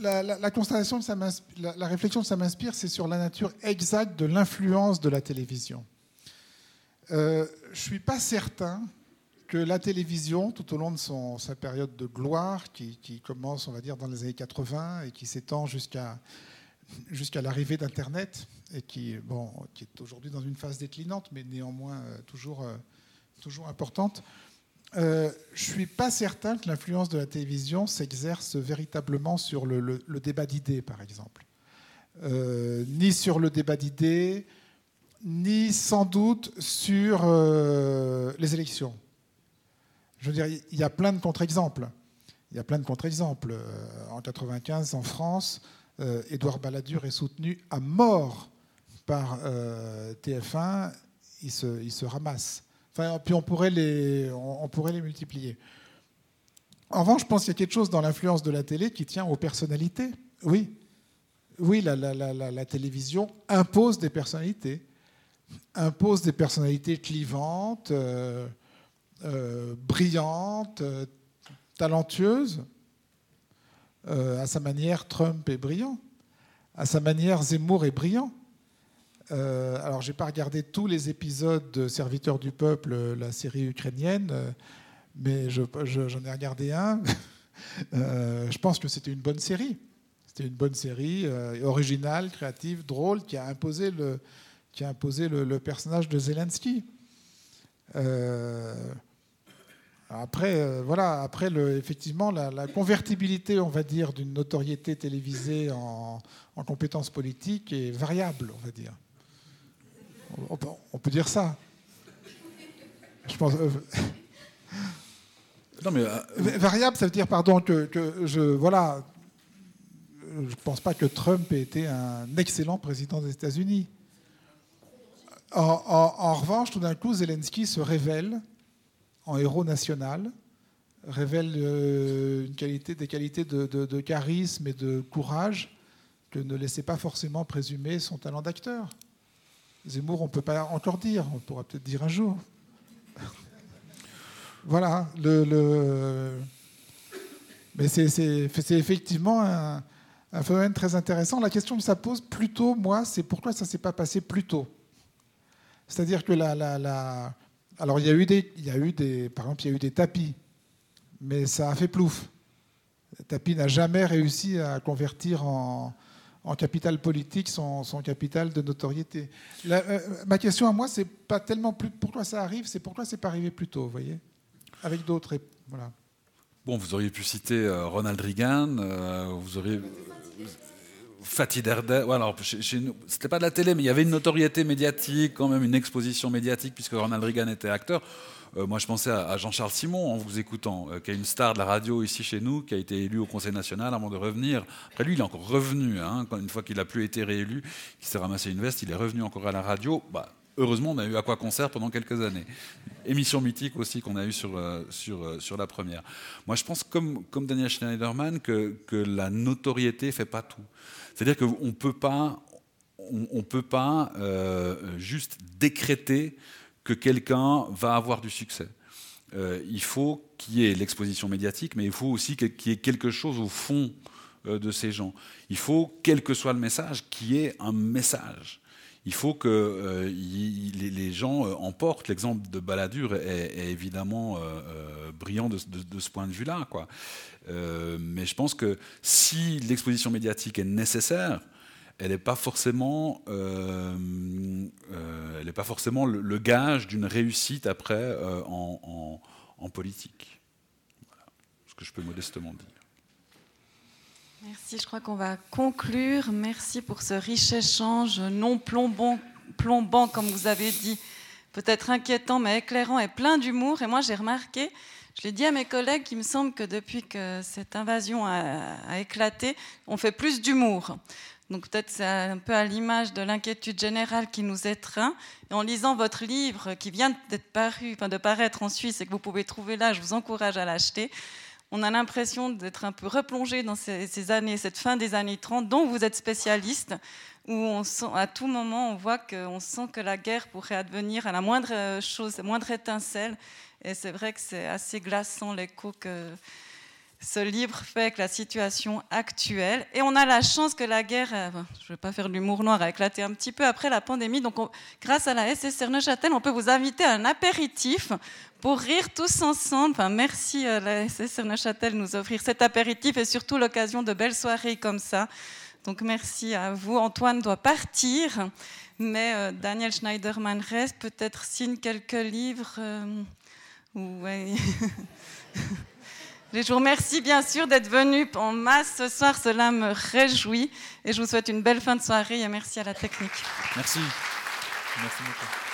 La, constatation, la, réflexion que ça m'inspire, c'est sur la nature exacte de l'influence de la télévision. Euh, je ne suis pas certain que la télévision, tout au long de sa période de gloire, qui, commence, on va dire, dans les années 80 et qui s'étend jusqu'à l'arrivée d'Internet, et qui, est aujourd'hui dans une phase déclinante, mais néanmoins euh, euh, toujours importante, je ne suis pas certain que l'influence de la télévision s'exerce véritablement sur le, débat d'idées, par exemple. ni sur le débat d'idées, ni sans doute sur euh, les élections. Je veux dire, il y a plein de contre-exemples. Il y a plein de contre-exemples. Euh, en 95, en France, euh, Édouard Balladur est soutenu à mort par TF1. Il se, il se ramasse. Puis on pourrait, les, on, pourrait les multiplier. En revanche, je pense qu'il y a quelque chose dans l'influence de la télé qui tient aux personnalités. Oui, oui, la télévision impose des personnalités impose des personnalités clivantes, euh, euh, brillantes, euh, talentueuses. à sa manière, Trump est brillant. À sa manière, Zemmour est brillant. Alors, je n'ai pas regardé tous les épisodes de Serviteurs du Peuple, la série ukrainienne, mais j'en ai regardé un. je pense que c'était une bonne série. C'était une bonne série, originale, créative, drôle, qui a imposé le, qui a imposé le, personnage de Zelensky. Euh, après, euh, voilà, après effectivement, la, convertibilité, on va dire, d'une notoriété télévisée en, en compétences politiques est variable, on va dire. On, peut dire ça. Je pense. Euh, non, mais, variable, ça veut dire, pardon, que, que je, voilà, je pense pas que Trump ait été un excellent président des États-Unis. En, revanche, tout d'un coup, Zelensky se révèle en héros national, révèle euh, une qualité, des qualités de, charisme et de courage que ne laissait pas forcément présumer son talent d'acteur. Zemmour, on ne peut pas encore dire, on pourra peut-être dire un jour. voilà, mais c'est effectivement un, phénomène très intéressant. La question que ça pose plutôt, moi, c'est pourquoi ça ne s'est pas passé plus tôt? C'est-à-dire que la, Alors, il y, a eu des, il y a il y a eu des tapis, mais ça a fait plouf. Le tapis n'a jamais réussi à convertir en, capital politique son, capital de notoriété. Euh, ma question à moi, c'est pas tellement plus pourquoi ça arrive, c'est pourquoi c'est pas arrivé plus tôt, vous voyez? Avec d'autres. Voilà. Bon, vous auriez pu citer euh, Ronald Reagan, euh, vous auriez Fatih Derde, alors chez, nous, c'était pas de la télé, mais il y avait une notoriété médiatique, quand même une exposition médiatique, puisque Ronald Reagan était acteur. Euh, moi, je pensais à, Jean-Charles Simon en vous écoutant, euh, qui est une star de la radio ici chez nous, qui a été élu au Conseil national avant de revenir. Après, lui, il est encore revenu, hein, une fois qu'il n'a plus été réélu, qu'il s'est ramassé une veste, il est revenu encore à la radio. Bah, heureusement, on a eu à quoi concert pendant quelques années. Émission mythique aussi qu'on a eue sur, euh, sur, sur la première. Moi, je pense, comme, comme Daniel Schneiderman, que, que la notoriété ne fait pas tout. C'est-à-dire qu'on ne peut pas, on, peut pas juste décréter que quelqu'un va avoir du succès. Euh, il faut qu'il y ait l'exposition médiatique, mais il faut aussi qu'il y ait quelque chose au fond de ces gens. Il faut, quel que soit le message, qu'il y ait un message il faut que euh, les, gens euh, emportent. L'exemple de Balladur est, évidemment euh, brillant de, ce point de vue-là. mais je pense que si l'exposition médiatique est nécessaire, elle n'est pas forcément, elle pas forcément le, gage d'une réussite après en, politique. Voilà ce que je peux modestement dire. Merci, je crois qu'on va conclure. Merci pour ce riche échange non plombant, plombant comme vous avez dit, peut-être inquiétant mais éclairant et plein d'humour. Et moi j'ai remarqué, je l'ai dit à mes collègues, qu'il me semble que depuis que cette invasion a, éclaté, on fait plus d'humour. Donc peut-être c'est un peu à l'image de l'inquiétude générale qui nous étreint. En lisant votre livre qui vient d'être paru, enfin de paraître en Suisse et que vous pouvez trouver là, je vous encourage à l'acheter on a l'impression d'être un peu replongé dans ces, années, cette fin des années 30, dont vous êtes spécialiste, où on sent, à tout moment, on voit qu'on sent que la guerre pourrait advenir à la moindre chose, la moindre étincelle. Et c'est vrai que c'est assez glaçant l'écho que ce livre fait avec la situation actuelle. Et on a la chance que la guerre, euh, je ne vais pas faire de l'humour noir, a éclaté un petit peu après la pandémie. Donc, grâce à la SSR Neuchâtel, on peut vous inviter à un apéritif pour rire tous ensemble. Enfin, merci à euh, la SSR Neuchâtel de nous offrir cet apéritif et surtout l'occasion de belles soirées comme ça. Donc, merci à vous. Antoine doit partir, mais euh, Daniel Schneiderman reste. Peut-être signe quelques livres. ouais. Je vous remercie bien sûr d'être venu en masse ce soir, cela me réjouit et je vous souhaite une belle fin de soirée et merci à la technique. Merci. Merci beaucoup.